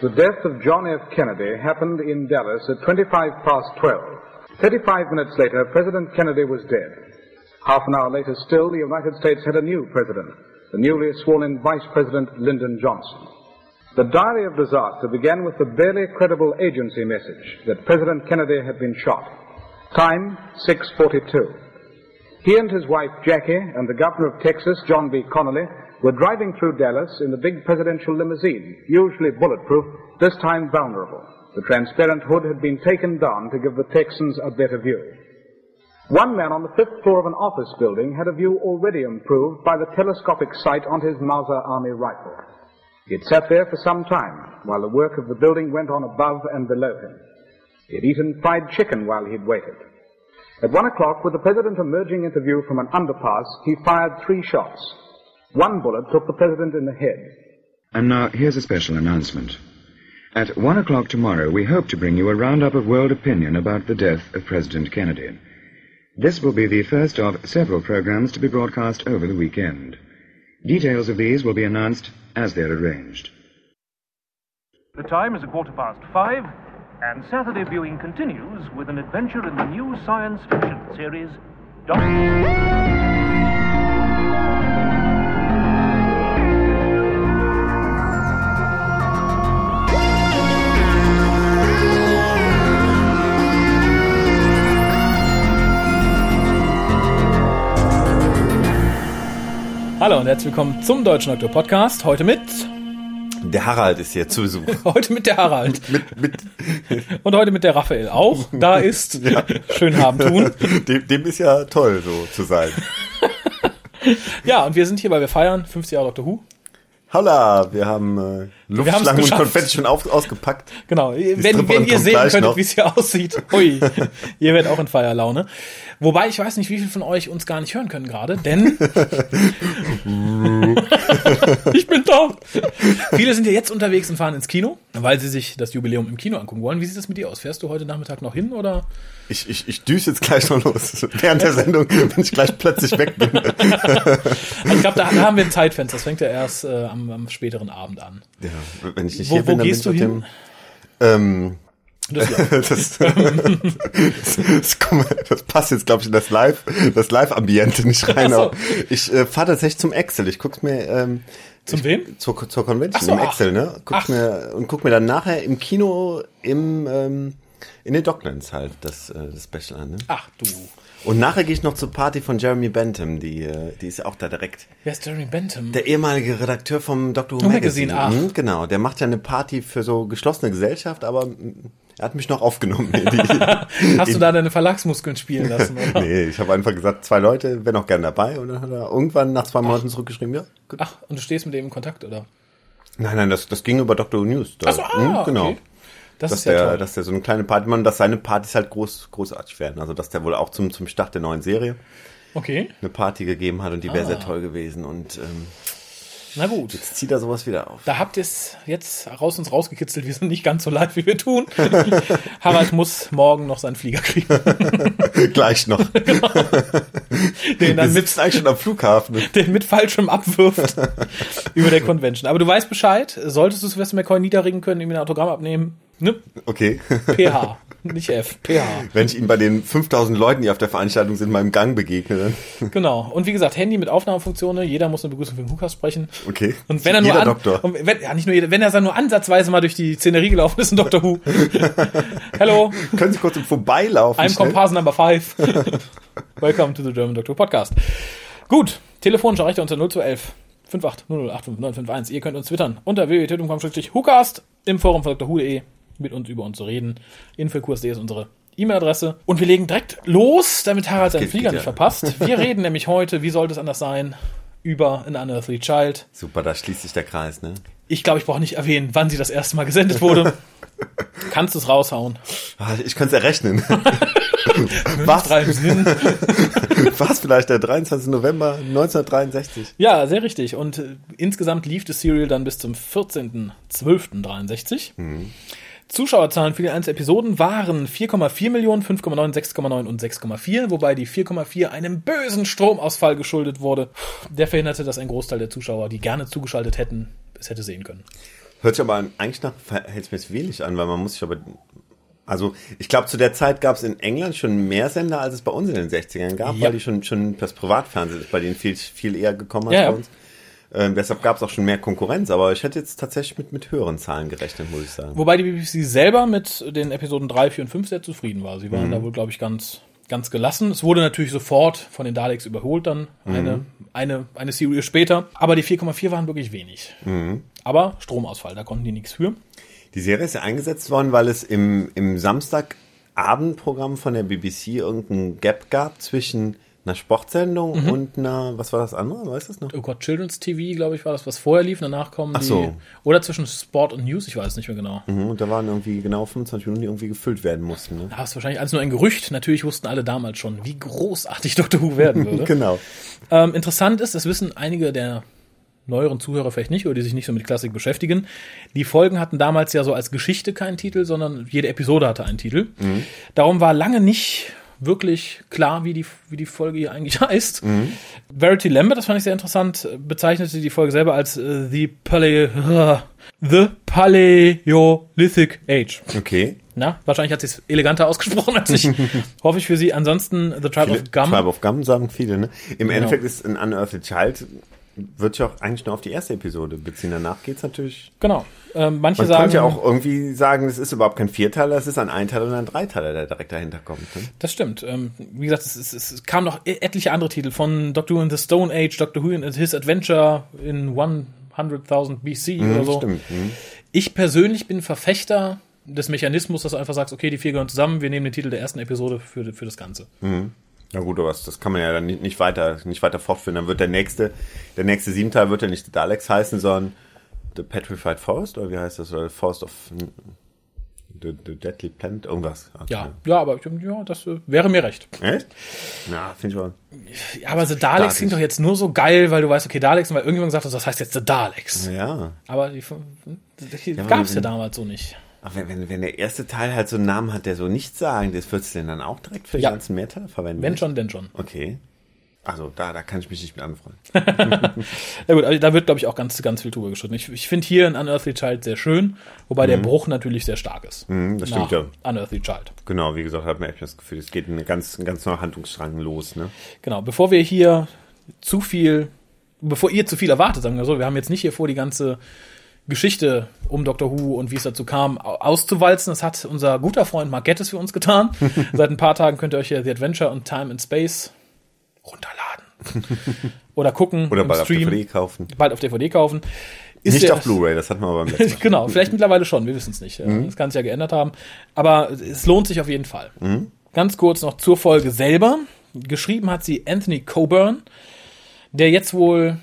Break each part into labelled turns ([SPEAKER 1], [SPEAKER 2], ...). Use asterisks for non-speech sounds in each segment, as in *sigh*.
[SPEAKER 1] The death of John F. Kennedy happened in Dallas at 25 past 12. 35 minutes later, President Kennedy was dead. Half an hour later still, the United States had a new president, the newly sworn-in Vice President Lyndon Johnson. The diary of disaster began with the barely credible agency message that President Kennedy had been shot. Time, 642. He and his wife Jackie and the governor of Texas, John B. Connolly, were driving through Dallas in the big presidential limousine, usually bulletproof, this time vulnerable. The transparent hood had been taken down to give the Texans a better view. One man on the fifth floor of an office building had a view already improved by the telescopic sight on his Mauser Army rifle. He had sat there for some time while the work of the building went on above and below him. He had eaten fried chicken while he'd waited. At one o'clock, with the president emerging into view from an underpass, he fired three shots. One bullet took the president in the head.
[SPEAKER 2] And now, here's a special announcement. At one o'clock tomorrow, we hope to bring you a roundup of world opinion about the death of President Kennedy. This will be the first of several programs to be broadcast over the weekend. Details of these will be announced as they're arranged.
[SPEAKER 3] The time is a quarter past five, and Saturday viewing continues with an adventure in the new science fiction series, Doctor.
[SPEAKER 4] Hallo und herzlich willkommen zum Deutschen Doktor Podcast. Heute mit.
[SPEAKER 5] Der Harald ist hier zu Besuch. *laughs*
[SPEAKER 4] Heute mit der Harald.
[SPEAKER 5] mit, mit *laughs*
[SPEAKER 4] und heute mit der Raphael auch. Da ist.
[SPEAKER 5] Ja.
[SPEAKER 4] Schön haben tun. *laughs*
[SPEAKER 5] Dem, dem ist ja toll, so zu sein.
[SPEAKER 4] Ja, und wir sind hier, weil wir feiern 50 Jahre Doctor Who.
[SPEAKER 5] Holla, wir haben äh, Luftschlangen und. Konfetti schon auf, ausgepackt.
[SPEAKER 4] Genau. Wenn, wenn ihr sehen könntet,
[SPEAKER 5] noch.
[SPEAKER 4] wie es hier *laughs* aussieht. Ui, *laughs* ihr werdet auch in Feierlaune. Wobei ich weiß nicht, wie viele von euch uns gar nicht hören können gerade, denn *laughs* ich bin da. Viele sind ja jetzt unterwegs und fahren ins Kino, weil sie sich das Jubiläum im Kino angucken wollen. Wie sieht das mit dir aus? Fährst du heute Nachmittag noch hin oder?
[SPEAKER 5] Ich, ich, ich düse jetzt gleich noch los. Während der Sendung, wenn ich gleich plötzlich weg bin.
[SPEAKER 4] Ich glaube, da, da haben wir ein Zeitfenster. Das fängt ja erst äh, am, am späteren Abend an.
[SPEAKER 5] Ja, wenn ich nicht
[SPEAKER 4] Wo-
[SPEAKER 5] hier bin,
[SPEAKER 4] wo
[SPEAKER 5] dann
[SPEAKER 4] gehst
[SPEAKER 5] bin ich
[SPEAKER 4] du
[SPEAKER 5] auf dem, ähm, das, *laughs* das, das, das passt jetzt, glaube ich, in das Live, das Live-Ambiente nicht rein.
[SPEAKER 4] So.
[SPEAKER 5] Ich äh, fahre tatsächlich zum Excel. Ich guck's mir ähm,
[SPEAKER 4] Zum wem?
[SPEAKER 5] zur, zur Convention
[SPEAKER 4] so,
[SPEAKER 5] im
[SPEAKER 4] ach.
[SPEAKER 5] Excel, ne? Guck's
[SPEAKER 4] Ach.
[SPEAKER 5] mir und guck mir dann nachher im Kino im ähm, in den Docklands halt das, äh, das Special an. Ne?
[SPEAKER 4] Ach du.
[SPEAKER 5] Und nachher gehe ich noch zur Party von Jeremy Bentham, die äh, die ist ja auch da direkt.
[SPEAKER 4] Wer ist Jeremy Bentham?
[SPEAKER 5] Der ehemalige Redakteur vom Dr. Who Magazine.
[SPEAKER 4] Magazine, ach.
[SPEAKER 5] Mhm, genau, der macht ja eine Party für so geschlossene Gesellschaft, aber mm, er hat mich noch aufgenommen. Die, *laughs*
[SPEAKER 4] Hast du da deine Verlagsmuskeln spielen *laughs* lassen? Oder?
[SPEAKER 5] nee, ich habe einfach gesagt, zwei Leute, wären auch gern dabei. Und dann hat er irgendwann nach zwei Monaten zurückgeschrieben, ja, gut.
[SPEAKER 4] Ach, und du stehst mit dem in Kontakt, oder?
[SPEAKER 5] Nein, nein, das, das ging über Dr. Who News. Da,
[SPEAKER 4] Ach so, ah,
[SPEAKER 5] Mhm, genau.
[SPEAKER 4] okay. Das
[SPEAKER 5] dass
[SPEAKER 4] ist ja
[SPEAKER 5] der,
[SPEAKER 4] toll.
[SPEAKER 5] dass der so eine kleine Party macht, dass seine Partys halt groß, großartig werden. Also dass der wohl auch zum, zum Start der neuen Serie
[SPEAKER 4] Okay,
[SPEAKER 5] eine Party gegeben hat und die wäre
[SPEAKER 4] Ah.
[SPEAKER 5] sehr toll gewesen. Und ähm,
[SPEAKER 4] na gut.
[SPEAKER 5] jetzt zieht er sowas wieder auf.
[SPEAKER 4] Da habt ihr es jetzt raus uns rausgekitzelt. Wir sind nicht ganz so live, wie wir tun. *laughs* Harald muss morgen noch seinen Flieger kriegen. *laughs*
[SPEAKER 5] Gleich noch. *laughs*
[SPEAKER 4] Den
[SPEAKER 5] Wir
[SPEAKER 4] dann mit,
[SPEAKER 5] eigentlich schon am Flughafen.
[SPEAKER 4] den mit Fallschirm abwirft über der Convention. Aber du weißt Bescheid. Solltest du Sylvester McCoy niederringen können, ihm ein Autogramm abnehmen. Ne?
[SPEAKER 5] Okay.
[SPEAKER 4] PH, nicht F. PH.
[SPEAKER 5] Wenn ich ihm bei den 5000 Leuten, die auf der Veranstaltung sind, mal im Gang begegne, dann
[SPEAKER 4] Genau. Und wie gesagt, Handy mit Aufnahmefunktion. ne? Jeder muss eine Begrüßung für den Hukas sprechen.
[SPEAKER 5] okay.
[SPEAKER 4] Und wenn er nur
[SPEAKER 5] Jeder
[SPEAKER 4] an,
[SPEAKER 5] Doktor.
[SPEAKER 4] Und wenn, ja, nicht nur jeder, wenn er dann nur ansatzweise mal durch die Szenerie gelaufen ist in Doctor Who. Hello,
[SPEAKER 5] Können Sie kurz im Vorbeilaufen?
[SPEAKER 4] I'm? Comparse Number 5. *laughs* Welcome to the German Doctor Podcast. Gut, telefonisch erreicht ihr unter 0211 58008591. Ihr könnt uns twittern unter www.hucast im Forum von drhu.de mit uns über uns zu reden. Infokurs.de ist unsere E-Mail-Adresse. Und wir legen direkt los, damit Harald seinen
[SPEAKER 5] geht-
[SPEAKER 4] Flieger
[SPEAKER 5] geht
[SPEAKER 4] nicht
[SPEAKER 5] ja.
[SPEAKER 4] verpasst. *laughs* Wir reden nämlich heute, wie sollte es anders sein, über An Unearthly Child.
[SPEAKER 5] Super, da schließt sich der Kreis, ne?
[SPEAKER 4] Ich glaube, ich brauche nicht erwähnen, wann sie das erste Mal gesendet wurde. *laughs* Kannst du es raushauen?
[SPEAKER 5] Ah, Ich könnte es errechnen. *laughs* Was?
[SPEAKER 4] Sinn.
[SPEAKER 5] Was vielleicht der 23. November 1963?
[SPEAKER 4] Ja, sehr richtig. Und äh, insgesamt lief das Serial dann bis zum 14.12.63. Zuschauerzahlen für die einzelnen Episoden waren 4,4 Millionen, 5,9, 6,9 und 6,4, wobei die 4,4 einem bösen Stromausfall geschuldet wurde. Der verhinderte, dass ein Großteil der Zuschauer, die gerne zugeschaltet hätten, es hätte sehen können.
[SPEAKER 5] Hört sich aber eigentlich nach verhältnismäßig an, weil man muss sich aber. Also, ich glaube, zu der Zeit gab es in England schon mehr Sender, als es bei uns in den 60ern gab,
[SPEAKER 4] Ja.
[SPEAKER 5] weil die schon, schon das Privatfernsehen ist bei denen viel, viel eher gekommen als
[SPEAKER 4] Ja,
[SPEAKER 5] bei
[SPEAKER 4] ja.
[SPEAKER 5] uns. Ähm, deshalb gab es auch schon mehr Konkurrenz, aber ich hätte jetzt tatsächlich mit, mit höheren Zahlen gerechnet, muss ich sagen.
[SPEAKER 4] Wobei die BBC selber mit den Episoden 3, 4 und 5 sehr zufrieden war. Sie waren
[SPEAKER 5] Mhm.
[SPEAKER 4] da wohl, glaube ich, ganz, ganz gelassen. Es wurde natürlich sofort von den Daleks überholt, dann
[SPEAKER 5] Mhm.
[SPEAKER 4] eine, eine, eine Serie später. Aber die 4,4 waren wirklich wenig.
[SPEAKER 5] Mhm.
[SPEAKER 4] Aber Stromausfall, da konnten die nichts für.
[SPEAKER 5] Die Serie ist ja eingesetzt worden, weil es im, im Samstagabendprogramm von der BBC irgendein Gap gab zwischen einer Sportsendung
[SPEAKER 4] Mhm.
[SPEAKER 5] und einer, was war das andere? Weißt du das noch?
[SPEAKER 4] Oh Gott, Children's TV, glaube ich, war das, was vorher lief. Danach kommen
[SPEAKER 5] Ach
[SPEAKER 4] die.
[SPEAKER 5] so.
[SPEAKER 4] Oder zwischen Sport und News, ich weiß nicht mehr genau.
[SPEAKER 5] Mhm, und da waren irgendwie genau 25 Minuten, die irgendwie gefüllt werden mussten. Ne?
[SPEAKER 4] Da ist wahrscheinlich alles nur ein Gerücht. Natürlich wussten alle damals schon, wie großartig *laughs* Dr. Who werden würde.
[SPEAKER 5] Genau.
[SPEAKER 4] Ähm, interessant ist, das wissen einige der neueren Zuhörer vielleicht nicht oder die sich nicht so mit Klassik beschäftigen. Die Folgen hatten damals ja so als Geschichte keinen Titel, sondern jede Episode hatte einen Titel. Darum war lange nicht wirklich klar, wie die, wie die Folge hier eigentlich *laughs* heißt. Verity Lambert, das fand ich sehr interessant, bezeichnete die Folge selber als äh, The, Paleo *laughs* The Paleolithic Age.
[SPEAKER 5] Okay.
[SPEAKER 4] Na, wahrscheinlich hat sie es eleganter ausgesprochen als ich. *laughs* Hoffe ich für sie. Ansonsten The Tribe
[SPEAKER 5] Viele,
[SPEAKER 4] of Gum.
[SPEAKER 5] Tribe of Gum sagen viele, ne? Im
[SPEAKER 4] Genau.
[SPEAKER 5] Endeffekt ist ein Unearthed Child, wird ja auch eigentlich nur auf die erste Episode beziehen. Danach geht's natürlich.
[SPEAKER 4] Genau. Ähm, manche
[SPEAKER 5] Man
[SPEAKER 4] sagen,
[SPEAKER 5] könnte ja auch irgendwie sagen, es ist überhaupt kein Vierteiler, es ist ein Einteiler und ein Dreiteiler, der direkt dahinter kommt. Ne?
[SPEAKER 4] Das stimmt. Ähm, wie gesagt, es, es, es kam noch e- etliche andere Titel von Doctor Who in the Stone Age, Doctor Who in His Adventure in 100.000 BC oder so.
[SPEAKER 5] Stimmt. Mhm.
[SPEAKER 4] Ich persönlich bin Verfechter des Mechanismus, dass du einfach sagst, okay, die vier gehören zusammen, wir nehmen den Titel der ersten Episode für, für das Ganze.
[SPEAKER 5] Ja gut, aber das, das kann man ja dann nicht, nicht weiter, nicht weiter fortführen. Dann wird der nächste, der nächste Siebenteil wird ja nicht The Daleks heißen, sondern The Petrified Forest, oder wie heißt das? Oder The Forest of The, the Deadly Plant, irgendwas.
[SPEAKER 4] Ja, ja, aber ich- ja, das äh, wäre mir recht.
[SPEAKER 5] Echt? Ja, finde ich aber.
[SPEAKER 4] Ja, aber The Daleks klingt doch jetzt nur so geil, weil du weißt, okay, Daleks, und weil irgendjemand gesagt hat, das heißt jetzt The Daleks.
[SPEAKER 5] Ja.
[SPEAKER 4] Aber die, die
[SPEAKER 5] aber
[SPEAKER 4] gab es ja damals so nicht.
[SPEAKER 5] Aber wenn, wenn, wenn der erste Teil halt so einen Namen hat, der so nichts sagen, das würdest du denn dann auch direkt für die
[SPEAKER 4] Ja.
[SPEAKER 5] ganzen Mehrteile verwenden?
[SPEAKER 4] Wenn schon, denn schon.
[SPEAKER 5] Okay. Also da, da kann ich mich nicht mit anfreunden. *laughs*
[SPEAKER 4] Ja gut, also da wird, glaube ich, auch ganz, ganz viel drüber geschritten. Ich, ich finde hier in Unearthly Child sehr schön, wobei der Bruch natürlich sehr stark ist.
[SPEAKER 5] Mhm, das stimmt, ja.
[SPEAKER 4] Unearthly Child.
[SPEAKER 5] Genau, wie gesagt, hat man echt das Gefühl, es geht in eine ganz, ein ganz neuer Handlungsstrang los, ne?
[SPEAKER 4] Genau, bevor wir hier zu viel, bevor ihr zu viel erwartet, sagen wir so, wir haben jetzt nicht hier vor, die ganze Geschichte um Doctor Who und wie es dazu kam, au- auszuwalzen. Das hat unser guter Freund Mark Gettis für uns getan. *laughs* Seit ein paar Tagen könnt ihr euch ja The Adventure und Time and Space runterladen. *laughs* Oder gucken
[SPEAKER 5] Oder bald auf
[SPEAKER 4] Stream.
[SPEAKER 5] DVD kaufen.
[SPEAKER 4] Bald auf DVD kaufen. Ist
[SPEAKER 5] Nicht
[SPEAKER 4] der-
[SPEAKER 5] auf Blu-ray, das hatten wir aber beim letzten *laughs* Mal.
[SPEAKER 4] genau, vielleicht mittlerweile schon, wir wissen es nicht.
[SPEAKER 5] Mhm.
[SPEAKER 4] Das kann sich ja geändert haben. Aber es lohnt sich auf jeden Fall.
[SPEAKER 5] Mhm.
[SPEAKER 4] Ganz kurz noch zur Folge selber. Geschrieben hat sie Anthony Coburn, der jetzt wohl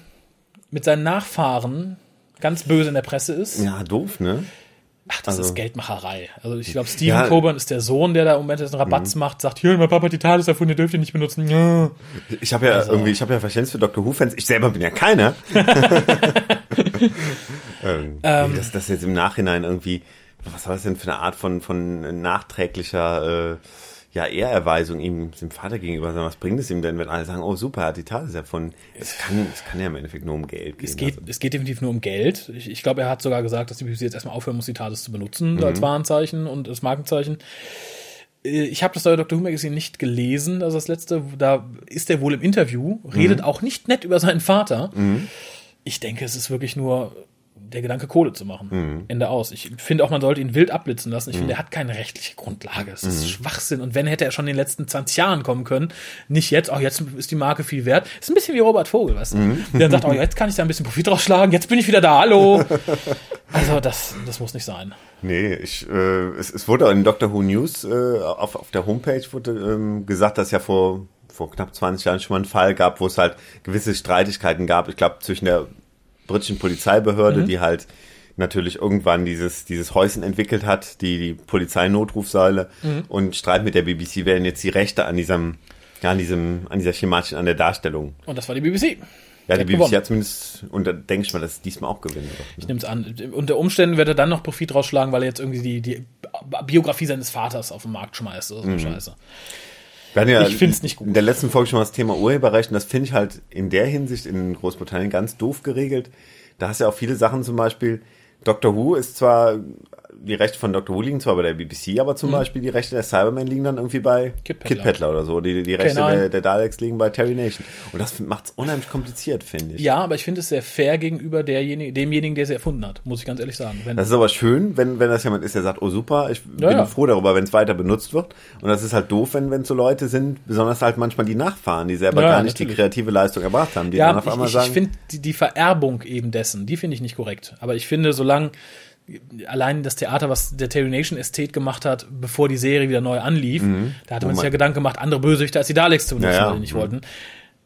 [SPEAKER 4] mit seinen Nachfahren ganz böse in der Presse ist.
[SPEAKER 5] Ja, doof, ne?
[SPEAKER 4] Ach, das
[SPEAKER 5] also-
[SPEAKER 4] ist Geldmacherei. Also ich glaube, Stephen
[SPEAKER 5] Ja.
[SPEAKER 4] Coburn ist der Sohn, der da im Moment einen Rabatz macht, sagt, hier, mein Papa hat die TARDIS erfunden, ihr dürft ihn nicht benutzen. Ja.
[SPEAKER 5] Ich habe ja
[SPEAKER 4] Also-
[SPEAKER 5] irgendwie, ich habe ja Verständnis für Doctor Who-Fans. Ich selber bin ja keiner. *laughs* *laughs* ähm, nee, dass das jetzt im Nachhinein irgendwie, was war das denn für eine Art von, von nachträglicher äh, ja, Ehrerweisung ihm, dem Vater gegenüber? Sagen, Was bringt es ihm denn, wenn alle sagen, oh super, er hat die TARDIS erfunden? Es kann, es kann ja im Endeffekt nur um Geld gehen.
[SPEAKER 4] Es geht,
[SPEAKER 5] also.
[SPEAKER 4] es geht definitiv nur um Geld. Ich, ich glaube, er hat sogar gesagt, dass die BBC jetzt erstmal aufhören muss, die TARDIS zu benutzen
[SPEAKER 5] Mhm.
[SPEAKER 4] als Warenzeichen und als Markenzeichen. Äh, Ich habe das neue Dr. Who Magazine nicht gelesen, also das letzte, da ist er wohl im Interview, redet auch nicht nett über seinen Vater. Ich denke, es ist wirklich nur der Gedanke, Kohle zu machen. Ende aus. Ich finde auch, man sollte ihn wild abblitzen lassen. Ich finde, er hat keine rechtliche Grundlage. Es ist Schwachsinn. Und wenn, hätte er schon in den letzten 20 Jahren kommen können. Nicht jetzt, oh, jetzt ist die Marke viel wert. Ist ein bisschen wie Robert Vogel, weißt du? Der dann sagt, oh, jetzt kann ich da ein bisschen Profit rausschlagen. Jetzt bin ich wieder da, hallo. *laughs* Also, das, das muss nicht sein.
[SPEAKER 5] Nee, ich, äh, es, es wurde in Doctor Who News äh, auf, auf der Homepage wurde ähm, gesagt, dass ja vor, vor knapp 20 Jahren schon mal einen Fall gab, wo es halt gewisse Streitigkeiten gab. Ich glaube, zwischen der britischen Polizeibehörde, die halt natürlich irgendwann dieses, dieses Häuschen entwickelt hat, die, die Polizeinotrufsäule und Streit mit der BBC, wer denn jetzt die Rechte an diesem, ja, an diesem, an dieser schematischen, an der Darstellung.
[SPEAKER 4] Und das war die BBC.
[SPEAKER 5] Ja, die BBC
[SPEAKER 4] gewonnen.
[SPEAKER 5] hat zumindest, und da denke ich mal, dass es diesmal auch gewinnen wird.
[SPEAKER 4] Ich nehme es an. Unter Umständen wird er dann noch Profit rausschlagen, weil er jetzt irgendwie die, die Biografie seines Vaters auf den Markt schmeißt oder so eine Scheiße.
[SPEAKER 5] Ja
[SPEAKER 4] Ich find's nicht gut.
[SPEAKER 5] In der letzten Folge schon mal das Thema Urheberrecht und das finde ich halt in der Hinsicht in Großbritannien ganz doof geregelt. Da hast du ja auch viele Sachen zum Beispiel, Doctor Who ist zwar, die Rechte von Doctor Who liegen zwar bei der BBC, aber zum Beispiel die Rechte der Cybermen liegen dann irgendwie bei
[SPEAKER 4] Mhm. Kid. Pedler,
[SPEAKER 5] oder so. Die, die Rechte
[SPEAKER 4] K9.
[SPEAKER 5] der, der Daleks liegen bei Terry Nation. Und das macht's unheimlich kompliziert, finde ich.
[SPEAKER 4] Ja, aber ich finde es sehr fair gegenüber derjenige, demjenigen, der sie erfunden hat, muss ich ganz ehrlich sagen. Wenn,
[SPEAKER 5] Das ist aber schön, wenn, wenn das jemand ist, der sagt, oh super, ich
[SPEAKER 4] Ja,
[SPEAKER 5] bin
[SPEAKER 4] ja.
[SPEAKER 5] froh darüber, wenn es weiter benutzt wird. Und das ist halt doof, wenn wenn so Leute sind, besonders halt manchmal die Nachfahren, die selber
[SPEAKER 4] Ja,
[SPEAKER 5] gar nicht
[SPEAKER 4] natürlich.
[SPEAKER 5] die kreative Leistung erbracht haben, die dann auf
[SPEAKER 4] ich,
[SPEAKER 5] einmal
[SPEAKER 4] ich,
[SPEAKER 5] sagen,
[SPEAKER 4] ich finde die, die Vererbung eben dessen, die finde ich nicht korrekt. Aber ich finde, solange allein das Theater, was der Terry Nation Ästhet gemacht hat, bevor die Serie wieder neu anlief, da hatte man sich ja Gedanken gemacht, andere Bösewichte als die Daleks zu benutzen,
[SPEAKER 5] Ja, ja.
[SPEAKER 4] weil die nicht
[SPEAKER 5] Mhm.
[SPEAKER 4] wollten.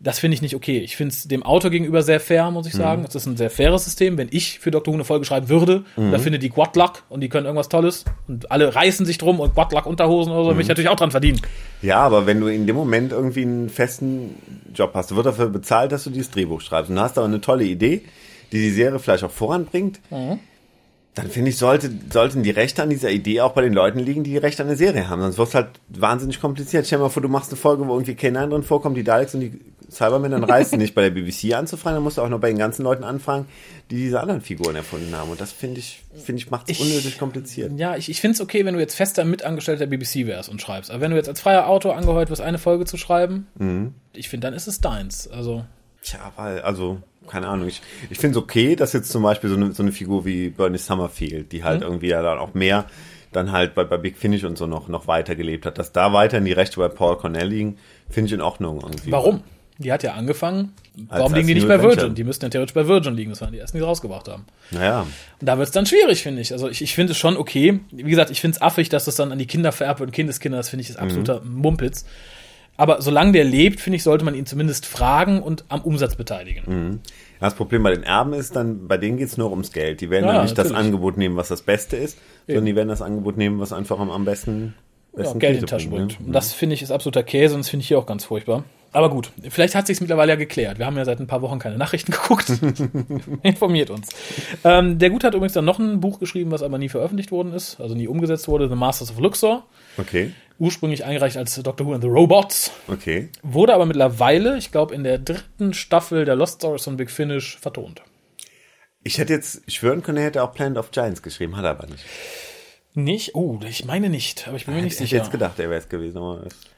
[SPEAKER 4] Das finde ich nicht okay. Ich finde es dem Autor gegenüber sehr fair, muss ich sagen. Es ist ein sehr faires System. Wenn ich für Dr. Who eine Folge schreiben würde, da findet die Quadluck und die können irgendwas Tolles und alle reißen sich drum und Quadluck Unterhosen oder so, würde ich natürlich auch dran verdienen.
[SPEAKER 5] ja, aber wenn du in dem Moment irgendwie einen festen Job hast, du wird dafür bezahlt, dass du dieses Drehbuch schreibst und hast aber eine tolle Idee, die die Serie vielleicht auch voranbringt,
[SPEAKER 4] Mhm.
[SPEAKER 5] Dann finde ich, sollte, sollten die Rechte an dieser Idee auch bei den Leuten liegen, die die Rechte an der Serie haben. Sonst wird es halt wahnsinnig kompliziert. Stell dir mal vor, du machst eine Folge, wo irgendwie K9 drin vorkommt, die Daleks und die Cybermen, dann reißt du nicht bei der BBC anzufragen, dann musst du auch noch bei den ganzen Leuten anfragen, die diese anderen Figuren erfunden haben. Und das finde ich, finde ich, macht es unnötig kompliziert.
[SPEAKER 4] Ja, ich, ich finde es okay, wenn du jetzt fester Mitangestellter der BBC wärst und schreibst. Aber wenn du jetzt als freier Autor angeheuert wirst, eine Folge zu schreiben,
[SPEAKER 5] Mhm.
[SPEAKER 4] ich finde, dann ist es deins. Also,
[SPEAKER 5] Tja, weil, also, keine Ahnung. Ich, ich finde es okay, dass jetzt zum Beispiel so eine, so eine Figur wie Bernie Summerfield, die halt irgendwie ja dann auch mehr dann halt bei, bei Big Finish und so noch, noch weitergelebt hat, dass da weiterhin die Rechte bei Paul Cornell liegen, finde ich in Ordnung irgendwie.
[SPEAKER 4] warum? Die hat ja angefangen. Warum
[SPEAKER 5] als
[SPEAKER 4] liegen die nicht bei. Virgin? Die müssten ja theoretisch bei Virgin liegen. Das waren die ersten, die rausgebracht haben.
[SPEAKER 5] Naja,
[SPEAKER 4] Und da wird es dann schwierig, finde ich. Also ich, ich finde es schon okay. Wie gesagt, ich finde es affig, dass das dann an die Kinder vererbt wird und Kindeskinder. Das finde ich ist absoluter Mumpitz. Aber solange der lebt, finde ich, sollte man ihn zumindest fragen und am Umsatz beteiligen.
[SPEAKER 5] das Problem bei den Erben ist dann, bei denen geht's nur ums Geld. Die werden
[SPEAKER 4] Ja,
[SPEAKER 5] dann nicht das
[SPEAKER 4] natürlich.
[SPEAKER 5] Angebot nehmen, was das Beste ist, sondern die werden das Angebot nehmen, was einfach am, am besten,
[SPEAKER 4] ja,
[SPEAKER 5] besten
[SPEAKER 4] Geld in die Tasche
[SPEAKER 5] bringt,
[SPEAKER 4] bringt.
[SPEAKER 5] ne?
[SPEAKER 4] Und das finde ich ist absoluter Käse und das finde ich hier auch ganz furchtbar. Aber gut, vielleicht hat sich's mittlerweile ja geklärt. Wir haben ja seit ein paar Wochen keine Nachrichten *laughs* geguckt. *laughs* Informiert uns. Ähm, der Gute hat übrigens dann noch ein Buch geschrieben, was aber nie veröffentlicht worden ist, also nie umgesetzt wurde, The Masters of Luxor.
[SPEAKER 5] Okay,
[SPEAKER 4] Ursprünglich eingereicht als Doctor Who and the Robots.
[SPEAKER 5] okay.
[SPEAKER 4] Wurde aber mittlerweile, ich glaube, in der dritten Staffel der Lost Stories von Big Finish vertont.
[SPEAKER 5] Ich hätte jetzt schwören können, er hätte auch Planet of Giants geschrieben, hat er aber nicht.
[SPEAKER 4] Nicht? Oh, ich meine nicht, aber ich bin mir nicht
[SPEAKER 5] Ich hätte
[SPEAKER 4] sicher.
[SPEAKER 5] jetzt gedacht, er wäre es gewesen,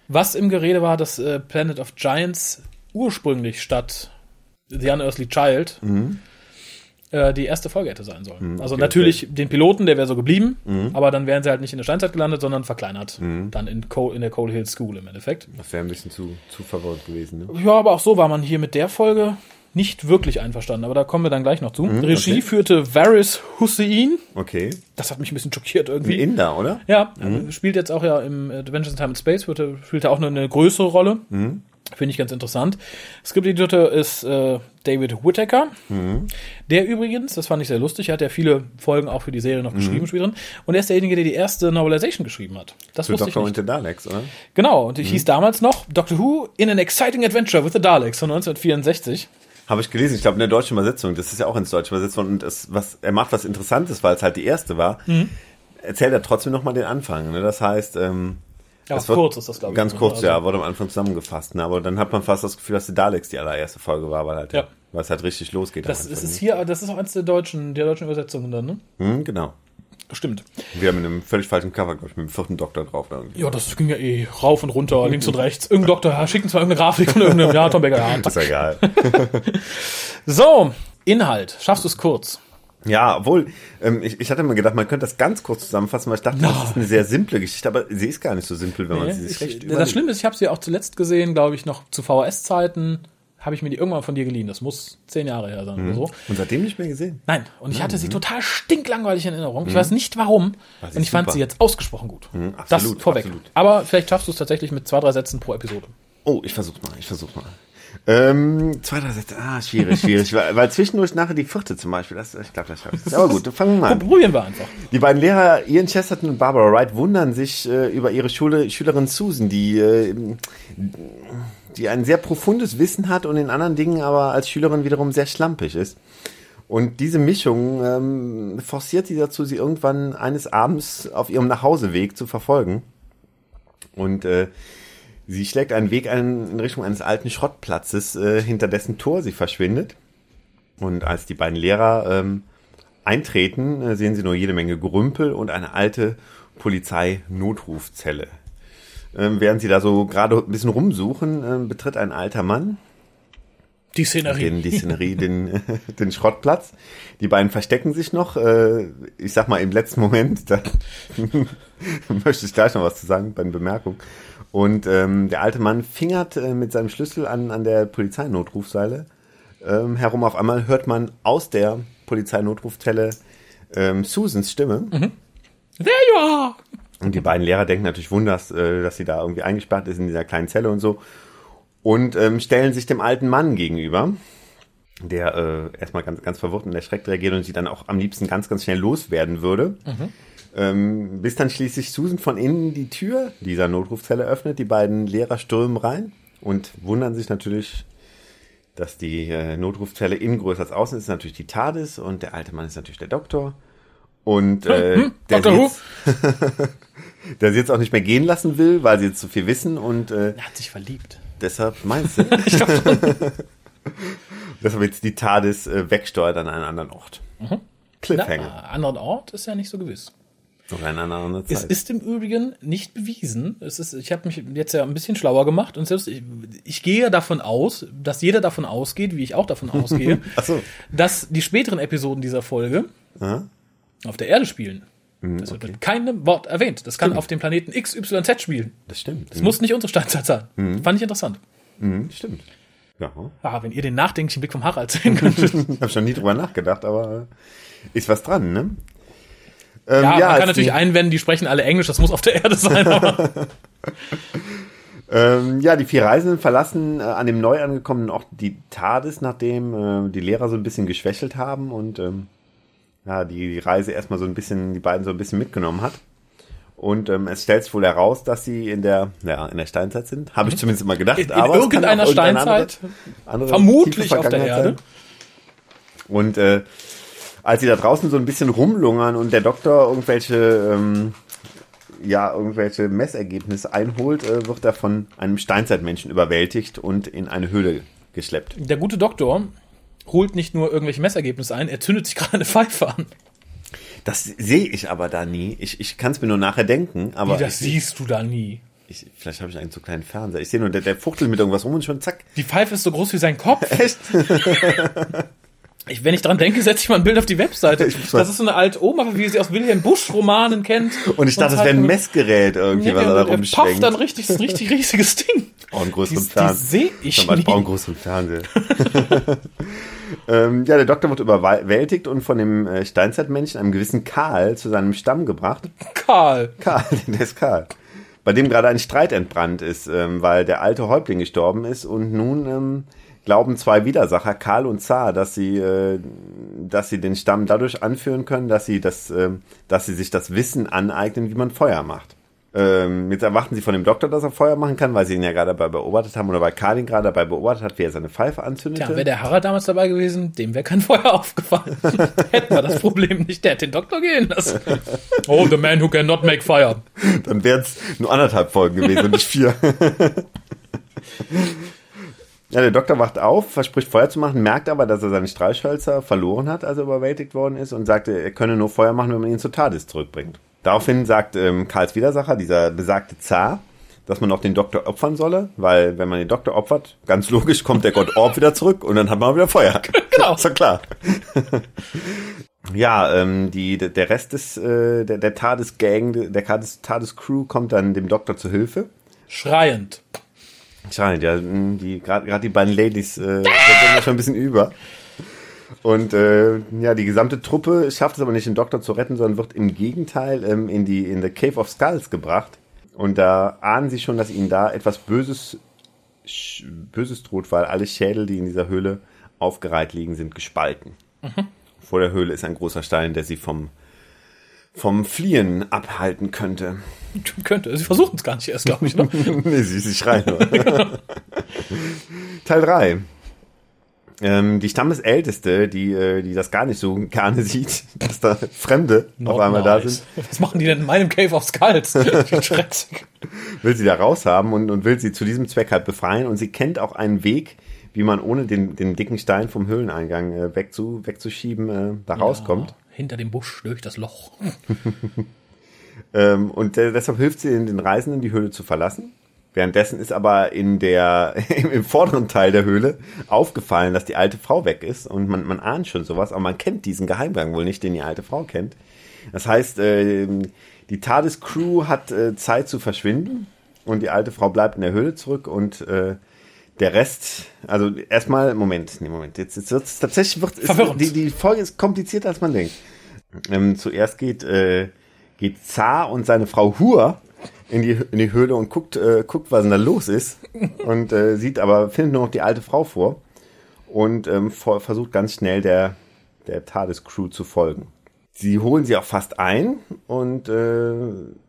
[SPEAKER 4] Was im Gerede war, dass äh, Planet of Giants ursprünglich statt The Unearthly Child äh, die erste Folge hätte sein sollen. also
[SPEAKER 5] okay,
[SPEAKER 4] natürlich den Piloten, der wäre so geblieben, aber dann wären sie halt nicht in der Steinzeit gelandet, sondern verkleinert. Dann in, Cole, in der Cold Hill School im Endeffekt.
[SPEAKER 5] das wäre ein bisschen zu, zu verwirrt gewesen. Ne?
[SPEAKER 4] Ja, aber auch so war man hier mit der Folge nicht wirklich einverstanden, aber da kommen wir dann gleich noch zu. Regie
[SPEAKER 5] okay.
[SPEAKER 4] führte Varys Hussein.
[SPEAKER 5] Okay.
[SPEAKER 4] Das hat mich ein bisschen schockiert
[SPEAKER 5] Wie
[SPEAKER 4] irgendwie.
[SPEAKER 5] Inder, oder?
[SPEAKER 4] Ja, spielt jetzt auch ja im Adventures in Time and Space, spielt er auch nur eine größere Rolle. Finde ich ganz interessant. Skripteditor ist äh, David Whittaker. Der übrigens, das fand ich sehr lustig, hat ja viele Folgen auch für die Serie noch geschrieben, Spielerin. Und er ist derjenige, der die erste Novelization geschrieben hat. Das
[SPEAKER 5] Für
[SPEAKER 4] wusste ich
[SPEAKER 5] Dr.
[SPEAKER 4] nicht.
[SPEAKER 5] und the Daleks, oder?
[SPEAKER 4] Genau, und ich hieß damals noch Doctor Who in an Exciting Adventure with the Daleks von 1964.
[SPEAKER 5] Habe ich gelesen, ich glaube in der deutschen Übersetzung, das ist ja auch ins Deutsche übersetzt worden und das, was, er macht was Interessantes, weil es halt die erste war,
[SPEAKER 4] Mhm.
[SPEAKER 5] erzählt er trotzdem nochmal den Anfang. Ne? Das heißt, ähm,
[SPEAKER 4] Ja,
[SPEAKER 5] wird-
[SPEAKER 4] kurz ist das, glaube ich.
[SPEAKER 5] Ganz kurz,
[SPEAKER 4] Also-
[SPEAKER 5] ja, wurde am Anfang zusammengefasst. Ne? Aber dann hat man fast das Gefühl, dass die Daleks die allererste Folge war, weil halt,
[SPEAKER 4] Ja.
[SPEAKER 5] weil es halt richtig losgeht.
[SPEAKER 4] Das ist, ist hier, das ist auch eins der deutschen, der deutschen Übersetzungen dann, ne?
[SPEAKER 5] ne? Hm, genau.
[SPEAKER 4] Stimmt.
[SPEAKER 5] Wir haben mit einem völlig falschen Cover, glaube ich, mit dem vierten Doktor drauf. Irgendwie.
[SPEAKER 4] Ja, das ging ja eh rauf und runter, *laughs* links und rechts. Irgendein Doktor, ja, schicken zwar irgendeine Grafik von irgendeinem, ja, Tom Becker, ja.
[SPEAKER 5] Ist egal. *laughs*
[SPEAKER 4] So, Inhalt. Schaffst du es kurz?
[SPEAKER 5] Ja, obwohl, ähm, ich, ich hatte mir gedacht, man könnte das ganz kurz zusammenfassen, weil ich dachte, das ist eine sehr simple Geschichte, aber sie ist gar nicht so simpel, wenn man sie sich recht überlegt.
[SPEAKER 4] das Schlimme ist, ich habe sie auch zuletzt gesehen, glaube ich, noch zu VHS-Zeiten. Habe ich mir die irgendwann von dir geliehen. Das muss zehn Jahre her sein oder so.
[SPEAKER 5] Und seitdem nicht mehr gesehen.
[SPEAKER 4] Nein, und ich hatte sie total stinklangweilig in Erinnerung. Ich weiß nicht warum. Und ich fand
[SPEAKER 5] super.
[SPEAKER 4] sie jetzt ausgesprochen gut. das
[SPEAKER 5] absolut,
[SPEAKER 4] vorweg.
[SPEAKER 5] absolut.
[SPEAKER 4] Aber vielleicht schaffst du es tatsächlich mit zwei, drei Sätzen pro Episode.
[SPEAKER 5] Oh, ich versuch's mal, ich versuch's mal. Ähm, zwei, drei Sätze. Ah, schwierig, schwierig. weil, weil zwischendurch nachher die vierte zum Beispiel, das, ich glaube, das schaffe ich. Aber gut, fangen wir mal an.
[SPEAKER 4] Probieren wir einfach.
[SPEAKER 5] Die beiden Lehrer Ian Chesterton und Barbara Wright wundern sich äh, über ihre Schule, Schülerin Susan, die, äh, die ein sehr profundes Wissen hat und in anderen Dingen aber als Schülerin wiederum sehr schlampig ist. Und diese Mischung ähm, forciert sie dazu, sie irgendwann eines Abends auf ihrem Nachhauseweg zu verfolgen. Und äh, sie schlägt einen Weg ein, in Richtung eines alten Schrottplatzes, äh, hinter dessen Tor sie verschwindet. Und als die beiden Lehrer ähm, eintreten, äh, sehen sie nur jede Menge Gerümpel und eine alte Polizei-Notrufzelle. Ähm, während sie da so gerade ein bisschen rumsuchen, äh, betritt ein alter Mann
[SPEAKER 4] Die Szenerie.
[SPEAKER 5] den, die Szenerie, den, *laughs* den Schrottplatz. Die beiden verstecken sich noch. Äh, ich sag mal im letzten Moment, da *laughs* möchte ich gleich noch was zu sagen bei den Bemerkungen. Und ähm, der alte Mann fingert äh, mit seinem Schlüssel an, an der Polizeinotrufseile ähm, herum. Auf einmal hört man aus der Polizeinotrufzelle ähm, Susans Stimme.
[SPEAKER 4] There you are!
[SPEAKER 5] Und die beiden Lehrer denken natürlich wunders, äh, dass sie da irgendwie eingesperrt ist in dieser kleinen Zelle und so. Und ähm, stellen sich dem alten Mann gegenüber, der äh, erstmal ganz, ganz verwirrt und erschreckt reagiert und sie dann auch am liebsten ganz, ganz schnell loswerden würde. Ähm, bis dann schließlich Susan von innen die Tür dieser Notrufzelle öffnet. Die beiden Lehrer stürmen rein und wundern sich natürlich, dass die äh, Notrufzelle innen größer als außen ist. Natürlich die TARDIS und der alte Mann ist natürlich der Doktor. Und äh, der,
[SPEAKER 4] Dr.
[SPEAKER 5] sie jetzt, der sie jetzt auch nicht mehr gehen lassen will, weil sie jetzt zu viel wissen und äh,
[SPEAKER 4] Er hat sich verliebt.
[SPEAKER 5] deshalb meinst du? *laughs*
[SPEAKER 4] Ich glaub schon. *laughs*
[SPEAKER 5] deshalb jetzt die TARDIS äh, wegsteuert an einen anderen Ort.
[SPEAKER 4] Na,
[SPEAKER 5] Cliffhanger.
[SPEAKER 4] anderen Ort ist ja nicht so gewiss.
[SPEAKER 5] Oder an einer anderen
[SPEAKER 4] Es
[SPEAKER 5] Zeit.
[SPEAKER 4] ist im Übrigen nicht bewiesen. Es ist, ich habe mich jetzt ja ein bisschen schlauer gemacht und selbst ich, ich gehe davon aus, dass jeder davon ausgeht, wie ich auch davon *laughs* ausgehe,
[SPEAKER 5] so.
[SPEAKER 4] dass die späteren Episoden dieser Folge
[SPEAKER 5] Aha.
[SPEAKER 4] auf der Erde spielen. Das wird mit keinem Wort erwähnt. Das kann
[SPEAKER 5] Stimmt.
[SPEAKER 4] auf dem Planeten XYZ spielen.
[SPEAKER 5] Das stimmt.
[SPEAKER 4] Das muss nicht unsere Steinzeit sein. Fand ich interessant.
[SPEAKER 5] Mhm, stimmt. Ja.
[SPEAKER 4] Ah, wenn ihr den nachdenklichen Blick vom Harald sehen könntet. *laughs*
[SPEAKER 5] Ich habe schon nie drüber nachgedacht, aber ist was dran, ne? Ähm,
[SPEAKER 4] Ja, man kann natürlich
[SPEAKER 5] die,
[SPEAKER 4] einwenden, die sprechen alle Englisch, das muss auf der Erde sein. *laughs*
[SPEAKER 5] Ähm, ja, die vier Reisenden verlassen äh, an dem neu angekommenen Ort die TARDIS, nachdem äh, die Lehrer so ein bisschen geschwächelt haben und ähm, ja, die, die Reise erstmal so ein bisschen, die beiden so ein bisschen mitgenommen hat. Und ähm, es stellt sich wohl heraus, dass sie in der, ja, in der Steinzeit sind. Habe ich zumindest immer gedacht.
[SPEAKER 4] Mhm. in, in
[SPEAKER 5] aber
[SPEAKER 4] irgendeiner
[SPEAKER 5] irgendeine
[SPEAKER 4] Steinzeit,
[SPEAKER 5] andere- andere
[SPEAKER 4] vermutlich auf der Erde.
[SPEAKER 5] sein. Und äh, als sie da draußen so ein bisschen rumlungern und der Doktor irgendwelche, ähm, ja, irgendwelche Messergebnisse einholt, äh, wird er von einem Steinzeitmenschen überwältigt und in eine Höhle geschleppt.
[SPEAKER 4] Der gute Doktor holt nicht nur irgendwelche Messergebnisse ein, er zündet sich *laughs* gerade eine Pfeife an.
[SPEAKER 5] Das sehe ich aber da nie. Ich, ich kann es mir nur nachher denken, aber
[SPEAKER 4] Wie, das
[SPEAKER 5] ich,
[SPEAKER 4] siehst du da nie.
[SPEAKER 5] ich, vielleicht habe ich einen zu kleinen Fernseher. Ich sehe nur, der, der fuchtelt mit irgendwas rum und schon zack.
[SPEAKER 4] Die Pfeife ist so groß wie sein Kopf. *laughs*
[SPEAKER 5] Echt? *laughs*
[SPEAKER 4] Ich, wenn ich dran denke, setze ich mal ein Bild auf die Webseite.
[SPEAKER 5] Ich
[SPEAKER 4] Das ist so eine alte Oma, wie sie aus Wilhelm Busch-Romanen kennt.
[SPEAKER 5] Und ich dachte, das
[SPEAKER 4] halt
[SPEAKER 5] wäre ein Messgerät irgendwie,
[SPEAKER 4] Ja,
[SPEAKER 5] was da rumschwenkt.
[SPEAKER 4] pafft dann richtig, das ist ein richtig riesiges Ding.
[SPEAKER 5] Oh, einen größeren
[SPEAKER 4] Die- die
[SPEAKER 5] Fernseher.
[SPEAKER 4] seh ich
[SPEAKER 5] Zum Beispiel
[SPEAKER 4] nie.
[SPEAKER 5] auch einen größeren Fernseher. *laughs* ähm, ja, der Doktor wird überwältigt und von dem äh, Steinzeitmenschen, einem gewissen Karl, zu seinem Stamm gebracht.
[SPEAKER 4] Karl.
[SPEAKER 5] Karl, *laughs* der ist Karl. Bei dem gerade ein Streit entbrannt ist, ähm, weil der alte Häuptling gestorben ist und nun ähm, glauben zwei Widersacher, Karl und Zar, dass sie, äh, dass sie den Stamm dadurch anführen können, dass sie das, ähm, dass sie sich das Wissen aneignen, wie man Feuer macht. Ähm, jetzt erwarten sie von dem Doktor, dass er Feuer machen kann, weil sie ihn ja gerade dabei beobachtet haben oder weil Karl ihn gerade dabei beobachtet hat, wie er seine Pfeife anzündete.
[SPEAKER 4] Tja, wäre der Harald damals dabei gewesen, dem wäre kein Feuer *laughs* aufgefallen. *laughs* Hätten wir das Problem nicht, der hat den Doktor gehen lassen. *laughs* Oh, the man who cannot make fire.
[SPEAKER 5] Dann wären es nur anderthalb Folgen gewesen und nicht vier. Ja, der Doktor wacht auf, verspricht Feuer zu machen, merkt aber, dass er seine Streichhölzer verloren hat, als er überwältigt worden ist und sagte, er könne nur Feuer machen, wenn man ihn zur TARDIS zurückbringt. Daraufhin sagt ähm, Karls Widersacher, dieser besagte Zar, dass man auch den Doktor opfern solle, weil wenn man den Doktor opfert, ganz logisch kommt der Gott Orb wieder zurück und dann hat man wieder Feuer. *laughs*
[SPEAKER 4] Genau.
[SPEAKER 5] Ist doch klar. *laughs* Ja, ähm, die, der Rest des, äh, der, der TARDIS-Gang, der TARDIS- TARDIS-Crew kommt dann dem Doktor zu Hilfe.
[SPEAKER 4] Schreiend.
[SPEAKER 5] Scheint, ja, mh, die, gerade die beiden Ladies, äh, sind wir schon ein bisschen über. Und äh, ja, die gesamte Truppe schafft es aber nicht, den Doktor zu retten, sondern wird im Gegenteil ähm, in die in the Cave of Skulls gebracht. Und da ahnen sie schon, dass ihnen da etwas Böses Sch- Böses droht, weil alle Schädel, die in dieser Höhle aufgereiht liegen, sind gespalten. Vor der Höhle ist ein großer Stein, der sie vom vom Fliehen abhalten könnte. *laughs*
[SPEAKER 4] Könnte. Sie versuchen es gar nicht erst, glaube ich. Ne? *laughs*
[SPEAKER 5] nee, sie, sie schreien nur. *laughs* Teil 3. Ähm, die Stammesälteste, die, äh, die das gar nicht so gerne sieht, dass da Fremde auf
[SPEAKER 4] Not
[SPEAKER 5] einmal da
[SPEAKER 4] nice.
[SPEAKER 5] sind,
[SPEAKER 4] Was machen die denn in meinem Cave of Skulls?
[SPEAKER 5] Will sie da raushaben und, und will sie zu diesem Zweck halt befreien. Und sie kennt auch einen Weg, wie man ohne den, den dicken Stein vom Höhleneingang äh, wegzu, wegzuschieben äh, da rauskommt.
[SPEAKER 4] Hinter dem Busch durch das Loch. *laughs*
[SPEAKER 5] Ähm, und äh, deshalb hilft sie den Reisenden, die Höhle zu verlassen. Währenddessen ist aber in der, *laughs* im vorderen Teil der Höhle aufgefallen, dass die alte Frau weg ist und man, man ahnt schon sowas, aber man kennt diesen Geheimgang wohl nicht, den die alte Frau kennt. Das heißt, äh, die TARDIS-Crew hat äh, Zeit zu verschwinden und die alte Frau bleibt in der Höhle zurück und äh, der Rest, also erstmal, Moment, nee, Moment, jetzt, jetzt wird es tatsächlich, wird, ist, die, die Folge ist komplizierter, als man denkt. Ähm, zuerst geht, äh, geht Zar und seine Frau Hur in die, in die Höhle und guckt, äh, guckt, was denn da los ist. Und äh, sieht aber, findet nur noch die alte Frau vor und ähm, vor, versucht ganz schnell der, der TARDIS-Crew zu folgen. Sie holen sie auch fast ein und äh,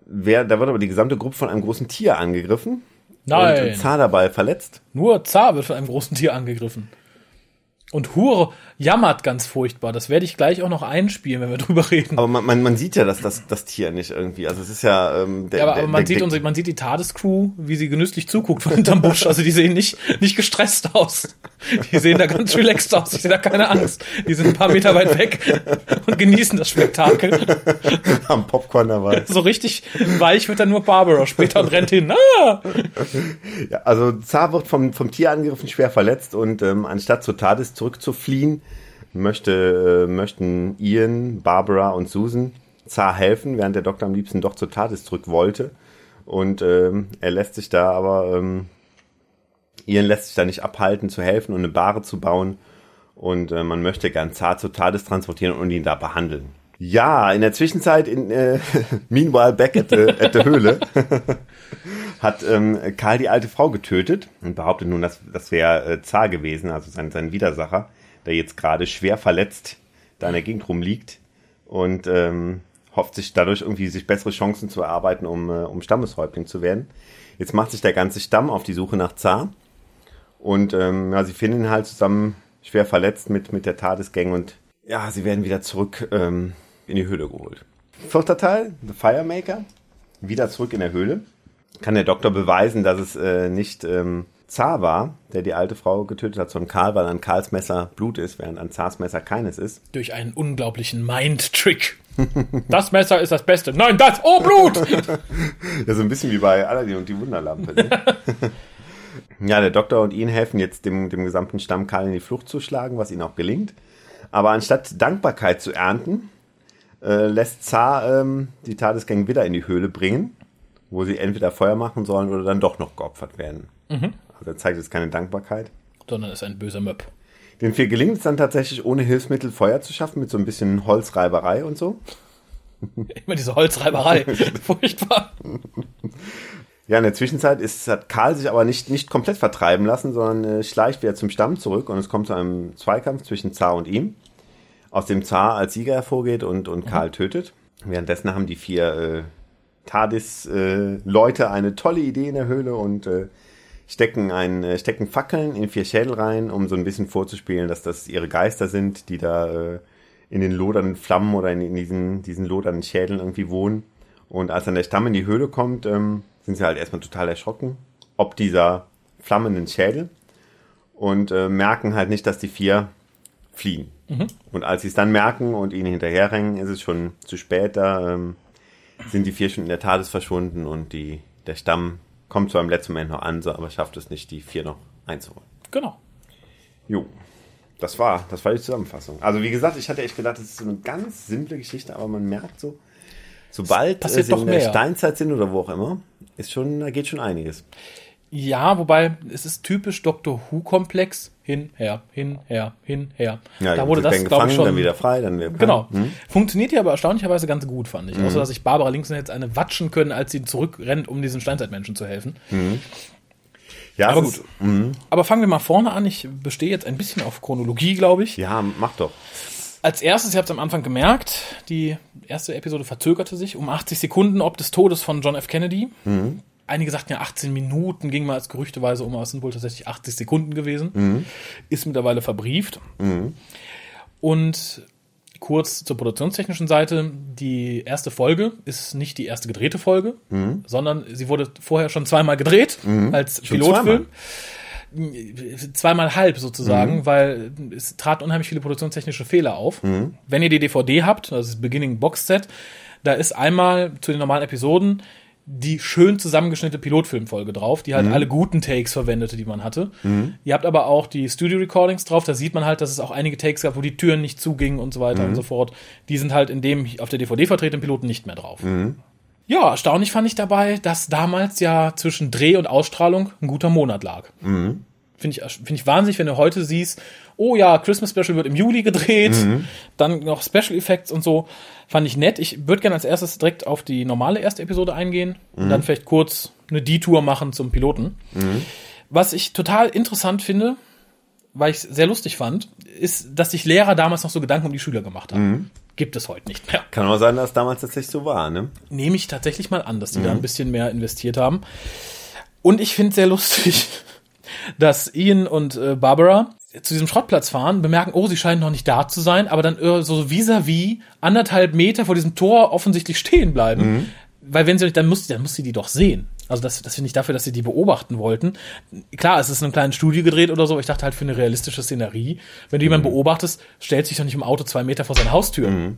[SPEAKER 5] wer, da wird aber die gesamte Gruppe von einem großen Tier angegriffen.
[SPEAKER 4] Nein.
[SPEAKER 5] Und Zar dabei verletzt.
[SPEAKER 4] Nur Zar wird von einem großen Tier angegriffen. Und Hur jammert ganz furchtbar. Das werde ich gleich auch noch einspielen, wenn wir *laughs* drüber reden.
[SPEAKER 5] Aber man, man, man sieht ja, dass das, das Tier nicht irgendwie, also es ist ja, ähm, der,
[SPEAKER 4] Ja, aber,
[SPEAKER 5] der,
[SPEAKER 4] aber man,
[SPEAKER 5] der,
[SPEAKER 4] sieht unsere, man sieht die TARDIS-Crew, wie sie genüsslich zuguckt von hinterm Busch. Also die sehen nicht, nicht gestresst aus. Die sehen da ganz relaxed aus. Ich sehe da keine Angst. Die sind ein paar Meter weit weg und genießen das Spektakel.
[SPEAKER 5] am Popcorn dabei.
[SPEAKER 4] So richtig weich wird dann nur Barbara später und rennt hin. Ah!
[SPEAKER 5] Ja, also Zar wird vom, vom Tier angegriffen, schwer verletzt und ähm, anstatt zur TARDIS zurückzufliehen, möchte, äh, möchten Ian, Barbara und Susan Zar helfen, während der Doktor am liebsten doch zur TARDIS zurück wollte. Und ähm, er lässt sich da aber, ähm, Ian lässt sich da nicht abhalten zu helfen und eine Bahre zu bauen. Und äh, man möchte gern Zar zur TARDIS transportieren und ihn da behandeln. Ja, in der Zwischenzeit, in, äh, *laughs* meanwhile back at the, at the Höhle, *laughs* hat ähm, Karl die alte Frau getötet und behauptet nun, dass das wäre äh, Zar gewesen, also sein, sein Widersacher, der jetzt gerade schwer verletzt da in der Gegend rumliegt und ähm, hofft sich dadurch irgendwie sich bessere Chancen zu erarbeiten, um, äh, um Stammeshäuptling zu werden. Jetzt macht sich der ganze Stamm auf die Suche nach Zar und ähm, ja, sie finden ihn halt zusammen schwer verletzt mit, mit der TARDIS-Gang und ja, sie werden wieder zurück ähm, in die Höhle geholt. Vierter Teil, The Firemaker, wieder zurück in der Höhle. Kann der Doktor beweisen, dass es äh, nicht ähm, Zar war, der die alte Frau getötet hat, sondern Karl, weil an Karls Messer Blut ist, während an Zars Messer keines ist.
[SPEAKER 4] Durch einen unglaublichen Mind-Trick. *laughs* Das Messer ist das Beste. Nein, das! Oh, Blut! *laughs*
[SPEAKER 5] Ja, so ein bisschen wie bei Aladdin und die Wunderlampe. Ne? *laughs* ja, der Doktor und ihn helfen jetzt dem, dem gesamten Stamm Karl in die Flucht zu schlagen, was ihnen auch gelingt. Aber anstatt Dankbarkeit zu ernten, äh, lässt Zar ähm, die TARDIS-Gang wieder in die Höhle bringen, wo sie entweder Feuer machen sollen oder dann doch noch geopfert werden. Also er zeigt jetzt keine Dankbarkeit.
[SPEAKER 4] Sondern ist ein böser Möb.
[SPEAKER 5] Den vier gelingt es dann tatsächlich ohne Hilfsmittel Feuer zu schaffen, mit so ein bisschen Holzreiberei und so. *laughs*
[SPEAKER 4] Immer diese Holzreiberei. *laughs* Furchtbar.
[SPEAKER 5] Ja, in der Zwischenzeit ist, hat Karl sich aber nicht, nicht komplett vertreiben lassen, sondern äh, schleicht wieder zum Stamm zurück und es kommt zu einem Zweikampf zwischen Zar und ihm, aus dem Zar als Sieger hervorgeht und, und Karl tötet. Währenddessen haben die vier äh, TARDIS-Leute eine tolle Idee in der Höhle und äh, stecken, ein, äh, stecken Fackeln in vier Schädel rein, um so ein bisschen vorzuspielen, dass das ihre Geister sind, die da äh, in den lodernden Flammen oder in, in diesen, diesen lodernden Schädeln irgendwie wohnen. Und als dann der Stamm in die Höhle kommt, ähm, sind sie halt erstmal total erschrocken, ob dieser flammenden Schädel und äh, merken halt nicht, dass die vier fliehen. Und als sie es dann merken und ihnen hinterherrennen, ist es schon zu spät. Da ähm, sind die vier schon in der TARDIS verschwunden und die, der Stamm kommt zwar im letzten Moment noch an, aber schafft es nicht, die vier noch einzuholen.
[SPEAKER 4] Genau.
[SPEAKER 5] Jo. Das war, das war die Zusammenfassung. Also wie gesagt, ich hatte echt gedacht, das ist so eine ganz simple Geschichte, aber man merkt so, sobald
[SPEAKER 4] doch
[SPEAKER 5] in der
[SPEAKER 4] mehr.
[SPEAKER 5] Steinzeit sind oder wo auch immer, ist schon, da geht schon einiges.
[SPEAKER 4] Ja, wobei es ist typisch Doctor Who-Komplex. Hin, her, hin, her, hin, her.
[SPEAKER 5] Ja,
[SPEAKER 4] da wurde das, glaube ich, schon.
[SPEAKER 5] dann wieder frei, dann wieder
[SPEAKER 4] Genau.
[SPEAKER 5] Hm?
[SPEAKER 4] Funktioniert ja aber erstaunlicherweise ganz gut, fand ich. Außer, dass sich Barbara Linkson jetzt eine watschen können, als sie zurückrennt, um diesen Steinzeitmenschen zu helfen.
[SPEAKER 5] Ja,
[SPEAKER 4] Aber
[SPEAKER 5] es ist- mhm.
[SPEAKER 4] Aber fangen wir mal vorne an. Ich bestehe jetzt ein bisschen auf Chronologie, glaube ich.
[SPEAKER 5] Ja, mach doch.
[SPEAKER 4] Als erstes, ihr habt es am Anfang gemerkt, die erste Episode verzögerte sich um 80 Sekunden ob des Todes von John F. Kennedy. Einige sagten ja 18 Minuten, ging mal als gerüchteweise um, aber es sind wohl tatsächlich 80 Sekunden gewesen. Ist mittlerweile verbrieft. Und kurz zur produktionstechnischen Seite. Die erste Folge ist nicht die erste gedrehte Folge, sondern sie wurde vorher schon zweimal gedreht als
[SPEAKER 5] Schon
[SPEAKER 4] Pilotfilm.
[SPEAKER 5] zweimal?
[SPEAKER 4] zweimal halb sozusagen, weil es traten unheimlich viele produktionstechnische Fehler auf. Wenn ihr die DVD habt, das ist Beginning Box Set, da ist einmal zu den normalen Episoden die schön zusammengeschnittene Pilotfilmfolge drauf, die halt alle guten Takes verwendete, die man hatte. Ihr habt aber auch die Studio Recordings drauf, da sieht man halt, dass es auch einige Takes gab, wo die Türen nicht zugingen und so weiter und so fort. Die sind halt in dem auf der DVD vertretenen Piloten nicht mehr drauf. Ja, erstaunlich fand ich dabei, dass damals ja zwischen Dreh und Ausstrahlung ein guter Monat lag. Finde ich, finde ich wahnsinnig, wenn du heute siehst, oh ja, Christmas Special wird im Juli gedreht, dann noch Special Effects und so. Fand ich nett. Ich würde gerne als erstes direkt auf die normale erste Episode eingehen und dann vielleicht kurz eine Detour machen zum Piloten. Was ich total interessant finde, weil ich es sehr lustig fand, ist, dass sich Lehrer damals noch so Gedanken um die Schüler gemacht haben. Gibt es heute nicht mehr.
[SPEAKER 5] Kann auch sein, dass damals tatsächlich so war, ne?
[SPEAKER 4] Nehme ich tatsächlich mal an, dass die da ein bisschen mehr investiert haben. Und ich finde sehr lustig, dass Ian und äh, Barbara zu diesem Schrottplatz fahren, bemerken, oh, sie scheinen noch nicht da zu sein, aber dann äh, so vis-à-vis anderthalb Meter vor diesem Tor offensichtlich stehen bleiben. Weil wenn sie nicht, dann muss, dann muss sie die doch sehen. Also das, das finde ich dafür, dass sie die beobachten wollten. Klar, es ist in einem kleinen Studio gedreht oder so, ich dachte halt für eine realistische Szenerie. Wenn du jemanden beobachtest, stellt sich doch nicht im Auto zwei Meter vor seine Haustür.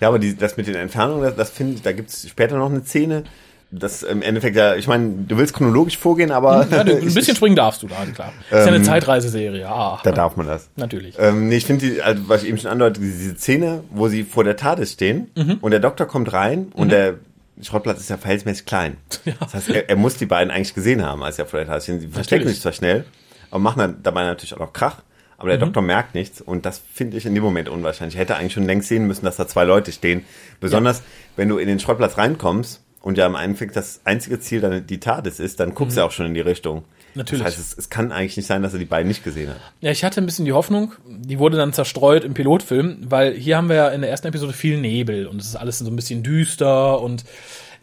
[SPEAKER 5] Ja, aber die, das mit den Entfernungen, das, das finde ich, da gibt's später noch eine Szene, das im Endeffekt ja, ich meine, du willst chronologisch vorgehen, aber
[SPEAKER 4] Ja, du, *laughs* ein bisschen springen darfst du da, klar. ist ja eine Zeitreiseserie, ah.
[SPEAKER 5] da darf man das.
[SPEAKER 4] Natürlich.
[SPEAKER 5] Ähm, nee, ich finde, die, also, was ich eben schon andeute, diese Szene, wo sie vor der TARDIS stehen
[SPEAKER 4] Mhm.
[SPEAKER 5] und der Doktor kommt rein und der Schrottplatz ist ja verhältnismäßig klein. *laughs* Das heißt, er, er muss die beiden eigentlich gesehen haben, als er vor der TARDIS steht. Sie verstecken
[SPEAKER 4] Natürlich.
[SPEAKER 5] sich zwar schnell, aber machen dann dabei natürlich auch noch Krach. Aber
[SPEAKER 4] Mhm.
[SPEAKER 5] der Doktor merkt nichts und das finde ich in dem Moment unwahrscheinlich. Ich hätte eigentlich schon längst sehen müssen, dass da zwei Leute stehen. Besonders, wenn du in den Schrottplatz reinkommst und ja im Endeffekt das einzige Ziel dann die TARDIS ist, dann guckst du auch schon in die Richtung.
[SPEAKER 4] Mhm. Natürlich.
[SPEAKER 5] Das heißt, es, es kann eigentlich nicht sein, dass er die beiden nicht gesehen hat.
[SPEAKER 4] Ja, ich hatte ein bisschen die Hoffnung, die wurde dann zerstreut im Pilotfilm, weil hier haben wir ja in der ersten Episode viel Nebel und es ist alles so ein bisschen düster und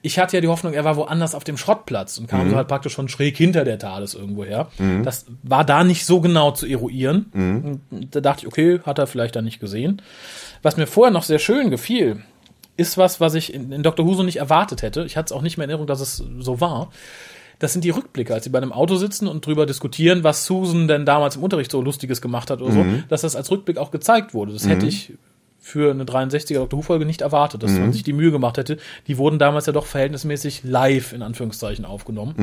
[SPEAKER 4] ich hatte ja die Hoffnung, er war woanders auf dem Schrottplatz und kam so halt praktisch schon schräg hinter der TARDIS irgendwo her. Das war da nicht so genau zu eruieren. Und Da dachte ich, okay, hat er vielleicht dann nicht gesehen. Was mir vorher noch sehr schön gefiel, ist was, was ich in, in Dr. Who so nicht erwartet hätte. Ich hatte es auch nicht mehr in Erinnerung, dass es so war. Das sind die Rückblicke, als sie bei einem Auto sitzen und drüber diskutieren, was Susan denn damals im Unterricht so Lustiges gemacht hat oder so, dass das als Rückblick auch gezeigt wurde. Das hätte ich für eine 63er Dr. Who-Folge nicht erwartet, dass man sich die Mühe gemacht hätte. Die wurden damals ja doch verhältnismäßig live, in Anführungszeichen, aufgenommen.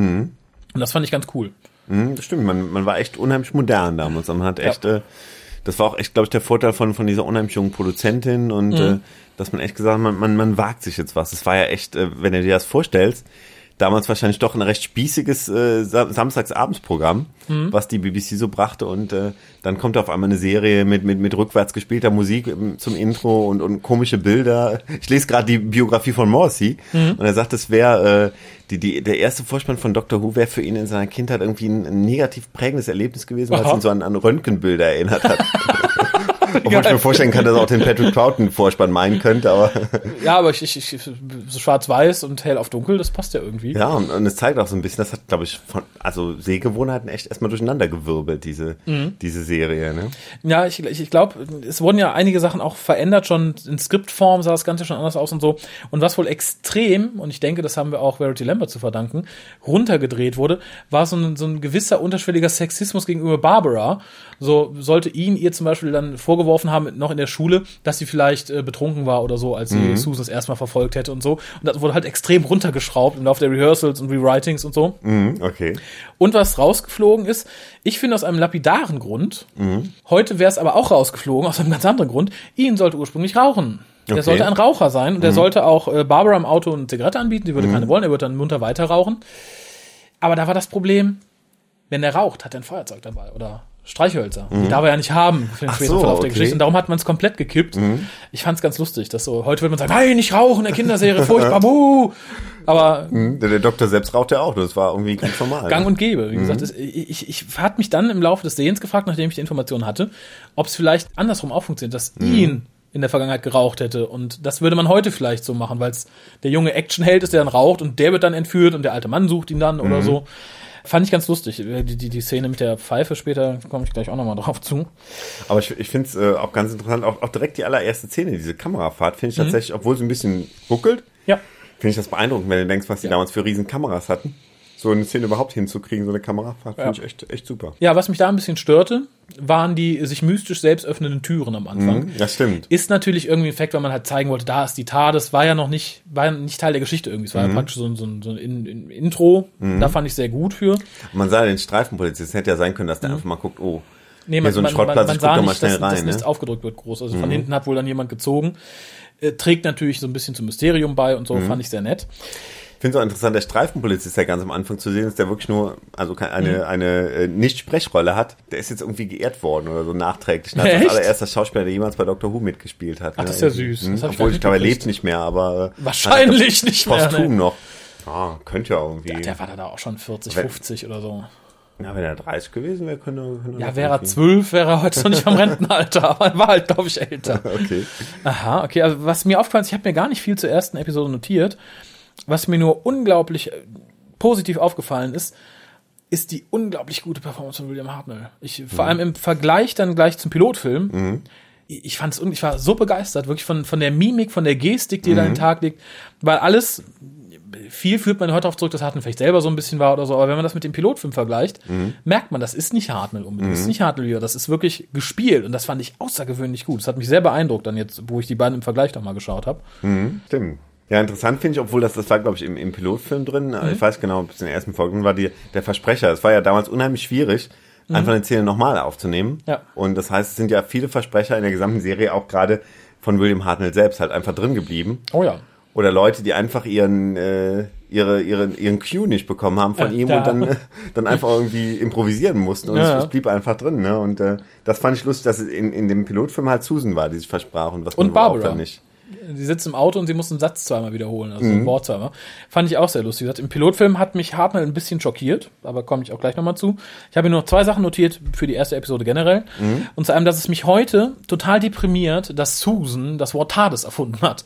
[SPEAKER 4] Und das fand ich ganz cool.
[SPEAKER 5] Mhm, das stimmt, man, man war echt unheimlich modern damals. Man hat echt, äh, das war auch echt, glaube ich, der Vorteil von, von dieser unheimlich jungen Produzentin und äh, dass man echt gesagt hat, man, man, man wagt sich jetzt was. Es war ja echt, äh, wenn du dir das vorstellst, damals wahrscheinlich doch ein recht spießiges äh, Sam- Samstagsabendsprogramm, was die BBC so brachte und äh, dann kommt auf einmal eine Serie mit, mit, mit rückwärts gespielter Musik ähm, zum Intro und, und komische Bilder. Ich lese gerade die Biografie von Morrissey und er sagt, es wäre äh, die, die, der erste Vorspann von Dr. Who wäre für ihn in seiner Kindheit irgendwie ein, ein negativ prägendes Erlebnis gewesen, weil es ihn so an, an Röntgenbilder erinnert hat. *laughs* Obwohl ich mir vorstellen kann, dass er auch den Patrick Troughton-Vorspann meinen könnte, aber *laughs*
[SPEAKER 4] Ja, aber ich, ich, ich so schwarz-weiß und hell auf dunkel, das passt ja irgendwie.
[SPEAKER 5] ja, und, und es zeigt auch so ein bisschen, das hat, glaube ich, von, also Sehgewohnheiten echt erstmal durcheinander gewirbelt, diese, diese Serie, ne?
[SPEAKER 4] Ja, ich, ich, ich glaube, es wurden ja einige Sachen auch verändert, schon in Skriptform sah das Ganze schon anders aus und so. Und was wohl extrem, und ich denke, das haben wir auch Verity Lambert zu verdanken, runtergedreht wurde, war so ein, so ein gewisser unterschwelliger Sexismus gegenüber Barbara. So sollte ihn ihr zum Beispiel dann vorgeworfen haben, noch in der Schule, dass sie vielleicht äh, betrunken war oder so, als sie Susan das erstmal verfolgt hätte und so. Und das wurde halt extrem runtergeschraubt im Laufe der Rehearsals und Rewritings und so.
[SPEAKER 5] Mhm, okay.
[SPEAKER 4] Und was rausgeflogen ist, ich finde aus einem lapidaren Grund, heute wäre es aber auch rausgeflogen, aus einem ganz anderen Grund, ihn sollte ursprünglich rauchen. Er
[SPEAKER 5] Okay.
[SPEAKER 4] sollte ein Raucher sein und er sollte auch äh, Barbara im Auto eine Zigarette anbieten, die würde keine wollen, er würde dann munter weiter rauchen. Aber da war das Problem, wenn er raucht, hat er ein Feuerzeug dabei oder Streichhölzer. Die darf er ja nicht haben für den späteren
[SPEAKER 5] so,
[SPEAKER 4] Verlauf der
[SPEAKER 5] okay.
[SPEAKER 4] Geschichte. Und darum hat man es komplett gekippt. Ich fand es ganz lustig, dass so, heute würde man sagen, nein, nicht rauchen, der Kinderserie, *laughs* furchtbar, buh. Aber
[SPEAKER 5] Mhm, Der, der Doktor selbst rauchte auch, das war irgendwie ganz normal.
[SPEAKER 4] Gang und Gäbe. Wie gesagt, es, ich, ich, ich hatte mich dann im Laufe des Sehens gefragt, nachdem ich die Informationen hatte, ob es vielleicht andersrum auch funktioniert, dass ihn in der Vergangenheit geraucht hätte. Und das würde man heute vielleicht so machen, weil es der junge Actionheld ist, der dann raucht und der wird dann entführt und der alte Mann sucht ihn dann oder so. Fand ich ganz lustig. Die, die, die Szene mit der Pfeife später komme ich gleich auch nochmal drauf zu.
[SPEAKER 5] Aber ich, ich finde es äh, auch ganz interessant, auch, auch direkt die allererste Szene, diese Kamerafahrt, finde ich
[SPEAKER 4] Mhm.
[SPEAKER 5] tatsächlich, obwohl sie ein bisschen ruckelt,
[SPEAKER 4] Ja.
[SPEAKER 5] finde ich das beeindruckend, wenn du denkst, was die damals für riesen Kameras hatten. So eine Szene überhaupt hinzukriegen, so eine Kamerafahrt,
[SPEAKER 4] Ja.
[SPEAKER 5] finde ich echt, echt super.
[SPEAKER 4] Ja, was mich da ein bisschen störte, waren die sich mystisch selbst öffnenden Türen am Anfang.
[SPEAKER 5] Mhm, das stimmt.
[SPEAKER 4] Ist natürlich irgendwie ein Effekt, weil man halt zeigen wollte, da ist die TARDIS, war ja noch nicht, war ja nicht Teil der Geschichte irgendwie. Es war
[SPEAKER 5] Mhm.
[SPEAKER 4] ja praktisch so ein, so ein, so ein In, In, Intro. Da fand ich sehr gut für.
[SPEAKER 5] Man sah den Streifenpolizisten, hätte ja sein können, dass der einfach mal guckt, oh,
[SPEAKER 4] Nee,
[SPEAKER 5] hier
[SPEAKER 4] man,
[SPEAKER 5] so ein
[SPEAKER 4] man,
[SPEAKER 5] Schrottplatz,
[SPEAKER 4] man, man
[SPEAKER 5] guck
[SPEAKER 4] sah
[SPEAKER 5] da mal
[SPEAKER 4] nicht,
[SPEAKER 5] schnell
[SPEAKER 4] dass, dass
[SPEAKER 5] rein.
[SPEAKER 4] nichts
[SPEAKER 5] Ne?
[SPEAKER 4] aufgedrückt wird groß. Also von hinten hat wohl dann jemand gezogen. Äh, trägt natürlich so ein bisschen zum Mysterium bei und so,
[SPEAKER 5] Mhm.
[SPEAKER 4] fand ich sehr nett.
[SPEAKER 5] Ich finde es auch interessant, der Streifenpolizist, der ganz am Anfang zu sehen ist, der wirklich nur, also eine,
[SPEAKER 4] Mhm.
[SPEAKER 5] eine äh, Nicht-Sprechrolle hat, der ist jetzt irgendwie geehrt worden oder so nachträglich. Das *laughs* ist
[SPEAKER 4] Echt?
[SPEAKER 5] als allererster Schauspieler, der jemals bei Doctor Who mitgespielt hat.
[SPEAKER 4] Ach,
[SPEAKER 5] ne?
[SPEAKER 4] das ist ja süß.
[SPEAKER 5] Mhm.
[SPEAKER 4] Ich
[SPEAKER 5] Obwohl, ich glaube, er lebt nicht mehr, aber äh,
[SPEAKER 4] Wahrscheinlich nicht mehr.
[SPEAKER 5] posthum
[SPEAKER 4] Ne?
[SPEAKER 5] noch. Ah, könnte ja irgendwie.
[SPEAKER 4] Der war da auch schon 40,
[SPEAKER 5] Wenn-
[SPEAKER 4] 50 oder so.
[SPEAKER 5] ja, wenn er 30 gewesen wäre, könnte er. Könnte
[SPEAKER 4] Ja, wäre er
[SPEAKER 5] irgendwie-
[SPEAKER 4] 12, wäre er heute noch nicht am Rentenalter, aber er war halt, glaube ich, älter. *laughs*
[SPEAKER 5] Okay.
[SPEAKER 4] Aha, okay. Also was mir aufgefallen ist, ich habe mir gar nicht viel zur ersten Episode notiert. Was mir nur unglaublich äh, positiv aufgefallen ist, ist die unglaublich gute Performance von William Hartnell. Ich, vor allem im Vergleich dann gleich zum Pilotfilm. Ich ich fand es, ich war so begeistert, wirklich von, von der Mimik, von der Gestik, die er da in den Tag legt, weil alles, viel führt man heute darauf zurück, dass Hartnell vielleicht selber so ein bisschen war oder so, aber wenn man das mit dem Pilotfilm vergleicht, merkt man, das ist nicht Hartnell unbedingt, das ist nicht Hartnell wieder, das ist wirklich gespielt und das fand ich außergewöhnlich gut. Das hat mich sehr beeindruckt dann jetzt, wo ich die beiden im Vergleich nochmal geschaut habe.
[SPEAKER 5] Stimmt. Ja, interessant finde ich, obwohl das, das war, glaube ich, im, im Pilotfilm drin,
[SPEAKER 4] Mhm.
[SPEAKER 5] ich weiß genau, ob es in der ersten Folge drin war, die, der Versprecher. Es war ja damals unheimlich schwierig, einfach eine Szene nochmal aufzunehmen.
[SPEAKER 4] Mhm. Ja.
[SPEAKER 5] Und das heißt, es sind ja viele Versprecher in der gesamten Serie auch gerade von William Hartnell selbst halt einfach drin geblieben.
[SPEAKER 4] Oh ja.
[SPEAKER 5] Oder Leute, die einfach ihren, äh, ihre, ihren, ihren Cue nicht bekommen haben von
[SPEAKER 4] Ja,
[SPEAKER 5] ihm
[SPEAKER 4] da-
[SPEAKER 5] und dann, äh, dann einfach irgendwie improvisieren mussten und
[SPEAKER 4] Ja,
[SPEAKER 5] es, es blieb einfach drin. Ne? Und äh, das fand ich lustig, dass es in, in dem Pilotfilm halt Susan war, die sich versprach und was
[SPEAKER 4] Und
[SPEAKER 5] man auch
[SPEAKER 4] Barbara.
[SPEAKER 5] dann nicht.
[SPEAKER 4] Sie sitzt im Auto und sie muss einen Satz zweimal wiederholen, also
[SPEAKER 5] Mhm.
[SPEAKER 4] ein Wort zweimal. Fand ich auch sehr lustig. Gesagt, Im Pilotfilm hat mich Hartnell ein bisschen schockiert, aber komme ich auch gleich nochmal zu. Ich habe mir nur zwei Sachen notiert für die erste Episode generell.
[SPEAKER 5] Mhm.
[SPEAKER 4] Und zu einem, dass es mich heute total deprimiert, dass Susan das Wort TARDIS erfunden hat.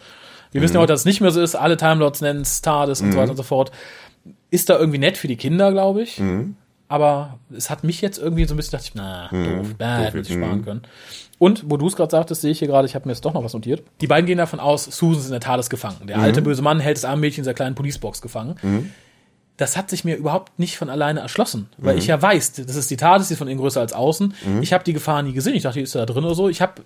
[SPEAKER 4] Wir
[SPEAKER 5] Mhm.
[SPEAKER 4] wissen ja heute, dass es nicht mehr so ist. Alle Time Lords nennen es TARDIS und so weiter und so fort. Ist da irgendwie nett für die Kinder, glaube ich.
[SPEAKER 5] Mhm.
[SPEAKER 4] Aber es hat mich jetzt irgendwie so ein bisschen, dachte ich, na, doof, bäh, hätte ich
[SPEAKER 5] mhm.
[SPEAKER 4] sparen können. Und, wo du es gerade sagtest, sehe ich hier gerade, ich habe mir jetzt doch noch was notiert. Die beiden gehen davon aus, Susan ist in der TARDIS gefangen. Der alte böse Mann hält das arme Mädchen in dieser kleinen Policebox gefangen. Das hat sich mir überhaupt nicht von alleine erschlossen, weil ich ja weiß, das ist die die ist von innen größer als außen. Ich habe die Gefahr nie gesehen. Ich dachte, die ist da drin oder so. Ich habe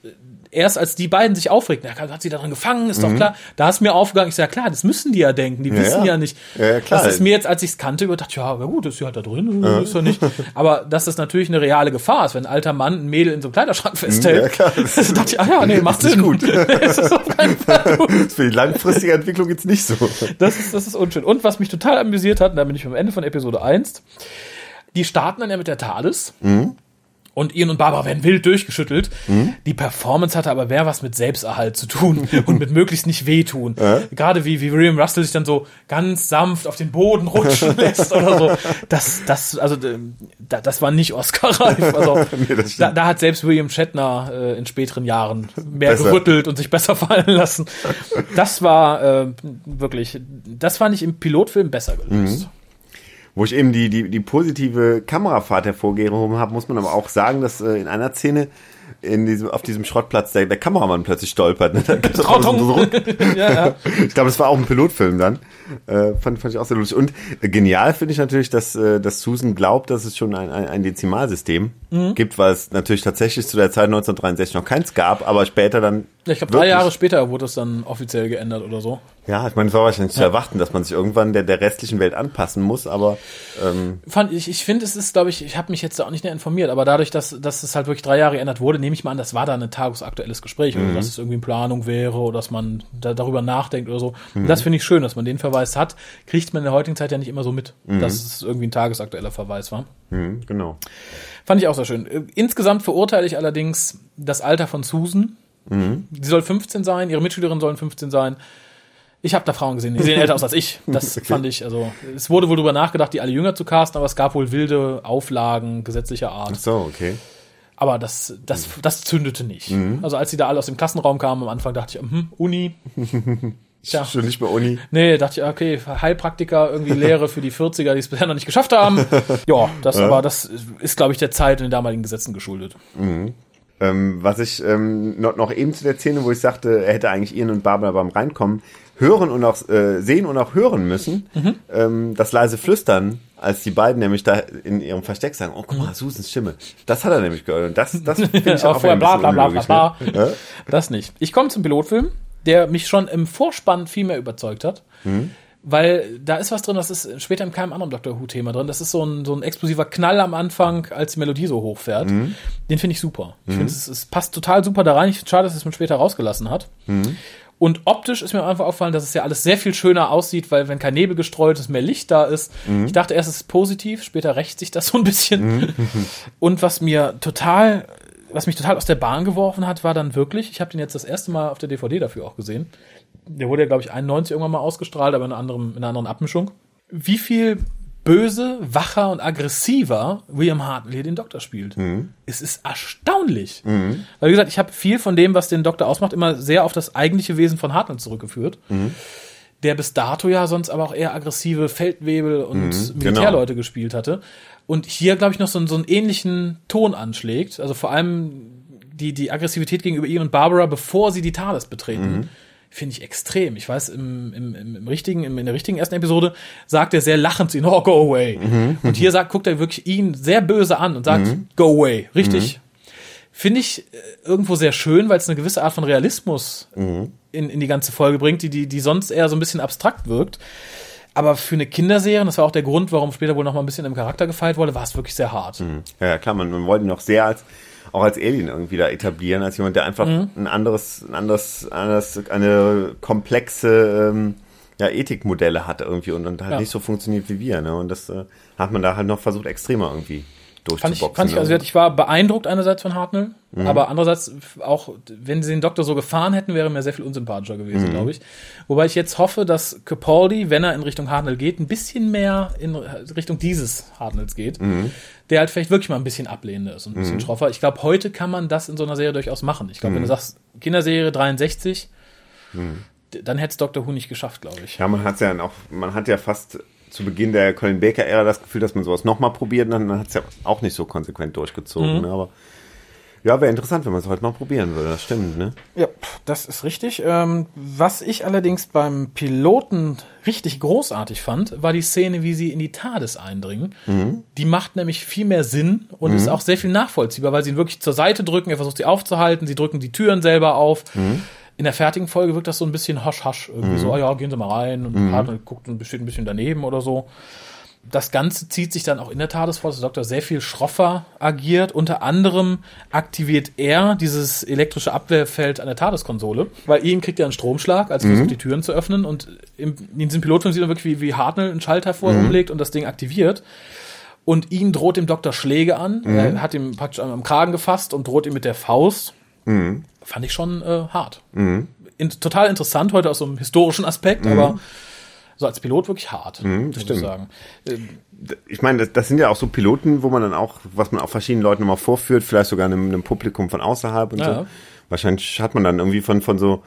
[SPEAKER 4] erst als die beiden sich aufregten, ja, hat sie da drin gefangen, ist doch klar. Da ist mir aufgegangen, ich sage, ja klar, das müssen die ja denken, die wissen
[SPEAKER 5] ja.
[SPEAKER 4] ja nicht.
[SPEAKER 5] Ja, ja, klar.
[SPEAKER 4] Das ist mir jetzt, als ich es kannte, überdacht, ja, na gut, ist sie halt da drin, *laughs* ist ja nicht. Aber dass das natürlich eine reale Gefahr ist, wenn ein alter Mann ein Mädel in so einem Kleiderschrank festhält.
[SPEAKER 5] Ja, klar.
[SPEAKER 4] Das *laughs* dachte ich, ah ja, nee, macht Sinn.
[SPEAKER 5] gut. *laughs*
[SPEAKER 4] das ist auf keinen Fall gut.
[SPEAKER 5] Das ist für die langfristige Entwicklung jetzt nicht so.
[SPEAKER 4] Das ist, das ist unschön. Und was mich total amüsiert hat, und da bin ich am Ende von Episode 1, die starten dann ja mit der TARDIS. Und Ian und Barbara werden wild durchgeschüttelt. Die Performance hatte aber mehr was mit Selbsterhalt zu tun *laughs* und mit möglichst nicht wehtun. Gerade wie, wie William Russell sich dann so ganz sanft auf den Boden rutschen *laughs* lässt oder so. Das, das, also, da, das war nicht Oscar-reif. *laughs* Also,
[SPEAKER 5] Nee,
[SPEAKER 4] da, da hat selbst William Shatner äh, in späteren Jahren mehr
[SPEAKER 5] Besser.
[SPEAKER 4] gerüttelt und sich besser fallen lassen. Das war äh, wirklich, das fand ich im Pilotfilm besser gelöst.
[SPEAKER 5] Wo ich eben die, die, die positive Kamerafahrt hervorgehoben habe, muss man aber auch sagen, dass äh, in einer Szene in diesem, auf diesem Schrottplatz der, der Kameramann plötzlich stolpert. Ne? *laughs* Da gibt's auch so- *laughs*
[SPEAKER 4] ja, ja.
[SPEAKER 5] Ich glaube, das war auch ein Pilotfilm dann. Äh, fand, fand ich auch sehr lustig. Und äh, genial finde ich natürlich, dass, äh, dass Susan glaubt, dass es schon ein, ein, ein Dezimalsystem
[SPEAKER 4] Mhm.
[SPEAKER 5] gibt, weil es natürlich tatsächlich zu der Zeit 1963 noch keins gab, aber später dann.
[SPEAKER 4] Ich glaube, drei Jahre später wurde es dann offiziell geändert oder so.
[SPEAKER 5] Ja, ich meine, es war wahrscheinlich zu erwarten, dass man sich irgendwann der, der restlichen Welt anpassen muss, aber ähm,
[SPEAKER 4] Fand ich, ich finde, es ist, glaube ich, ich habe mich jetzt da auch nicht näher informiert, aber dadurch, dass, dass es halt wirklich drei Jahre geändert wurde, nehme ich mal an, das war da ein tagesaktuelles Gespräch oder dass es irgendwie in Planung wäre oder dass man da, darüber nachdenkt oder so. Und das finde ich schön, dass man den Verweis hat. Kriegt man in der heutigen Zeit ja nicht immer so mit, dass es irgendwie ein tagesaktueller Verweis war.
[SPEAKER 5] hm, genau.
[SPEAKER 4] Fand ich auch sehr schön. Äh, Insgesamt verurteile ich allerdings das Alter von Susan. Die soll 15 sein, ihre Mitschülerinnen sollen 15 sein. Ich habe da Frauen gesehen, die sehen *laughs* älter aus als ich. Das fand ich, also es wurde wohl drüber nachgedacht, die alle jünger zu casten, aber es gab wohl wilde Auflagen gesetzlicher Art.
[SPEAKER 5] So, okay.
[SPEAKER 4] Aber das, das, das zündete nicht. Also als sie da alle aus dem Klassenraum kamen, am Anfang dachte ich, hm, Uni. *laughs* Tja.
[SPEAKER 5] Schon nicht mehr Uni.
[SPEAKER 4] Nee, dachte ich, okay, Heilpraktiker, irgendwie Lehre für die 40er, die es bisher noch nicht geschafft haben. *laughs* Ja, das aber das ist, glaube ich, der Zeit und den damaligen Gesetzen geschuldet.
[SPEAKER 5] Ähm, was ich ähm, noch, noch eben zu der Szene, wo ich sagte, er hätte eigentlich Ian und Barbara beim Reinkommen hören und auch äh, sehen und auch hören müssen.
[SPEAKER 4] Mhm.
[SPEAKER 5] Ähm, das leise Flüstern als die beiden nämlich da in ihrem Versteck sagen, oh, guck mal, Susans Stimme. Das hat er nämlich gehört. Und das, das finde *laughs* ich auch
[SPEAKER 4] vorher
[SPEAKER 5] wieder
[SPEAKER 4] bla bla bla bla
[SPEAKER 5] unlogisch,
[SPEAKER 4] bla.
[SPEAKER 5] ne?
[SPEAKER 4] Das nicht. Ich komme zum Pilotfilm, der mich schon im Vorspann viel mehr überzeugt hat. Weil da ist was drin, das ist später in keinem anderen Doctor Who-Thema drin. Das ist so ein, so ein explosiver Knall am Anfang, als die Melodie so hochfährt. Den finde ich super. Ich finde, es, es passt total super da rein. Ich finde schade, dass es man später rausgelassen hat. Und optisch ist mir einfach aufgefallen, dass es ja alles sehr viel schöner aussieht, weil wenn kein Nebel gestreut ist, mehr Licht da ist. Ich dachte erst, es ist positiv, später rächt sich das so ein bisschen. *laughs* Und was mir total, was mich total aus der Bahn geworfen hat, war dann wirklich, ich habe den jetzt das erste Mal auf der DVD dafür auch gesehen. Der wurde ja, glaube ich, 91 irgendwann mal ausgestrahlt, aber in einer anderen, in einer anderen Abmischung. Wie viel böse, wacher und aggressiver William Hartley den Doktor spielt. Es ist erstaunlich. Weil, wie gesagt, ich habe viel von dem, was den Doktor ausmacht, immer sehr auf das eigentliche Wesen von Hartnell zurückgeführt. Der bis dato ja sonst aber auch eher aggressive Feldwebel und Militärleute gespielt hatte. Und hier, glaube ich, noch so, einen- so einen ähnlichen Ton anschlägt. Also vor allem die, die Aggressivität gegenüber ihm und Barbara, bevor sie die TARDIS betreten, finde ich extrem. Ich weiß, im, im, im, im richtigen, im, in der richtigen ersten Episode sagt er sehr lachend zu ihm, oh, go away. Und hier sagt, guckt er wirklich ihn sehr böse an und sagt, go away. Richtig. Finde ich äh, irgendwo sehr schön, weil es eine gewisse Art von Realismus in, in die ganze Folge bringt, die, die, die sonst eher so ein bisschen abstrakt wirkt. Aber für eine Kinderserie, und das war auch der Grund, warum später wohl noch mal ein bisschen im Charakter gefeilt wurde, war es wirklich sehr hart.
[SPEAKER 5] Ja, ja, klar, man, man wollte ihn noch sehr als auch als Alien irgendwie da etablieren, als jemand, der einfach
[SPEAKER 4] Mhm.
[SPEAKER 5] ein anderes, ein anderes, anderes, eine komplexe ähm, ja, Ethikmodelle hat irgendwie und, und halt
[SPEAKER 4] Ja.
[SPEAKER 5] nicht so funktioniert wie wir. Ne? Und das äh, hat man da halt noch versucht, extremer irgendwie
[SPEAKER 4] Fand ich,
[SPEAKER 5] durchzuboxen.
[SPEAKER 4] fand ich, also ich war beeindruckt einerseits von Hartnell, aber andererseits auch, wenn sie den Doktor so gefahren hätten, wäre mir sehr viel unsympathischer gewesen, glaube ich. Wobei ich jetzt hoffe, dass Capaldi, wenn er in Richtung Hartnell geht, ein bisschen mehr in Richtung dieses Hartnells geht, der halt vielleicht wirklich mal ein bisschen ablehnender ist und ein bisschen schroffer. Ich glaube, heute kann man das in so einer Serie durchaus machen. Ich glaube, wenn du sagst, Kinderserie 63, d- dann hätte es Doctor Who nicht geschafft, glaube ich.
[SPEAKER 5] Ja, man hat ja auch, man hat ja fast zu Beginn der Colin Baker-Ära das Gefühl, dass man sowas nochmal probiert und dann hat es ja auch nicht so konsequent durchgezogen.
[SPEAKER 4] Mhm.
[SPEAKER 5] Ne? Aber ja, wäre interessant, wenn man es heute mal probieren würde. Das stimmt, ne?
[SPEAKER 4] Ja, das ist richtig. Ähm, was ich allerdings beim Piloten richtig großartig fand, war die Szene, wie sie in die TARDIS eindringen. Die macht nämlich viel mehr Sinn und ist auch sehr viel nachvollziehbar, weil sie ihn wirklich zur Seite drücken, er versucht sie aufzuhalten, sie drücken die Türen selber auf. In der fertigen Folge wirkt das so ein bisschen hosch-hasch. Irgendwie so, ah ja, gehen Sie mal rein und Hartnell guckt und steht ein bisschen daneben oder so. Das Ganze zieht sich dann auch in der TARDIS vor, dass der Doktor sehr viel schroffer agiert. Unter anderem aktiviert er dieses elektrische Abwehrfeld an der TARDIS-Konsole, weil ihn kriegt er einen Stromschlag, als er versucht, die Türen zu öffnen. Und im, in diesem Pilotfilm sieht man wirklich, wie, wie Hartnell einen Schalter vorher umlegt und das Ding aktiviert. Und ihn droht dem Doktor Schläge an. Er hat ihm praktisch am Kragen gefasst und droht ihm mit der Faust. Fand ich schon äh, hart. In, total interessant heute aus so einem historischen Aspekt, aber so als Pilot wirklich hart, muss ich
[SPEAKER 5] stimmt.
[SPEAKER 4] sagen.
[SPEAKER 5] Ich meine, das, das sind ja auch so Piloten, wo man dann auch, was man auch verschiedenen Leuten immer vorführt, vielleicht sogar einem, einem Publikum von außerhalb und
[SPEAKER 4] Ja.
[SPEAKER 5] so. Wahrscheinlich hat man dann irgendwie von, von so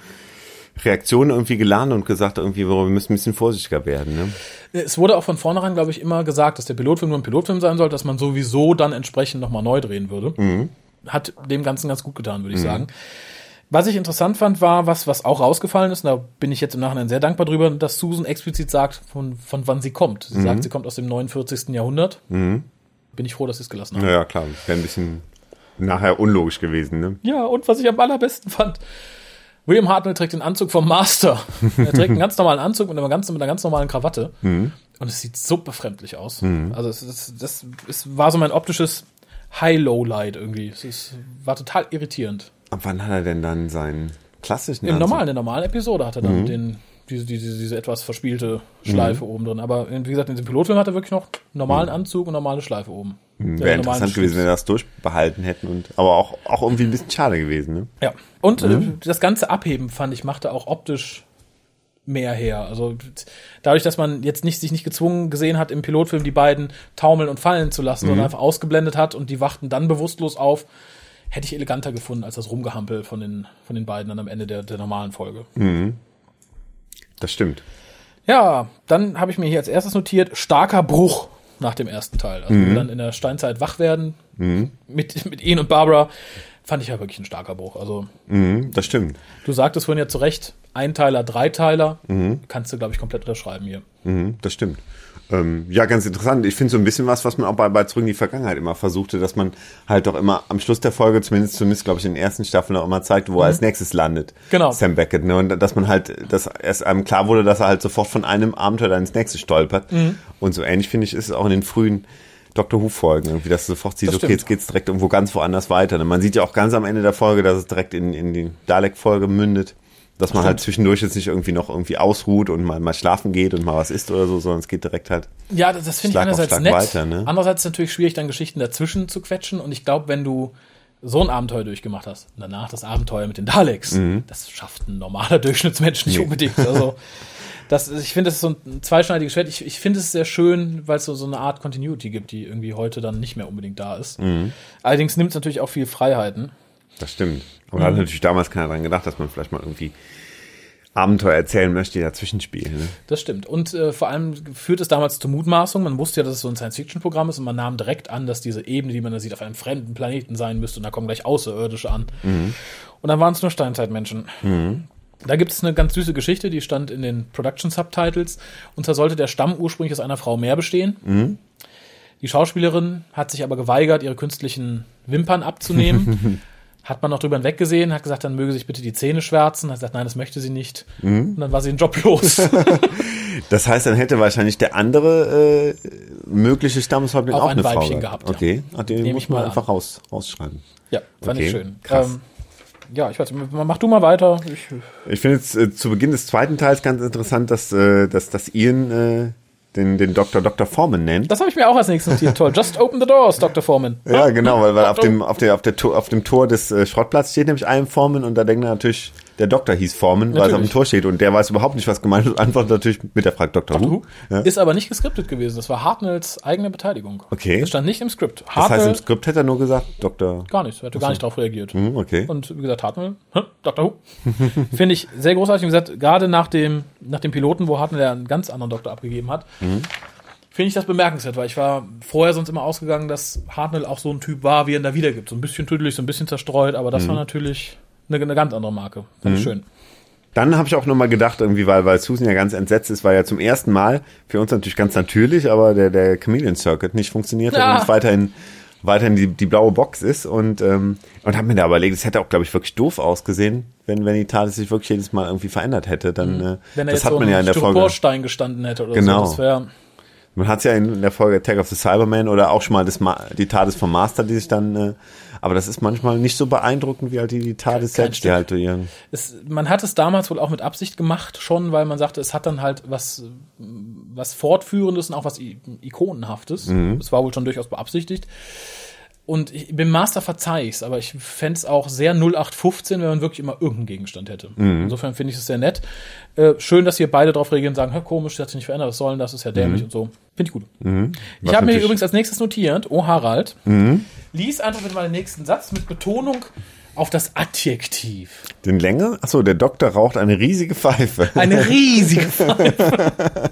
[SPEAKER 5] Reaktionen irgendwie gelernt und gesagt, irgendwie, wir müssen ein bisschen vorsichtiger werden. Ne?
[SPEAKER 4] Es wurde auch von vornherein, glaube ich, immer gesagt, dass der Pilotfilm nur ein Pilotfilm sein soll, dass man sowieso dann entsprechend nochmal neu drehen würde. Hat dem Ganzen ganz gut getan, würde ich sagen. Was ich interessant fand, war, was, was auch rausgefallen ist, und da bin ich jetzt im Nachhinein sehr dankbar drüber, dass Susan explizit sagt, von, von wann sie kommt. Sie sagt, sie kommt aus dem 49. Jahrhundert. Bin ich froh, dass sie es gelassen haben.
[SPEAKER 5] Naja, klar, wäre ein bisschen nachher unlogisch gewesen. Ne?
[SPEAKER 4] Ja, und was ich am allerbesten fand, William Hartnell trägt den Anzug vom Master. Er trägt einen ganz normalen Anzug mit einer ganz, mit einer ganz normalen Krawatte. Und es sieht so befremdlich aus. Also es, ist, das es war so mein optisches High-Low-Light irgendwie. Es ist, war total irritierend.
[SPEAKER 5] Ab wann hat er denn dann seinen klassischen
[SPEAKER 4] Im
[SPEAKER 5] Anzug?
[SPEAKER 4] normalen, in der normalen Episode hat er dann den, diese, diese, diese etwas verspielte Schleife oben drin. Aber wie gesagt, in diesem Pilotfilm hat er wirklich noch einen normalen Anzug und normale Schleife oben. Ja,
[SPEAKER 5] Wäre
[SPEAKER 4] normalen
[SPEAKER 5] interessant gewesen, wenn wir das durchbehalten hätten. Und, aber auch, auch irgendwie ein bisschen schade gewesen. Ne?
[SPEAKER 4] Ja. Und äh, das ganze Abheben, fand ich, machte auch optisch mehr her. Also dadurch, dass man jetzt nicht, sich nicht gezwungen gesehen hat, im Pilotfilm die beiden taumeln und fallen zu lassen, sondern einfach ausgeblendet hat und die wachten dann bewusstlos auf, hätte ich eleganter gefunden als das Rumgehampel von den, von den beiden dann am Ende der, der normalen Folge.
[SPEAKER 5] Das stimmt.
[SPEAKER 4] Ja, dann habe ich mir hier als erstes notiert, starker Bruch nach dem ersten Teil. Also wir dann in der Steinzeit wach werden mit, mit Ian und Barbara, fand ich ja wirklich ein starker Bruch. Also
[SPEAKER 5] Mhm, das stimmt.
[SPEAKER 4] du sagtest vorhin ja zu Recht, Einteiler, Dreiteiler, kannst du, glaube ich, komplett unterschreiben hier.
[SPEAKER 5] Mhm, das stimmt. Ähm, ja, ganz interessant. Ich finde so ein bisschen was, was man auch bei, bei Zurück in die Vergangenheit immer versuchte, dass man halt doch immer am Schluss der Folge, zumindest, zumindest glaube ich, in den ersten Staffeln auch immer zeigt, wo er als nächstes landet.
[SPEAKER 4] Genau.
[SPEAKER 5] Sam Beckett, ne? Und dass man halt, dass erst einem klar wurde, dass er halt sofort von einem Abenteuer ins nächste stolpert. Und so ähnlich, finde ich, ist es auch in den frühen Doctor Who-Folgen, irgendwie, dass du sofort siehst, okay, jetzt geht's direkt irgendwo ganz woanders weiter. Ne? Man sieht ja auch ganz am Ende der Folge, dass es direkt in, in die Dalek-Folge mündet. Dass man halt zwischendurch jetzt nicht irgendwie noch irgendwie ausruht und mal, mal schlafen geht und mal was isst oder so, sondern es geht direkt halt.
[SPEAKER 4] Ja, das, das finde ich einerseits nett.
[SPEAKER 5] weiter, ne?
[SPEAKER 4] Andererseits ist es natürlich schwierig, dann Geschichten dazwischen zu quetschen. Und ich glaube, wenn du so ein Abenteuer durchgemacht hast, und danach das Abenteuer mit den Daleks, das schafft ein normaler *laughs* Durchschnittsmensch nicht
[SPEAKER 5] Mhm. Nee.
[SPEAKER 4] unbedingt. Also, *laughs* das, ich finde, das ist so ein zweischneidiges Schwert. Ich, ich finde es sehr schön, weil es so, so eine Art Continuity gibt, die irgendwie heute dann nicht mehr unbedingt da ist.
[SPEAKER 5] Mhm.
[SPEAKER 4] Allerdings nimmt es natürlich auch viel Freiheiten.
[SPEAKER 5] Das stimmt. Aber da hat natürlich damals keiner dran gedacht, dass man vielleicht mal irgendwie Abenteuer erzählen möchte, die dazwischen spielen. Ne?
[SPEAKER 4] Das stimmt. Und äh, vor allem führt es damals zur Mutmaßung. Man wusste ja, dass es so ein Science-Fiction-Programm ist und man nahm direkt an, dass diese Ebene, die man da sieht, auf einem fremden Planeten sein müsste und da kommen gleich Außerirdische an. Und dann waren es nur Steinzeitmenschen. Da gibt es eine ganz süße Geschichte, die stand in den Production-Subtitles. Und zwar sollte der Stamm ursprünglich aus einer Frau mehr bestehen. Die Schauspielerin hat sich aber geweigert, ihre künstlichen Wimpern abzunehmen. *laughs* hat man noch drüber hinweggesehen, hat gesagt, dann möge sich bitte die Zähne schwärzen. Hat gesagt, nein, das möchte sie nicht. Und dann war sie den Job los. *laughs*
[SPEAKER 5] Das heißt, dann hätte wahrscheinlich der andere äh, mögliche Stammeshäuptling
[SPEAKER 4] Auch
[SPEAKER 5] auch,
[SPEAKER 4] ein
[SPEAKER 5] eine
[SPEAKER 4] Weibchen
[SPEAKER 5] Frau
[SPEAKER 4] gehabt, ja.
[SPEAKER 5] Okay, Ach, den
[SPEAKER 4] Nehme
[SPEAKER 5] muss
[SPEAKER 4] ich
[SPEAKER 5] man
[SPEAKER 4] mal
[SPEAKER 5] einfach raus, rausschreiben.
[SPEAKER 4] Ja, fand
[SPEAKER 5] Okay,
[SPEAKER 4] ich schön.
[SPEAKER 5] krass.
[SPEAKER 4] Ähm, ja, ich weiß, nicht, mach du mal weiter. Ich,
[SPEAKER 5] Ich finde jetzt äh, zu Beginn des zweiten Teils ganz interessant, dass, äh, dass, dass Ian äh, den, den Dr. Dr. Foreman nennt.
[SPEAKER 4] das habe ich mir auch als nächstes notiert. Toll. Just open the doors, Dr. Foreman.
[SPEAKER 5] Ja, genau, weil, weil auf dem, auf, der, auf, der, Tor- auf dem Tor des äh, Schrottplatzes steht nämlich ein Foreman und da denkt er natürlich, der Doktor hieß Foreman, weil es auf dem. Tor steht und der weiß überhaupt nicht, was gemeint ist, antwortet natürlich mit der Frage Dr.
[SPEAKER 4] Dr.
[SPEAKER 5] Who. Ja.
[SPEAKER 4] Ist aber nicht geskriptet gewesen. Das war Hartnells eigene Beteiligung.
[SPEAKER 5] Okay.
[SPEAKER 4] Das stand nicht im Skript.
[SPEAKER 5] Das heißt,
[SPEAKER 4] Hartnell
[SPEAKER 5] im Skript hätte er nur gesagt, Dr.
[SPEAKER 4] gar nichts. Er hatte gar nicht darauf reagiert.
[SPEAKER 5] Hm, okay.
[SPEAKER 4] Und wie gesagt, Hartnell, hä? Dr. Who. *laughs* Finde ich sehr großartig. Wie gesagt, gerade nach dem, nach dem Piloten, wo Hartnell einen ganz anderen Doktor abgegeben hat,
[SPEAKER 5] Mhm.
[SPEAKER 4] finde ich das bemerkenswert, weil ich war vorher sonst immer ausgegangen, dass Hartnell auch so ein Typ war, wie er ihn da wiedergibt. So ein bisschen tüdelig, so ein bisschen zerstreut, aber
[SPEAKER 5] Mhm.
[SPEAKER 4] das war natürlich eine, eine ganz andere Marke. Fand ich schön.
[SPEAKER 5] Dann habe ich auch nochmal gedacht, irgendwie, weil, weil Susan ja ganz entsetzt ist, weil ja zum ersten Mal, für uns natürlich ganz natürlich, aber der, der Chameleon Circuit nicht funktioniert hat
[SPEAKER 4] Ja.
[SPEAKER 5] und es weiterhin, weiterhin die, die blaue Box ist und, ähm, und habe mir da überlegt, es hätte auch, glaube ich, wirklich doof ausgesehen, wenn, wenn die TARDIS sich wirklich jedes Mal irgendwie verändert hätte, dann, äh,
[SPEAKER 4] Mhm. Wenn er
[SPEAKER 5] das
[SPEAKER 4] jetzt
[SPEAKER 5] hat
[SPEAKER 4] so
[SPEAKER 5] man ja in der Folge.
[SPEAKER 4] Gestanden hätte oder
[SPEAKER 5] Genau.
[SPEAKER 4] so. Wäre
[SPEAKER 5] Man hat es ja in der Folge Attack of the Cyberman oder auch schon mal das Ma die TARDIS vom Master, die sich dann, äh, aber das ist manchmal nicht so beeindruckend wie halt die, die
[SPEAKER 4] Kein
[SPEAKER 5] selbst, die halt ihren,
[SPEAKER 4] es, man hat es damals wohl auch mit Absicht gemacht, schon, weil man sagte, es hat dann halt was, was Fortführendes und auch was I Ikonenhaftes. Das war wohl schon durchaus beabsichtigt. Und ich, beim Master verzeih ich's, aber ich fänd's es auch sehr 0815, wenn man wirklich immer irgendeinen Gegenstand hätte. Insofern finde ich es sehr nett. Äh, schön, dass hier beide drauf reagieren und sagen, Hä, komisch, das hat sich nicht verändert, was soll denn das, ist ja dämlich und so. Finde ich gut. Ich
[SPEAKER 5] Was
[SPEAKER 4] habe mir übrigens als nächstes notiert, oh Harald, lies einfach mal den nächsten Satz mit Betonung auf das Adjektiv.
[SPEAKER 5] den Länge. Achso, der Doktor raucht eine riesige Pfeife.
[SPEAKER 4] Eine riesige *laughs*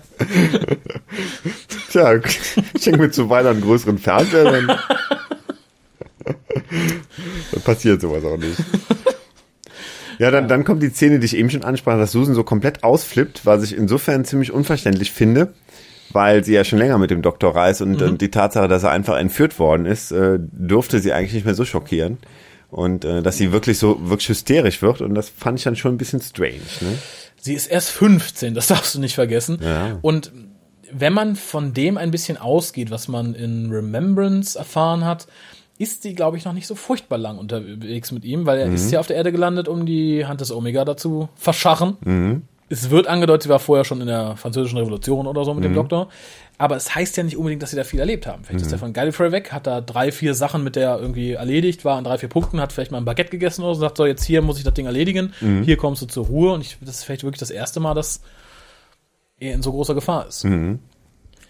[SPEAKER 5] Tja, ich denke mir zu weiter einen größeren Fernseher, dann, *laughs* dann passiert sowas auch nicht. Ja, dann, dann kommt die Szene, die ich eben schon ansprach, dass Susan so komplett ausflippt, was ich insofern ziemlich unverständlich finde, weil sie ja schon länger mit dem Doktor reist und, und die Tatsache, dass er einfach entführt worden ist, äh, durfte sie eigentlich nicht mehr so schockieren. Und äh, dass sie wirklich so wirklich hysterisch wird und das fand ich dann schon ein bisschen strange. Ne?
[SPEAKER 4] Sie ist erst 15, das *laughs* darfst du nicht vergessen.
[SPEAKER 5] Ja.
[SPEAKER 4] Und wenn man von dem ein bisschen ausgeht, was man in Remembrance erfahren hat, ist sie, glaube ich, noch nicht so furchtbar lang unterwegs mit ihm, weil er ist ja auf der Erde gelandet, um die Hand des Omega dazu verscharren. Es wird angedeutet, sie war vorher schon in der französischen Revolution oder so mit dem Doktor. Aber es heißt ja nicht unbedingt, dass sie da viel erlebt haben. Vielleicht ist er von Gallifrey weg, hat da drei, vier Sachen mit der irgendwie erledigt, war an drei, vier Punkten, hat vielleicht mal ein Baguette gegessen oder so, sagt so, jetzt hier muss ich das Ding erledigen, hier kommst du zur Ruhe. Und ich, das ist vielleicht wirklich das erste Mal, dass er in so großer Gefahr ist.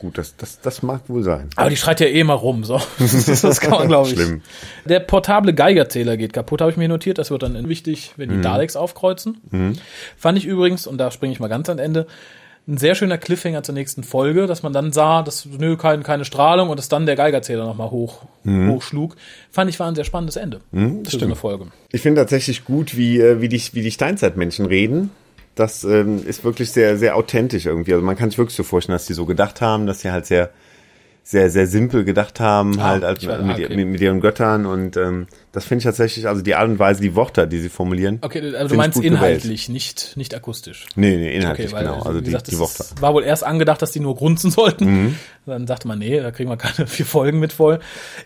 [SPEAKER 5] Gut, das, das, das mag wohl sein.
[SPEAKER 4] Aber die schreit ja eh immer rum, so. *laughs* Das kann man, glaube ich.
[SPEAKER 5] Schlimm.
[SPEAKER 4] Der portable Geigerzähler geht kaputt, habe ich mir notiert. Das wird dann wichtig, wenn die
[SPEAKER 5] Mhm.
[SPEAKER 4] Daleks aufkreuzen. Fand ich übrigens, und da springe ich mal ganz am Ende, ein sehr schöner Cliffhanger zur nächsten Folge, dass man dann sah, dass nö, kein, keine Strahlung und dass dann der Geigerzähler nochmal hoch, hochschlug. Fand ich war ein sehr spannendes Ende
[SPEAKER 5] Mhm,
[SPEAKER 4] für so eine Folge.
[SPEAKER 5] Ich finde tatsächlich gut, wie, äh, wie, die, wie die Steinzeitmenschen reden. Das ähm, ist wirklich sehr, sehr authentisch irgendwie. Also man kann sich wirklich so vorstellen, dass die so gedacht haben, dass sie halt sehr, sehr, sehr simpel gedacht haben,
[SPEAKER 4] Ah,
[SPEAKER 5] halt als,
[SPEAKER 4] weiß,
[SPEAKER 5] mit,
[SPEAKER 4] ah, okay.
[SPEAKER 5] mit, mit ihren Göttern. Und ähm, das finde ich tatsächlich, also die Art und Weise, die Worte, die sie formulieren.
[SPEAKER 4] Okay, also du meinst
[SPEAKER 5] gewählt.
[SPEAKER 4] inhaltlich, nicht, nicht akustisch.
[SPEAKER 5] Nee, nee, inhaltlich,
[SPEAKER 4] Okay,
[SPEAKER 5] genau. Also die,
[SPEAKER 4] gesagt,
[SPEAKER 5] die
[SPEAKER 4] es
[SPEAKER 5] Worte.
[SPEAKER 4] war wohl erst angedacht, dass die nur grunzen *laughs* sollten.
[SPEAKER 5] Mhm.
[SPEAKER 4] Dann dachte man, nee, da kriegen wir keine vier Folgen mit voll.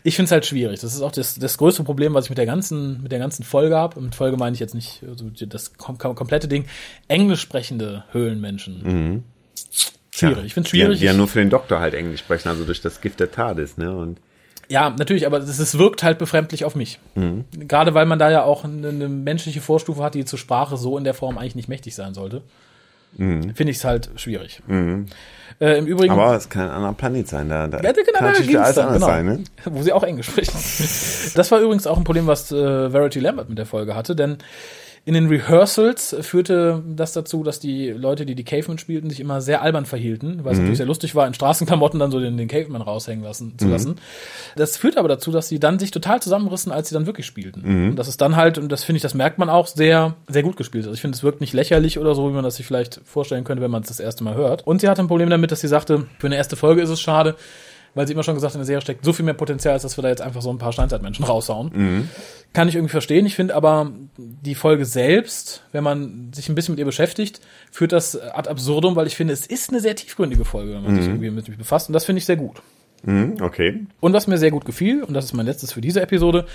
[SPEAKER 4] Ich finde es halt schwierig. Das ist auch das, das größte Problem, was ich mit der ganzen, mit der ganzen Folge habe. Und mit Folge meine ich jetzt nicht also das kom kom komplette Ding. Englisch sprechende Höhlenmenschen. Schwierig. Ich finde es
[SPEAKER 5] Mhm.
[SPEAKER 4] Schwierig.
[SPEAKER 5] die ja nur für den Doktor halt Englisch sprechen, also durch das Gift der TARDIS, ne? Und
[SPEAKER 4] Ja, natürlich, aber es, es wirkt halt befremdlich auf mich.
[SPEAKER 5] Mhm.
[SPEAKER 4] Gerade weil man da ja auch eine, eine menschliche Vorstufe hat, die zur Sprache so in der Form eigentlich nicht mächtig sein sollte. Finde ich es halt schwierig. Äh, Im Übrigen.
[SPEAKER 5] Mhm. aber es kann ein anderer Planet sein, da, da
[SPEAKER 4] Ja, genau,
[SPEAKER 5] kann natürlich alles
[SPEAKER 4] dann,
[SPEAKER 5] anders
[SPEAKER 4] genau.
[SPEAKER 5] sein, ne?
[SPEAKER 4] Wo sie auch Englisch sprechen. Das war übrigens auch ein Problem, was äh, Verity Lambert mit der Folge hatte, denn in den Rehearsals führte das dazu, dass die Leute, die die Caveman spielten, sich immer sehr albern verhielten, weil es natürlich sehr lustig war, in Straßenklamotten dann so den, den Caveman raushängen lassen, zu lassen. Das führte aber dazu, dass sie dann sich total zusammenrissen, als sie dann wirklich spielten. Und das ist dann halt, und das finde ich, das merkt man auch, sehr, sehr gut gespielt. Also ich finde, es wirkt nicht lächerlich oder so, wie man das sich vielleicht vorstellen könnte, wenn man es das erste Mal hört. Und sie hatte ein Problem damit, dass sie sagte, für eine erste Folge ist es schade, weil sie immer schon gesagt hat, in der Serie steckt so viel mehr Potenzial, als dass wir da jetzt einfach so ein paar Steinzeitmenschen raushauen. Kann ich irgendwie verstehen. Ich finde aber die Folge selbst, wenn man sich ein bisschen mit ihr beschäftigt, führt das ad absurdum, weil ich finde, es ist eine sehr tiefgründige Folge, wenn man sich irgendwie mit befasst. Und das finde ich sehr gut.
[SPEAKER 5] Mhm, okay.
[SPEAKER 4] Und was mir sehr gut gefiel, und das ist mein letztes für diese Episode,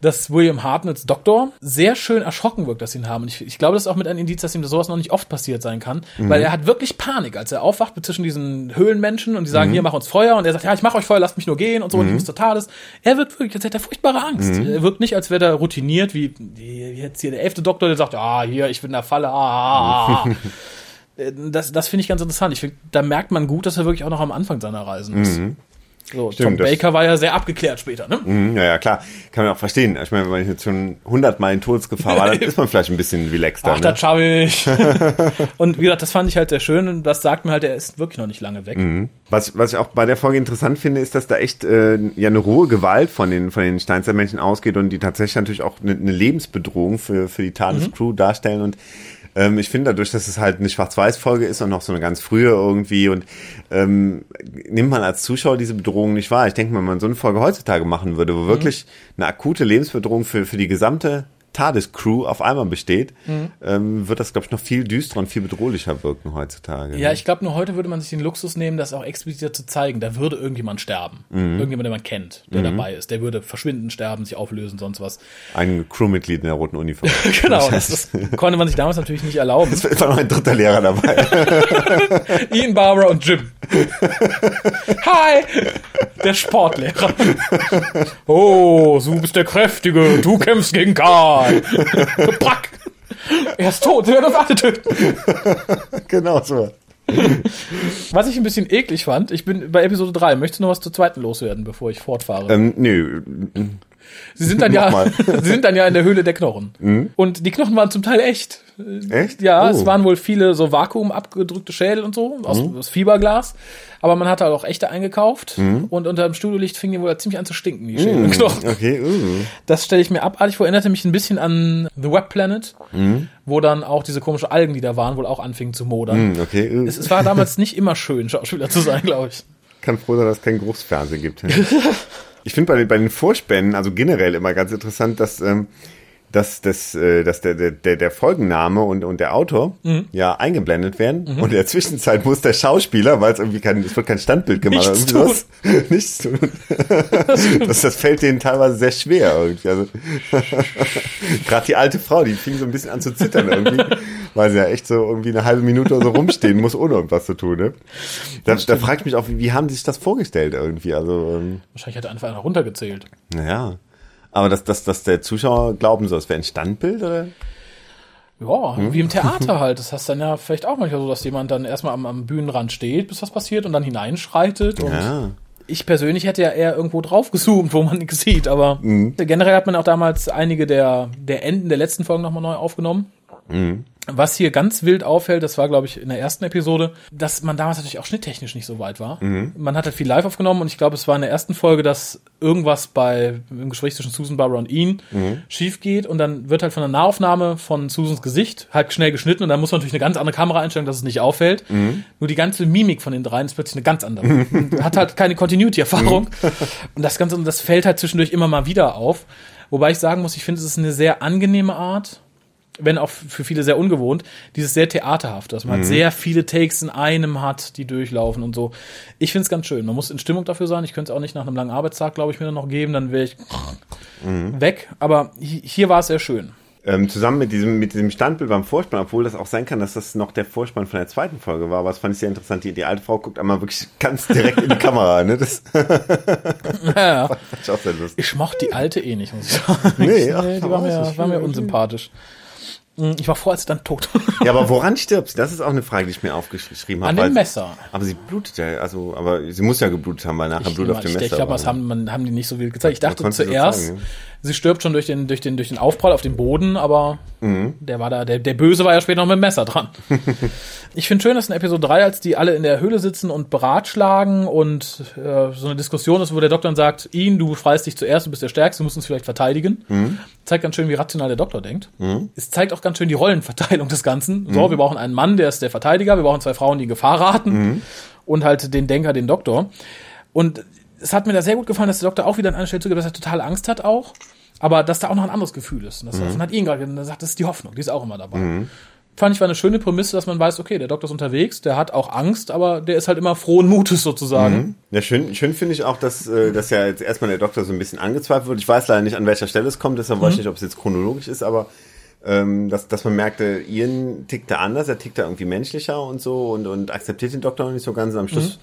[SPEAKER 4] dass William Hartnetts Doktor sehr schön erschrocken wirkt, dass sie ihn haben. Und ich, ich glaube, das ist auch mit einem Indiz, dass ihm sowas noch nicht oft passiert sein kann, weil er hat wirklich Panik, als er aufwacht zwischen diesen Höhlenmenschen und die sagen, hier, mach uns Feuer. Und er sagt, ja, ich mach euch Feuer, lasst mich nur gehen und so, und ich muss total ist. Er wirkt wirklich, als hätte er furchtbare Angst. Er wirkt nicht, als wäre er routiniert, wie jetzt hier der elfte Doktor, der sagt, ah, hier, ich bin in der Falle, ah, ah, ah. Äh, Das, das finde ich ganz interessant. Ich finde, da merkt man gut, dass er wirklich auch noch am Anfang seiner Reisen ist. So, Tom
[SPEAKER 5] das-
[SPEAKER 4] Baker war ja sehr abgeklärt später, ne?
[SPEAKER 5] Mhm, ja, ja, klar. Kann man auch verstehen. Ich meine, wenn man jetzt schon hundertmal in Todesgefahr war, dann *laughs* ist man vielleicht ein bisschen relaxter.
[SPEAKER 4] Ach,
[SPEAKER 5] ne?
[SPEAKER 4] schau ich. *laughs* und wie gesagt, das fand ich halt sehr schön und das sagt mir halt, er ist wirklich noch nicht lange weg.
[SPEAKER 5] Was, was ich auch bei der Folge interessant finde, ist, dass da echt äh, ja eine rohe Gewalt von den von den Steinzeitmenschen ausgeht und die tatsächlich natürlich auch eine, eine Lebensbedrohung für für die TARDIS-Crew darstellen und ähm, ich finde dadurch, dass es halt eine Schwarz-Weiß-Folge ist und noch so eine ganz frühe irgendwie und ähm, nimmt man als Zuschauer diese Bedrohung nicht wahr. Ich denke, wenn man so eine Folge heutzutage machen würde, wo wirklich eine akute Lebensbedrohung für für die gesamte TARDIS-Crew auf einmal besteht, ähm, wird das, glaube ich, noch viel düsterer und viel bedrohlicher wirken heutzutage.
[SPEAKER 4] Ja, ich glaube, nur heute würde man sich den Luxus nehmen, das auch explizit zu zeigen. Da würde irgendjemand sterben. Irgendjemand, den man kennt, der dabei ist. Der würde verschwinden, sterben, sich auflösen, sonst was.
[SPEAKER 5] Ein Crewmitglied in der roten Uniform. *laughs*
[SPEAKER 4] genau, *laughs* das, das konnte man sich damals natürlich nicht erlauben.
[SPEAKER 5] Es war noch ein dritter Lehrer dabei. *laughs*
[SPEAKER 4] Ian, Barbara und Jim. Hi! Der Sportlehrer. Oh, du bist der Kräftige. Du kämpfst gegen Karl. Pack! Er ist tot. Wir werden uns alle töten.
[SPEAKER 5] genau so.
[SPEAKER 4] Was ich ein bisschen eklig fand, ich bin bei Episode 3. Möchtest du noch was zur zweiten loswerden, bevor ich fortfahre?
[SPEAKER 5] Ähm, nö.
[SPEAKER 4] Sie sind dann ja, *laughs* sie sind dann ja in der Höhle der Knochen. Und die Knochen waren zum Teil echt.
[SPEAKER 5] Echt?
[SPEAKER 4] Ja,
[SPEAKER 5] Oh.
[SPEAKER 4] es waren wohl viele so Vakuum abgedrückte Schädel und so aus, aus Fiberglas. Aber man hat halt auch echte eingekauft. Und unter dem Studiolicht fing die wohl ziemlich an zu stinken, die Schädel und Knochen.
[SPEAKER 5] Okay, uh.
[SPEAKER 4] Das stelle ich mir abartig vor. Erinnerte mich ein bisschen an The Web Planet, wo dann auch diese komische Algen, die da waren, wohl auch anfingen zu modern.
[SPEAKER 5] Hm, Okay, uh.
[SPEAKER 4] Es, es war damals nicht immer schön, Schauspieler zu sein, glaube ich.
[SPEAKER 5] kann froh sein, dass es kein Geruchsfernsehen gibt. *laughs* ich finde bei, den- bei den Vorspänen, also generell immer ganz interessant, dass, ähm, dass, dass, äh, dass der, der, der der Folgenname und, und der Autor
[SPEAKER 4] Mhm.
[SPEAKER 5] ja eingeblendet werden. Und in der Zwischenzeit muss der Schauspieler, weil es irgendwie kein, es wird kein Standbild gemacht,
[SPEAKER 4] Nichts
[SPEAKER 5] irgendwie sowas, *laughs* nichts tun. *laughs* das, das fällt denen teilweise sehr schwer irgendwie. Also, *laughs* Gerade die alte Frau, die fing so ein bisschen an zu zittern irgendwie, weil sie ja echt so irgendwie eine halbe Minute oder so rumstehen muss, ohne irgendwas zu tun. Ne? Da, da frage ich mich auch, wie, wie haben die sich das vorgestellt irgendwie? Also, ähm,
[SPEAKER 4] Wahrscheinlich hat er einfach einer runtergezählt.
[SPEAKER 5] naja. Aber dass, dass, dass der Zuschauer glauben soll, es wäre ein Standbild, oder?
[SPEAKER 4] Ja,
[SPEAKER 5] Hm?
[SPEAKER 4] wie im Theater *laughs* halt. Das hast dann ja vielleicht auch manchmal so, dass jemand dann erstmal am, am Bühnenrand steht, bis was passiert und dann hineinschreitet. Und
[SPEAKER 5] Ja.
[SPEAKER 4] ich persönlich hätte ja eher irgendwo drauf gezoomt, wo man nichts sieht. Aber
[SPEAKER 5] Mhm.
[SPEAKER 4] generell hat man auch damals einige der, der Enden der letzten Folgen nochmal neu aufgenommen. Was hier ganz wild auffällt, das war, glaube ich, in der ersten Episode, dass man damals natürlich auch schnitttechnisch nicht so weit war. Man hat halt viel live aufgenommen und ich glaube, es war in der ersten Folge, dass irgendwas bei im Gespräch zwischen Susan, Barbara und Ian schief geht und dann wird halt von der Nahaufnahme von Susans Gesicht halt schnell geschnitten und dann muss man natürlich eine ganz andere Kamera einstellen, dass es nicht auffällt. Nur die ganze Mimik von den dreien ist plötzlich eine ganz andere. *laughs* Hat halt keine Continuity-Erfahrung und das Ganze, das fällt halt zwischendurch immer mal wieder auf. Wobei ich sagen muss, ich finde, es ist eine sehr angenehme Art, wenn auch für viele sehr ungewohnt, dieses sehr theaterhaft, dass man halt sehr viele Takes in einem hat, die durchlaufen und so. Ich finde es ganz schön. Man muss in Stimmung dafür sein. Ich könnte es auch nicht nach einem langen Arbeitstag, glaube ich, mir dann noch geben, dann wäre ich weg. Aber hi- hier war es sehr schön.
[SPEAKER 5] Ähm, zusammen mit diesem, mit diesem Standbild beim Vorspann, obwohl das auch sein kann, dass das noch der Vorspann von der zweiten Folge war, aber das fand ich sehr interessant. Die, die alte Frau guckt einmal wirklich *laughs* ganz direkt in die Kamera, ne? Das *laughs*
[SPEAKER 4] Ja,
[SPEAKER 5] ich auch sehr lustig.
[SPEAKER 4] ich mochte die alte eh nicht, muss ich *laughs* sagen.
[SPEAKER 5] Nee, ach,
[SPEAKER 4] die war mir,
[SPEAKER 5] das
[SPEAKER 4] war mir
[SPEAKER 5] schön,
[SPEAKER 4] unsympathisch. Mm, Ich war froh, als sie dann tot.
[SPEAKER 5] Ja, aber woran stirbt sie? Das ist auch eine Frage, die ich mir aufgeschrieben habe.
[SPEAKER 4] An dem Messer.
[SPEAKER 5] Aber sie blutet ja, also, aber sie muss ja geblutet haben, weil nachher
[SPEAKER 4] Ich,
[SPEAKER 5] Blut auf dem
[SPEAKER 4] ich,
[SPEAKER 5] Messer
[SPEAKER 4] ich glaube, das haben, man, haben die nicht so wild gezeigt. Ich dachte zuerst,
[SPEAKER 5] zeigen, ja.
[SPEAKER 4] Sie stirbt schon durch den, durch den, durch den Aufprall auf dem Boden, aber
[SPEAKER 5] Mhm.
[SPEAKER 4] der war da, der, der Böse war ja später noch mit dem Messer dran. *laughs* ich finde schön, dass in Episode 3, als die alle in der Höhle sitzen und beratschlagen und äh, so eine Diskussion ist, wo der Doktor dann sagt, ihn, du freist dich zuerst, du bist der Stärkste, du musst uns vielleicht verteidigen.
[SPEAKER 5] Mhm.
[SPEAKER 4] Zeigt ganz schön, wie rational der Doktor denkt. Es zeigt auch ganz schön die Rollenverteilung des Ganzen. So, wir brauchen einen Mann, der ist der Verteidiger, wir brauchen zwei Frauen, die in Gefahr raten und halt den Denker, den Doktor. Und es hat mir da sehr gut gefallen, dass der Doktor auch wieder an einer Stelle zugibt, dass er total Angst hat auch, aber dass da auch noch ein anderes Gefühl ist. Und das davon hat ihn gerade und er sagt, das ist die Hoffnung, die ist auch immer dabei. Fand ich war eine schöne Prämisse, dass man weiß, okay, der Doktor ist unterwegs, der hat auch Angst, aber der ist halt immer frohen Mutes sozusagen.
[SPEAKER 5] Ja, schön, schön finde ich auch, dass, äh, dass ja jetzt erstmal der Doktor so ein bisschen angezweifelt wird. Ich weiß leider nicht, an welcher Stelle es kommt, deshalb weiß ich nicht, ob es jetzt chronologisch ist, aber ähm, dass, dass man merkte, Ian tickt da anders, er tickt da irgendwie menschlicher und so und, und akzeptiert den Doktor noch nicht so ganz. Und am Schluss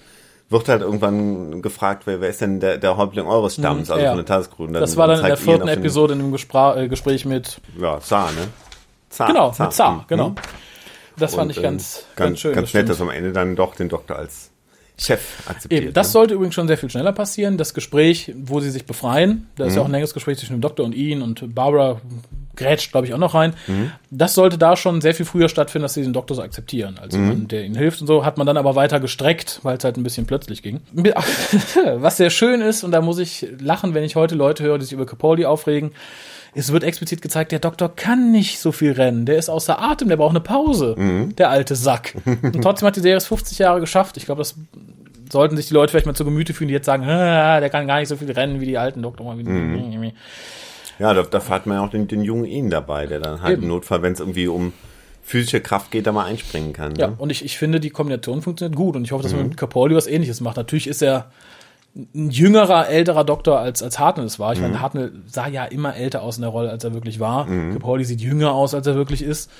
[SPEAKER 5] wird halt irgendwann gefragt, wer, wer ist denn der, der Häuptling eures Stamms, also
[SPEAKER 4] Ja.
[SPEAKER 5] von der Tagescrew. Und
[SPEAKER 4] Das war dann in der vierten Episode in dem Gespra äh, Gespräch mit,
[SPEAKER 5] Ja, Zar, ne? Zar,
[SPEAKER 4] genau, mit Zar,
[SPEAKER 5] Mhm.
[SPEAKER 4] genau. Das fand
[SPEAKER 5] Und,
[SPEAKER 4] ich
[SPEAKER 5] ähm,
[SPEAKER 4] ganz, ganz,
[SPEAKER 5] ganz,
[SPEAKER 4] schön.
[SPEAKER 5] Ganz
[SPEAKER 4] das
[SPEAKER 5] nett, dass am Ende dann doch den Doktor als Chef akzeptiert.
[SPEAKER 4] Eben, das
[SPEAKER 5] ne?
[SPEAKER 4] sollte übrigens schon sehr viel schneller passieren. Das Gespräch, wo sie sich befreien, da ist
[SPEAKER 5] Mhm.
[SPEAKER 4] ja auch ein längeres Gespräch zwischen dem Doktor und ihn und Barbara grätscht, glaube ich, auch noch rein.
[SPEAKER 5] Mhm.
[SPEAKER 4] Das sollte da schon sehr viel früher stattfinden, dass sie den Doktor so akzeptieren. Also
[SPEAKER 5] Mhm.
[SPEAKER 4] man, der ihnen hilft und so, hat man dann aber weiter gestreckt, weil es halt ein bisschen plötzlich ging. *laughs* Was sehr schön ist, und da muss ich lachen, wenn ich heute Leute höre, die sich über Capaldi aufregen, es wird explizit gezeigt, der Doktor kann nicht so viel rennen. Der ist außer Atem, der braucht eine Pause.
[SPEAKER 5] Mhm.
[SPEAKER 4] Der alte Sack. Und trotzdem hat die Serie es 50 Jahre geschafft. Ich glaube, das sollten sich die Leute vielleicht mal zu Gemüte fühlen, die jetzt sagen, "Ah, *laughs* der kann gar nicht so viel rennen wie die alten Doktor.
[SPEAKER 5] Mhm. Ja, da, da hat man ja auch den, den jungen Ian dabei, der dann halt
[SPEAKER 4] Eben.
[SPEAKER 5] im Notfall, wenn es irgendwie um physische Kraft geht, da mal einspringen kann.
[SPEAKER 4] Ja,
[SPEAKER 5] Ne?
[SPEAKER 4] und ich, ich finde, die Kombination funktioniert gut und ich hoffe, dass man mit Capaldi was ähnliches macht. Natürlich ist er ein jüngerer, älterer Doktor als, als Hartnell es war. Ich meine, Hartnell sah ja immer älter aus in der Rolle, als er wirklich war. Capaldi sieht jünger aus, als er wirklich ist.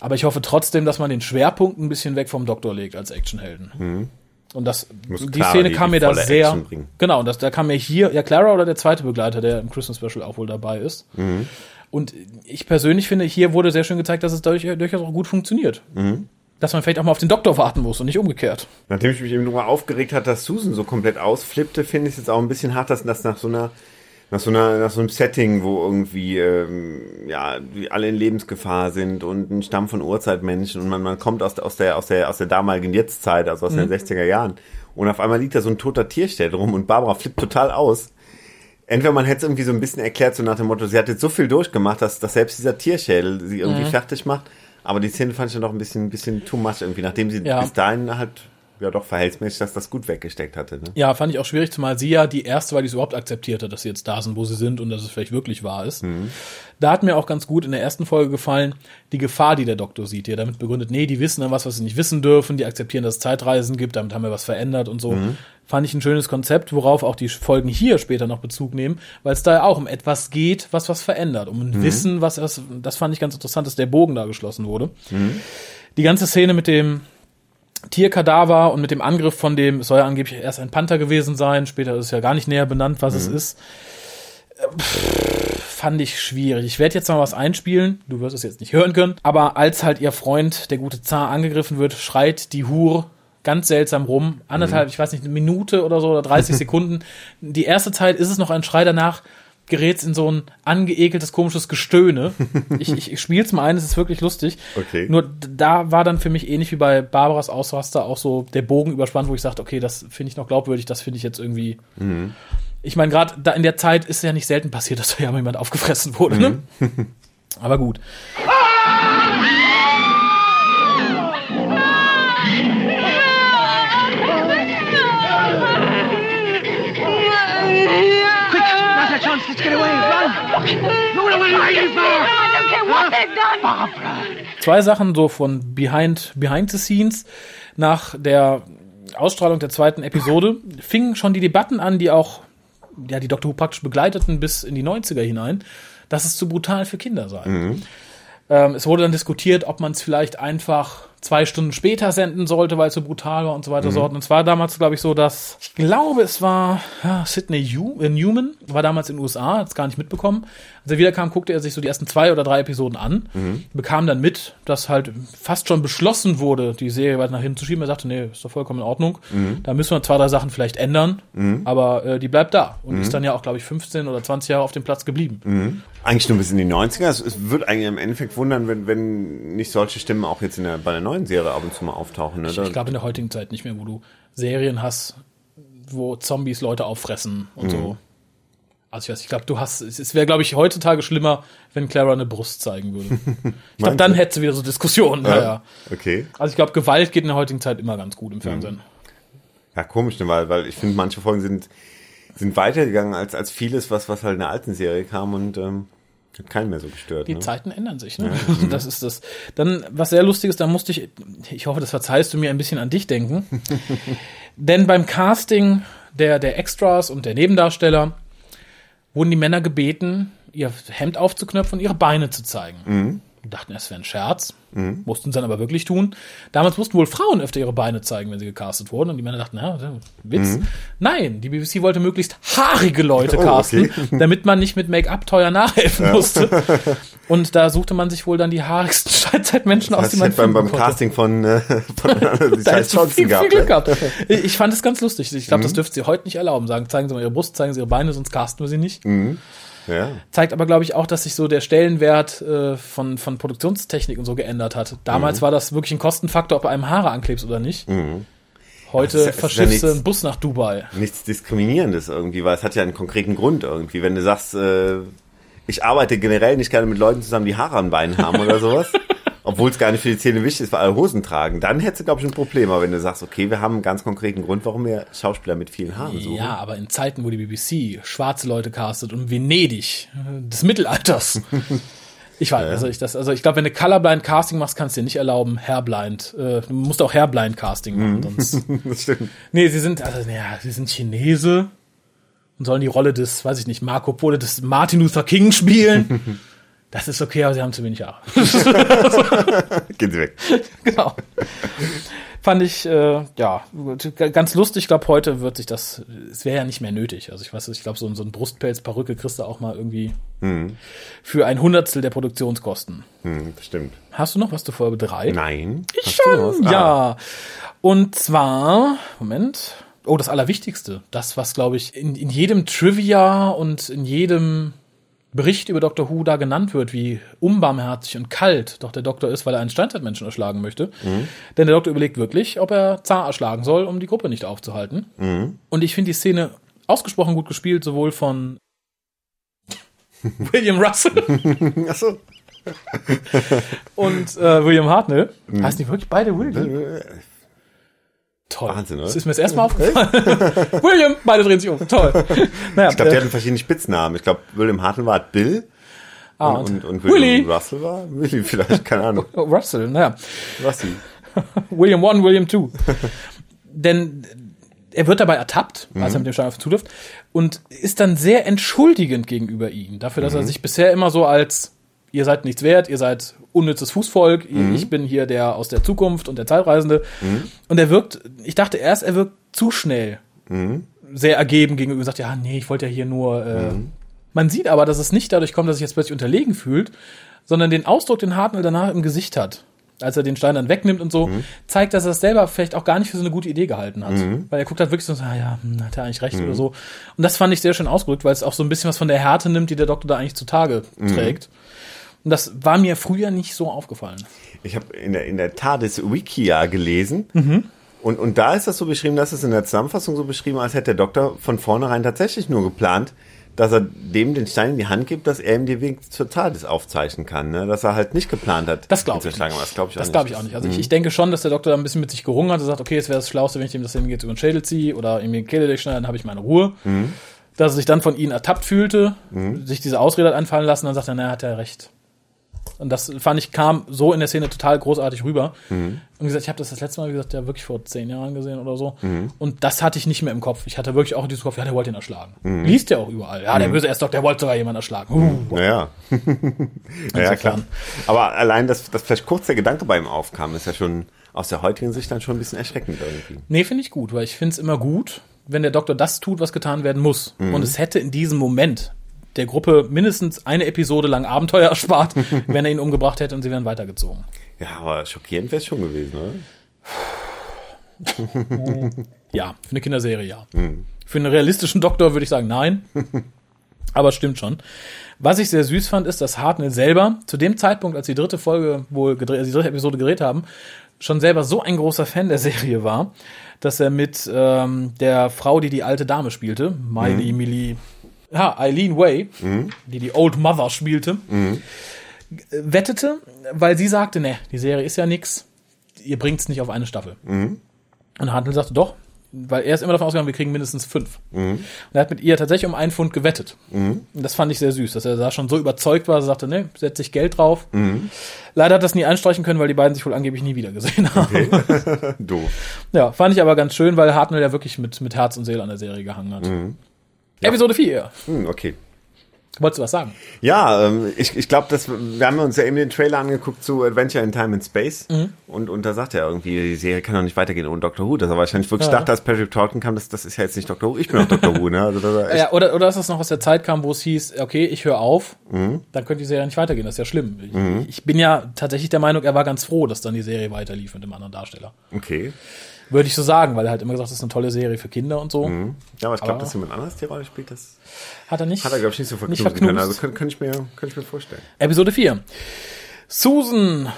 [SPEAKER 4] Aber ich hoffe trotzdem, dass man den Schwerpunkt ein bisschen weg vom Doktor legt als Actionhelden. Und das, die
[SPEAKER 5] Clara
[SPEAKER 4] Szene
[SPEAKER 5] die-
[SPEAKER 4] kam
[SPEAKER 5] die
[SPEAKER 4] mir da sehr, genau, und das, da kam mir hier, ja, Clara oder der zweite Begleiter, der im Christmas Special auch wohl dabei ist.
[SPEAKER 5] Mhm.
[SPEAKER 4] Und ich persönlich finde, hier wurde sehr schön gezeigt, dass es dadurch, durchaus auch gut funktioniert.
[SPEAKER 5] Mhm.
[SPEAKER 4] Dass man vielleicht auch mal auf den Doktor warten muss und nicht umgekehrt.
[SPEAKER 5] Nachdem ich mich eben nur aufgeregt hat, dass Susan so komplett ausflippte, finde ich es jetzt auch ein bisschen hart, dass das nach so einer nach so einer nach so einem Setting, wo irgendwie ähm, ja alle in Lebensgefahr sind und ein Stamm von Urzeitmenschen und man, man kommt aus, der- aus der aus der aus der damaligen Jetztzeit, also aus den 60er Jahren und auf einmal liegt da so ein toter Tierstell rum und Barbara flippt total aus. Entweder man hätte es irgendwie so ein bisschen erklärt, so nach dem Motto, sie hat jetzt so viel durchgemacht, dass, dass selbst dieser Tierschädel sie irgendwie fertig macht. Aber die Szene fand ich dann doch ein bisschen, ein bisschen too much irgendwie, nachdem sie
[SPEAKER 4] Ja.
[SPEAKER 5] bis dahin halt, ja doch verhältnismäßig, dass das gut weggesteckt hatte. Ne?
[SPEAKER 4] Ja, fand ich auch schwierig, zumal sie ja die erste war, die es überhaupt akzeptierte, dass sie jetzt da sind, wo sie sind und dass es vielleicht wirklich wahr ist. Da hat mir auch ganz gut in der ersten Folge gefallen, die Gefahr, die der Doktor sieht, die er damit begründet, nee, die wissen dann was, was sie nicht wissen dürfen, die akzeptieren, dass es Zeitreisen gibt, damit haben wir was verändert und so. Fand ich ein schönes Konzept, worauf auch die Folgen hier später noch Bezug nehmen, weil es da ja auch um etwas geht, was was verändert, um ein Wissen, was das, das fand ich ganz interessant, dass der Bogen da geschlossen wurde. Die ganze Szene mit dem Tierkadaver und mit dem Angriff von dem, es soll ja angeblich erst ein Panther gewesen sein, später ist ja gar nicht näher benannt, was es ist. Pff, Fand ich schwierig. Ich werde jetzt mal was einspielen, du wirst es jetzt nicht hören können, aber als halt ihr Freund, der gute Zar, angegriffen wird, schreit die Hur ganz seltsam rum, anderthalb, ich weiß nicht, eine Minute oder so oder 30 *laughs* Sekunden. Die erste Zeit ist es noch ein Schrei danach, gerätst in so ein angeekeltes, komisches Gestöhne. *laughs* ich ich, ich spiele es mal ein, es ist wirklich lustig.
[SPEAKER 5] Okay.
[SPEAKER 4] Nur da war dann für mich ähnlich wie bei Barbaras Ausraster auch so der Bogen überspannt, wo ich sagte, okay, das finde ich noch glaubwürdig, das finde ich jetzt irgendwie. Ich meine, gerade da in der Zeit ist ja nicht selten passiert, dass da ja mal jemand aufgefressen wurde. Ne? *laughs* Aber gut. Zwei Sachen so von behind, behind the scenes. Nach der Ausstrahlung der zweiten Episode fingen schon die Debatten an, die auch ja, die Doctor Who praktisch begleiteten bis in die 90er hinein, dass es zu brutal für Kinder sei. Ähm, es wurde dann diskutiert, ob man es vielleicht einfach zwei Stunden später senden sollte, weil es so brutal war und so weiter und so. Und es war damals, glaube ich, so, dass ich glaube, es war ja, Sidney äh, Newman, war damals in den USA, hat es gar nicht mitbekommen. Als er wiederkam, guckte er sich so die ersten zwei oder drei Episoden an, bekam dann mit, dass halt fast schon beschlossen wurde, die Serie weiter nach hinten zu schieben. Er sagte, nee, ist doch vollkommen in Ordnung. Da müssen wir zwei, drei Sachen vielleicht ändern, aber äh, die bleibt da und ist dann ja auch, glaube ich, 15 oder 20 Jahre auf dem Platz geblieben.
[SPEAKER 5] Eigentlich nur bis in die 90er. Es, es wird eigentlich im Endeffekt wundern, wenn, wenn nicht solche Stimmen auch jetzt in der, bei der neuen Serie ab und zu mal auftauchen. Ne?
[SPEAKER 4] Ich, ich glaube in der heutigen Zeit nicht mehr, wo du Serien hast, wo Zombies Leute auffressen und so. Also ich weiß, ich glaube, du hast, es wäre, glaube ich, heutzutage schlimmer, wenn Clara eine Brust zeigen würde. *laughs* Ich glaube, dann
[SPEAKER 5] du?
[SPEAKER 4] hätte sie wieder so Diskussionen. Ja. Ja.
[SPEAKER 5] Okay.
[SPEAKER 4] Also ich glaube, Gewalt geht in der heutigen Zeit immer ganz gut im Fernsehen.
[SPEAKER 5] Ja, komisch, ne? weil, weil ich finde, manche Folgen sind, sind weitergegangen als, als vieles, was, was halt in der alten Serie kam und ähm, hat keinen mehr so gestört.
[SPEAKER 4] Die
[SPEAKER 5] ne?
[SPEAKER 4] Zeiten ändern sich, ne? *laughs* Das ist das. Dann, was sehr lustig ist, da musste ich, ich hoffe, das verzeihst du mir ein bisschen an dich denken. *laughs* Denn beim Casting der, der Extras und der Nebendarsteller wurden die Männer gebeten, ihr Hemd aufzuknöpfen und ihre Beine zu zeigen. Die dachten, es wäre ein Scherz, mussten es dann aber wirklich tun. Damals mussten wohl Frauen öfter ihre Beine zeigen, wenn sie gecastet wurden. Und die Männer dachten, ja, Witz. Nein, die BBC wollte möglichst haarige Leute *laughs*
[SPEAKER 5] Oh,
[SPEAKER 4] casten,
[SPEAKER 5] okay.
[SPEAKER 4] damit man nicht mit Make-up teuer nachhelfen musste. *laughs* Und da suchte man sich wohl dann die haarigsten *laughs* Steinzeitmenschen aus, die man
[SPEAKER 5] beim, beim
[SPEAKER 4] konnte.
[SPEAKER 5] Casting von, äh, von die
[SPEAKER 4] du viel, viel Glück
[SPEAKER 5] gehabt. ne?
[SPEAKER 4] gehabt. Ich fand es ganz lustig. Ich glaube, das dürft sie heute nicht erlauben. Sagen, zeigen Sie mal Ihre Brust, zeigen Sie Ihre Beine, sonst casten wir sie nicht.
[SPEAKER 5] Ja.
[SPEAKER 4] Zeigt aber, glaube ich, auch, dass sich so der Stellenwert äh, von, von Produktionstechnik und so geändert hat. Damals
[SPEAKER 5] Mhm.
[SPEAKER 4] war das wirklich ein Kostenfaktor, ob du einem Haare anklebst oder nicht. Heute
[SPEAKER 5] Das ist ja- ja
[SPEAKER 4] verschiffst du
[SPEAKER 5] nichts-
[SPEAKER 4] einen Bus nach Dubai.
[SPEAKER 5] Nichts Diskriminierendes irgendwie, weil es hat ja einen konkreten Grund irgendwie. Wenn du sagst, äh, ich arbeite generell nicht gerne mit Leuten zusammen, die Haare an Beinen haben oder sowas, *laughs* obwohl es gar nicht für die Zähne wichtig ist, weil alle Hosen tragen, dann hättest du, glaube ich, ein Problem. Aber wenn du sagst, okay, wir haben einen ganz konkreten Grund, warum wir Schauspieler mit vielen Haaren suchen.
[SPEAKER 4] Ja, aber in Zeiten, wo die BBC schwarze Leute castet und Venedig des Mittelalters. *laughs* Ich weiß, also ich das, also ich glaube, wenn du Colorblind Casting machst, kannst du dir nicht erlauben, Hairblind. Äh, du musst auch Hairblind Casting machen, sonst. *laughs*
[SPEAKER 5] Das stimmt.
[SPEAKER 4] Nee, sie sind, also, ja, sie sind Chinese und sollen die Rolle des, weiß ich nicht, Marco Polo, des Martin Luther King spielen. *laughs* Das ist okay, aber sie haben zu wenig Haare. *laughs*
[SPEAKER 5] Gehen Sie weg. *laughs*
[SPEAKER 4] genau. Fand ich, äh, ja, ganz lustig. Ich glaube, heute wird sich das, es wäre ja nicht mehr nötig. Also ich weiß, ich glaube, so, ein- so ein Brustpelz, Perücke kriegst du auch mal irgendwie für ein Hundertstel der Produktionskosten.
[SPEAKER 5] Hm, stimmt.
[SPEAKER 4] Hast du noch was zu Folge 3?
[SPEAKER 5] Nein.
[SPEAKER 4] Ich
[SPEAKER 5] Hast
[SPEAKER 4] schon?
[SPEAKER 5] Ah,
[SPEAKER 4] ja. Und zwar, Moment. Oh, das Allerwichtigste. Das, was, glaube ich, in, in jedem Trivia und in jedem Bericht über Dr. Who da genannt wird, wie unbarmherzig und kalt doch der Doktor ist, weil er einen Steinzeitmenschen erschlagen möchte.
[SPEAKER 5] Mhm.
[SPEAKER 4] Denn der Doktor überlegt wirklich, ob er Zar erschlagen soll, um die Gruppe nicht aufzuhalten.
[SPEAKER 5] Mhm.
[SPEAKER 4] Und ich finde die Szene ausgesprochen gut gespielt, sowohl von *laughs* William Russell *laughs*
[SPEAKER 5] Ach so.
[SPEAKER 4] und äh, William Hartnell.
[SPEAKER 5] Mhm.
[SPEAKER 4] Heißen die wirklich beide William? Toll.
[SPEAKER 5] Wahnsinn, oder?
[SPEAKER 4] Das ist mir das erste Mal aufgefallen. *laughs* William, beide drehen sich um. Toll. Naja,
[SPEAKER 5] Ich glaube, die
[SPEAKER 4] äh,
[SPEAKER 5] hatten verschiedene Spitznamen. Ich glaube, William Hartnell war Bill
[SPEAKER 4] ah,
[SPEAKER 5] und,
[SPEAKER 4] und,
[SPEAKER 5] und, William
[SPEAKER 4] Willy.
[SPEAKER 5] Russell war Willy *laughs* vielleicht, keine Ahnung.
[SPEAKER 4] Oh, Russell, naja.
[SPEAKER 5] Rusty. *laughs*
[SPEAKER 4] William 1, William 2. Denn er wird dabei ertappt, als er mit dem Stein auf ihn zuläuft, und ist dann sehr entschuldigend gegenüber ihm. Dafür, dass er sich bisher immer so als, ihr seid nichts wert, ihr seid unnützes Fußvolk, ihr- ich bin hier der aus der Zukunft und der Zeitreisende. Und er wirkt, ich dachte erst, er wirkt zu schnell. Sehr ergeben gegenüber, und sagt, ja, nee, ich wollte ja hier nur, äh, man sieht aber, dass es nicht dadurch kommt, dass sich jetzt plötzlich unterlegen fühlt, sondern den Ausdruck, den Hartnell danach im Gesicht hat. als er den Stein dann wegnimmt und so, zeigt, dass er es selber vielleicht auch gar nicht für so eine gute Idee gehalten hat. Weil er guckt halt wirklich so, ah ja, hm, hat er eigentlich recht oder so. Und das fand ich sehr schön ausgedrückt, weil es auch so ein bisschen was von der Härte nimmt, die der Doktor da eigentlich zutage trägt. Und das war mir früher nicht so aufgefallen.
[SPEAKER 5] Ich habe in der, in der TARDIS Wikia gelesen. Und, und da ist das so beschrieben, dass es in der Zusammenfassung so beschrieben, als hätte der Doktor von vornherein tatsächlich nur geplant, dass er dem den Stein in die Hand gibt, dass er ihm den Weg zur TARDIS aufzeichnen kann. Ne? Dass er halt nicht geplant hat.
[SPEAKER 4] Das glaube ich.
[SPEAKER 5] Aber Das glaube ich auch
[SPEAKER 4] Das
[SPEAKER 5] nicht.
[SPEAKER 4] glaube ich auch nicht. Also ich, ich denke schon, dass der Doktor da ein bisschen mit sich gerungen hat und sagt, okay, es wäre das Schlauste, wenn ich dem das Ding jetzt über den Schädel ziehe oder ihm die Kehle durchschneide, dann habe ich meine Ruhe. Dass er sich dann von ihnen ertappt fühlte, sich diese Ausrede hat einfallen lassen, dann sagt er, naja, hat er recht. Und das fand ich, kam so in der Szene total großartig rüber. Und gesagt, ich habe das das letzte Mal, wie gesagt, ja wirklich vor zehn Jahren gesehen oder so. Und das hatte ich nicht mehr im Kopf. Ich hatte wirklich auch in diesem Kopf, ja, der wollte ihn erschlagen. Liest ja auch überall. Ja, der böse Erstdoktor, der wollte sogar jemanden erschlagen. Uh,
[SPEAKER 5] Naja. *laughs* ja, klar. Aber allein, dass, dass vielleicht kurz der Gedanke bei ihm aufkam, ist ja schon aus der heutigen Sicht dann schon ein bisschen erschreckend irgendwie.
[SPEAKER 4] Nee, finde ich gut, weil ich finde es immer gut, wenn der Doktor das tut, was getan werden muss. Und es hätte in diesem Moment der Gruppe mindestens eine Episode lang Abenteuer erspart, *laughs* wenn er ihn umgebracht hätte und sie wären weitergezogen.
[SPEAKER 5] Ja, aber schockierend wäre es schon gewesen, oder? *laughs*
[SPEAKER 4] Ja, für eine Kinderserie ja. Für einen realistischen Doktor würde ich sagen nein. *laughs* Aber es stimmt schon. Was ich sehr süß fand, ist, dass Hartnell selber zu dem Zeitpunkt, als die dritte Folge wohl gedreht, also die dritte Episode gedreht haben, schon selber so ein großer Fan der Serie war, dass er mit ähm, der Frau, die die alte Dame spielte, Miley Millie, ja, Eileen Way, die die Old Mother spielte, wettete, weil sie sagte, ne, die Serie ist ja nix, ihr bringt's nicht auf eine Staffel. Und Hartnell sagte, doch, weil er ist immer davon ausgegangen, wir kriegen mindestens fünf. Und er hat mit ihr tatsächlich um einen Pfund gewettet. Und das fand ich sehr süß, dass er da schon so überzeugt war, sagte, ne, setze ich Geld drauf. Leider hat das nie einstreichen können, weil die beiden sich wohl angeblich nie wieder gesehen haben. *laughs*
[SPEAKER 5] Doof.
[SPEAKER 4] Ja, fand ich aber ganz schön, weil Hartnell ja wirklich mit, mit Herz und Seele an der Serie gehangen hat. Episode 4.
[SPEAKER 5] Hm, okay.
[SPEAKER 4] Wolltest du was sagen?
[SPEAKER 5] Ja, ähm, ich, ich glaube, dass wir haben uns ja eben den Trailer angeguckt zu Adventure in Time and Space und, und da sagt er irgendwie, die Serie kann doch nicht weitergehen ohne Dr. Who. Dass er wahrscheinlich wirklich
[SPEAKER 4] Ja.
[SPEAKER 5] dachte, als Patrick Troughton kam, das, das ist ja jetzt nicht Dr. Who, ich bin auch Dr. Who, ne? Also das *laughs*
[SPEAKER 4] Ja, oder, oder dass das noch aus der Zeit kam, wo es hieß, okay, ich höre auf, dann könnte die Serie nicht weitergehen. Das ist ja schlimm. Ich, ich bin ja tatsächlich der Meinung, er war ganz froh, dass dann die Serie weiterlief mit dem anderen Darsteller.
[SPEAKER 5] okay.
[SPEAKER 4] Würde ich so sagen, weil er halt immer gesagt hat, das ist eine tolle Serie für Kinder und so.
[SPEAKER 5] Ja, aber ich glaube, dass jemand anderes die Rolle spielt, das
[SPEAKER 4] Hat er nicht.
[SPEAKER 5] hat er, glaube ich, nicht so
[SPEAKER 4] verknust.
[SPEAKER 5] können. Also könnte könnte ich, mir, könnte ich mir vorstellen.
[SPEAKER 4] Episode 4. Susan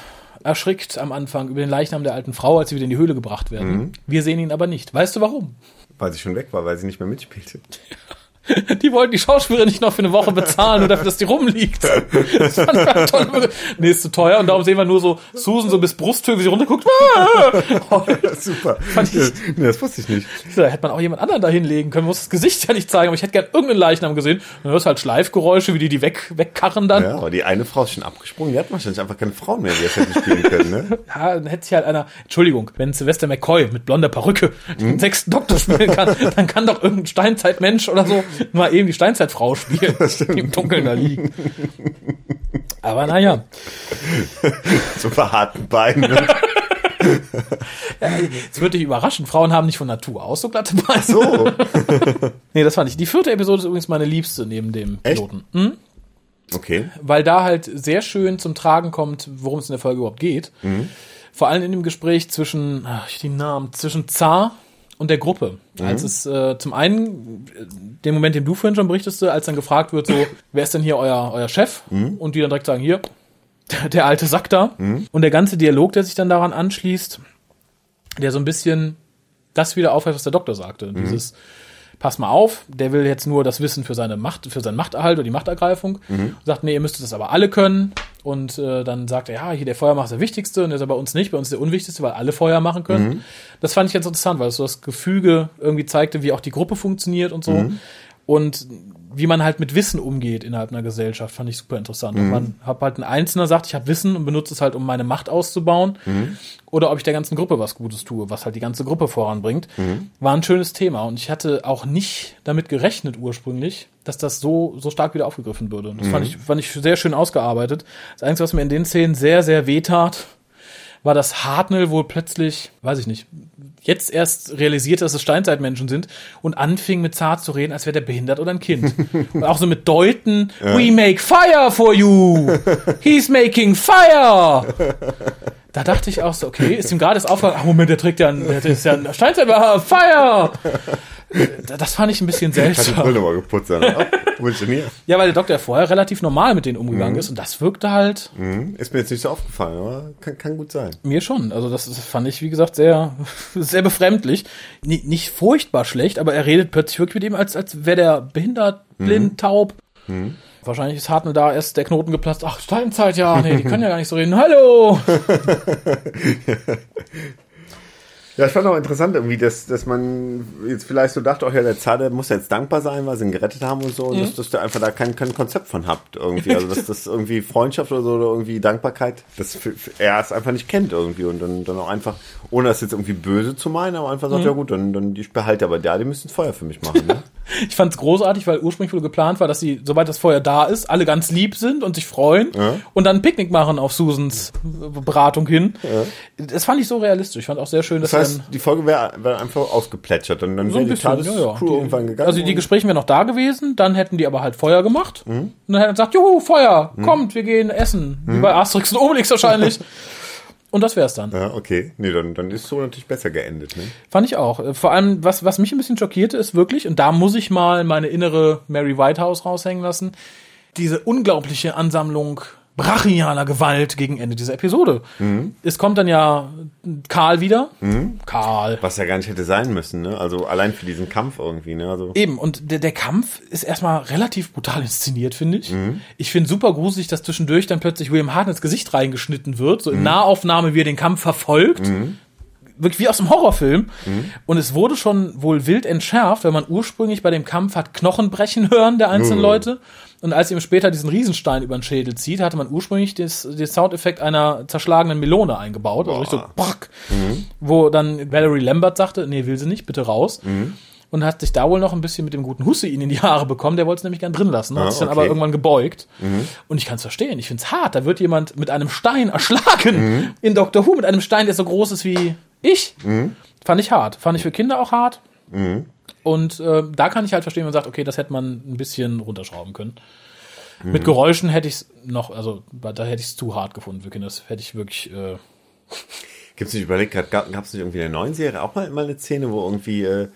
[SPEAKER 4] erschrickt am Anfang über den Leichnam der alten Frau, als sie wieder in die Höhle gebracht werden. Wir sehen ihn aber nicht. Weißt du warum?
[SPEAKER 5] Weil sie schon weg war, weil sie nicht mehr mitspielte. *laughs* *laughs*
[SPEAKER 4] Die wollten die Schauspielerin nicht noch für eine Woche bezahlen, nur dafür, dass die rumliegt. Das fand ich halt toll. Nee, ist zu teuer. Und darum sehen wir nur so Susan so bis Brusthöhe, wie sie runterguckt. Ah! *laughs*
[SPEAKER 5] Super.
[SPEAKER 4] Fand ich-
[SPEAKER 5] nee, das wusste ich nicht.
[SPEAKER 4] Da hätte man auch jemand anderen da hinlegen können, muss das Gesicht ja nicht zeigen, aber ich hätte gern irgendeinen Leichnam gesehen. Dann hörst du halt Schleifgeräusche, wie die die weg, wegkarren dann.
[SPEAKER 5] Ja, aber die eine Frau ist schon abgesprungen, die hat wahrscheinlich einfach keine Frauen mehr, die das hätten spielen können, ne? *laughs*
[SPEAKER 4] Ja, dann hätte sich halt einer, Entschuldigung, wenn Sylvester McCoy mit blonder Perücke den sechsten Doktor spielen kann, dann kann doch irgendein Steinzeitmensch oder so *laughs* mal eben die Steinzeitfrau spielen, *laughs* die im Dunkeln da liegen. Aber naja, *laughs*
[SPEAKER 5] So verharten Beinen. Ne?
[SPEAKER 4] es wird dich überraschen, Frauen haben nicht von Natur aus so glatte Beine.
[SPEAKER 5] So.
[SPEAKER 4] Nee, das fand ich. Die vierte Episode ist übrigens meine liebste neben dem
[SPEAKER 5] Echt?
[SPEAKER 4] Piloten. Hm?
[SPEAKER 5] Okay.
[SPEAKER 4] weil da halt sehr schön zum Tragen kommt, worum es in der Folge überhaupt geht. Vor allem in dem Gespräch zwischen, ach, ich die Namen, zwischen Zar und der Gruppe. Als es äh, zum einen, äh, den Moment, den du vorhin schon berichtest, als dann gefragt wird, so, *laughs* wer ist denn hier euer, euer Chef? Und die dann direkt sagen, hier, der alte Sack da. Und der ganze Dialog, der sich dann daran anschließt, der so ein bisschen das wieder aufhört, was der Doktor sagte. Dieses, pass mal auf, der will jetzt nur das Wissen für seine Macht, für seinen Machterhalt oder die Machtergreifung. Und sagt, nee, ihr müsstet das aber alle können. Und äh, dann sagt er, ja, hier der Feuermacher ist der Wichtigste und der ist aber bei uns nicht, bei uns der Unwichtigste, weil alle Feuer machen können. Das fand ich ganz interessant, weil es so das Gefüge irgendwie zeigte, wie auch die Gruppe funktioniert und so. Und wie man halt mit Wissen umgeht innerhalb einer Gesellschaft, fand ich super interessant. Ob man hab halt ein Einzelner sagt, ich habe Wissen und benutze es halt, um meine Macht auszubauen, oder ob ich der ganzen Gruppe was Gutes tue, was halt die ganze Gruppe voranbringt, war ein schönes Thema. Und ich hatte auch nicht damit gerechnet ursprünglich, dass das so, so stark wieder aufgegriffen würde. Das fand, ich, fand ich sehr schön ausgearbeitet. Das Einzige, was mir in den Szenen sehr, sehr wehtat, war, dass Hartnell wohl plötzlich, weiß ich nicht, jetzt erst realisiert, dass es Steinzeitmenschen sind und anfing mit Zart zu reden, als wäre der behindert oder ein Kind. *laughs* und auch so mit Deuten, we make fire for you! He's making fire! Da dachte ich auch so, okay, ist ihm gerade das aufgefallen, ach Moment, der trägt ja ein, der ist ja ein Steinzeitbehaar, *laughs* Fire! Das fand ich ein bisschen
[SPEAKER 5] Hat die
[SPEAKER 4] seltsam.
[SPEAKER 5] Brille mal geputzt. Dann. Denn hier? *laughs*
[SPEAKER 4] Ja, weil der Doktor vorher relativ normal mit denen umgegangen ist und das wirkte halt
[SPEAKER 5] Hm, Ist mir jetzt nicht so aufgefallen, aber kann, kann gut sein.
[SPEAKER 4] mir schon. Also das fand ich, wie gesagt, sehr, *laughs* sehr befremdlich. Ni- Nicht furchtbar schlecht, aber er redet plötzlich wirklich mit ihm, als, als wäre der behindert, blind, taub. Wahrscheinlich ist Hartnell da erst der Knoten geplatzt. Ach, Steinzeit, ja, nee, die *laughs* können ja gar nicht so reden. Hallo!
[SPEAKER 5] Ja, ich fand auch interessant irgendwie, dass, dass man jetzt vielleicht so dachte, auch ja, der Zar, der muss jetzt dankbar sein, weil sie ihn gerettet haben und so, und dass, dass ihr einfach da kein, kein Konzept von habt irgendwie. Also, dass *laughs* das irgendwie Freundschaft oder so oder irgendwie Dankbarkeit, dass er es einfach nicht kennt irgendwie und dann, dann auch einfach, ohne das jetzt irgendwie böse zu meinen, aber einfach sagt, ja gut, dann, dann ich behalte aber der, die müssen Feuer für mich machen. Ne? *laughs* *laughs*
[SPEAKER 4] Ich fand's großartig, weil ursprünglich wohl geplant war, dass sie, sobald das Feuer da ist, alle ganz lieb sind und sich freuen
[SPEAKER 5] Ja.
[SPEAKER 4] und dann ein Picknick machen auf Susans Beratung hin. Das fand ich so realistisch. Ich fand auch sehr schön, dass
[SPEAKER 5] Das heißt, die Folge wäre wär einfach ausgeplätschert und dann
[SPEAKER 4] so
[SPEAKER 5] wäre die
[SPEAKER 4] bisschen, ja,
[SPEAKER 5] Tagescrew
[SPEAKER 4] ja.
[SPEAKER 5] irgendwann gegangen.
[SPEAKER 4] Also die Gespräche wären noch da gewesen, dann hätten die aber halt Feuer gemacht.
[SPEAKER 5] Mhm.
[SPEAKER 4] Und dann hätten gesagt, juhu, Feuer, kommt, wir gehen essen. Wie bei Asterix und Obelix wahrscheinlich. *laughs* und das wär's dann.
[SPEAKER 5] ja, okay. Nee, dann, dann ist so natürlich besser geendet, ne?
[SPEAKER 4] Fand ich auch. Vor allem, was, was mich ein bisschen schockierte, ist wirklich, und da muss ich mal meine innere Mary Whitehouse raushängen lassen, diese unglaubliche Ansammlung brachialer Gewalt gegen Ende dieser Episode.
[SPEAKER 5] Mhm.
[SPEAKER 4] Es kommt dann ja Karl wieder. Karl.
[SPEAKER 5] Was ja gar nicht hätte sein müssen, ne? Also allein für diesen Kampf irgendwie, ne? Also
[SPEAKER 4] Eben, und der, der Kampf ist erstmal relativ brutal inszeniert, finde ich.
[SPEAKER 5] Mhm.
[SPEAKER 4] Ich finde super gruselig, dass zwischendurch dann plötzlich William Hart ins Gesicht reingeschnitten wird, so in
[SPEAKER 5] Mhm.
[SPEAKER 4] Nahaufnahme, wie er den Kampf verfolgt. Wirklich wie aus einem Horrorfilm.
[SPEAKER 5] Mhm.
[SPEAKER 4] Und es wurde schon wohl wild entschärft, weil man ursprünglich bei dem Kampf hat Knochen brechen hören der einzelnen Leute. Und als ihm später diesen Riesenstein über den Schädel zieht, hatte man ursprünglich des, den Soundeffekt einer zerschlagenen Melone eingebaut. Also richtig so, brack, wo dann Valerie Lambert sagte, nee, will sie nicht, bitte raus. Und hat sich da wohl noch ein bisschen mit dem guten Hussein in die Haare bekommen. Der wollte es nämlich gern drin lassen. Hat
[SPEAKER 5] Ah,
[SPEAKER 4] sich dann
[SPEAKER 5] okay.
[SPEAKER 4] aber irgendwann gebeugt. Und ich kann es verstehen. Ich finde es hart. Da wird jemand mit einem Stein erschlagen in Doctor Who mit einem Stein, der so groß ist wie ich. Fand ich hart. Fand ich für Kinder auch hart. Und äh, da kann ich halt verstehen, wenn man sagt, okay, das hätte man ein bisschen runterschrauben können. Mit Geräuschen hätte ich es noch, also da hätte ich es zu hart gefunden für Kinder. Das hätte ich wirklich. Äh,
[SPEAKER 5] gibt's nicht überlegt, gab es nicht irgendwie in der neuen Serie auch mal, mal eine Szene, wo irgendwie, äh,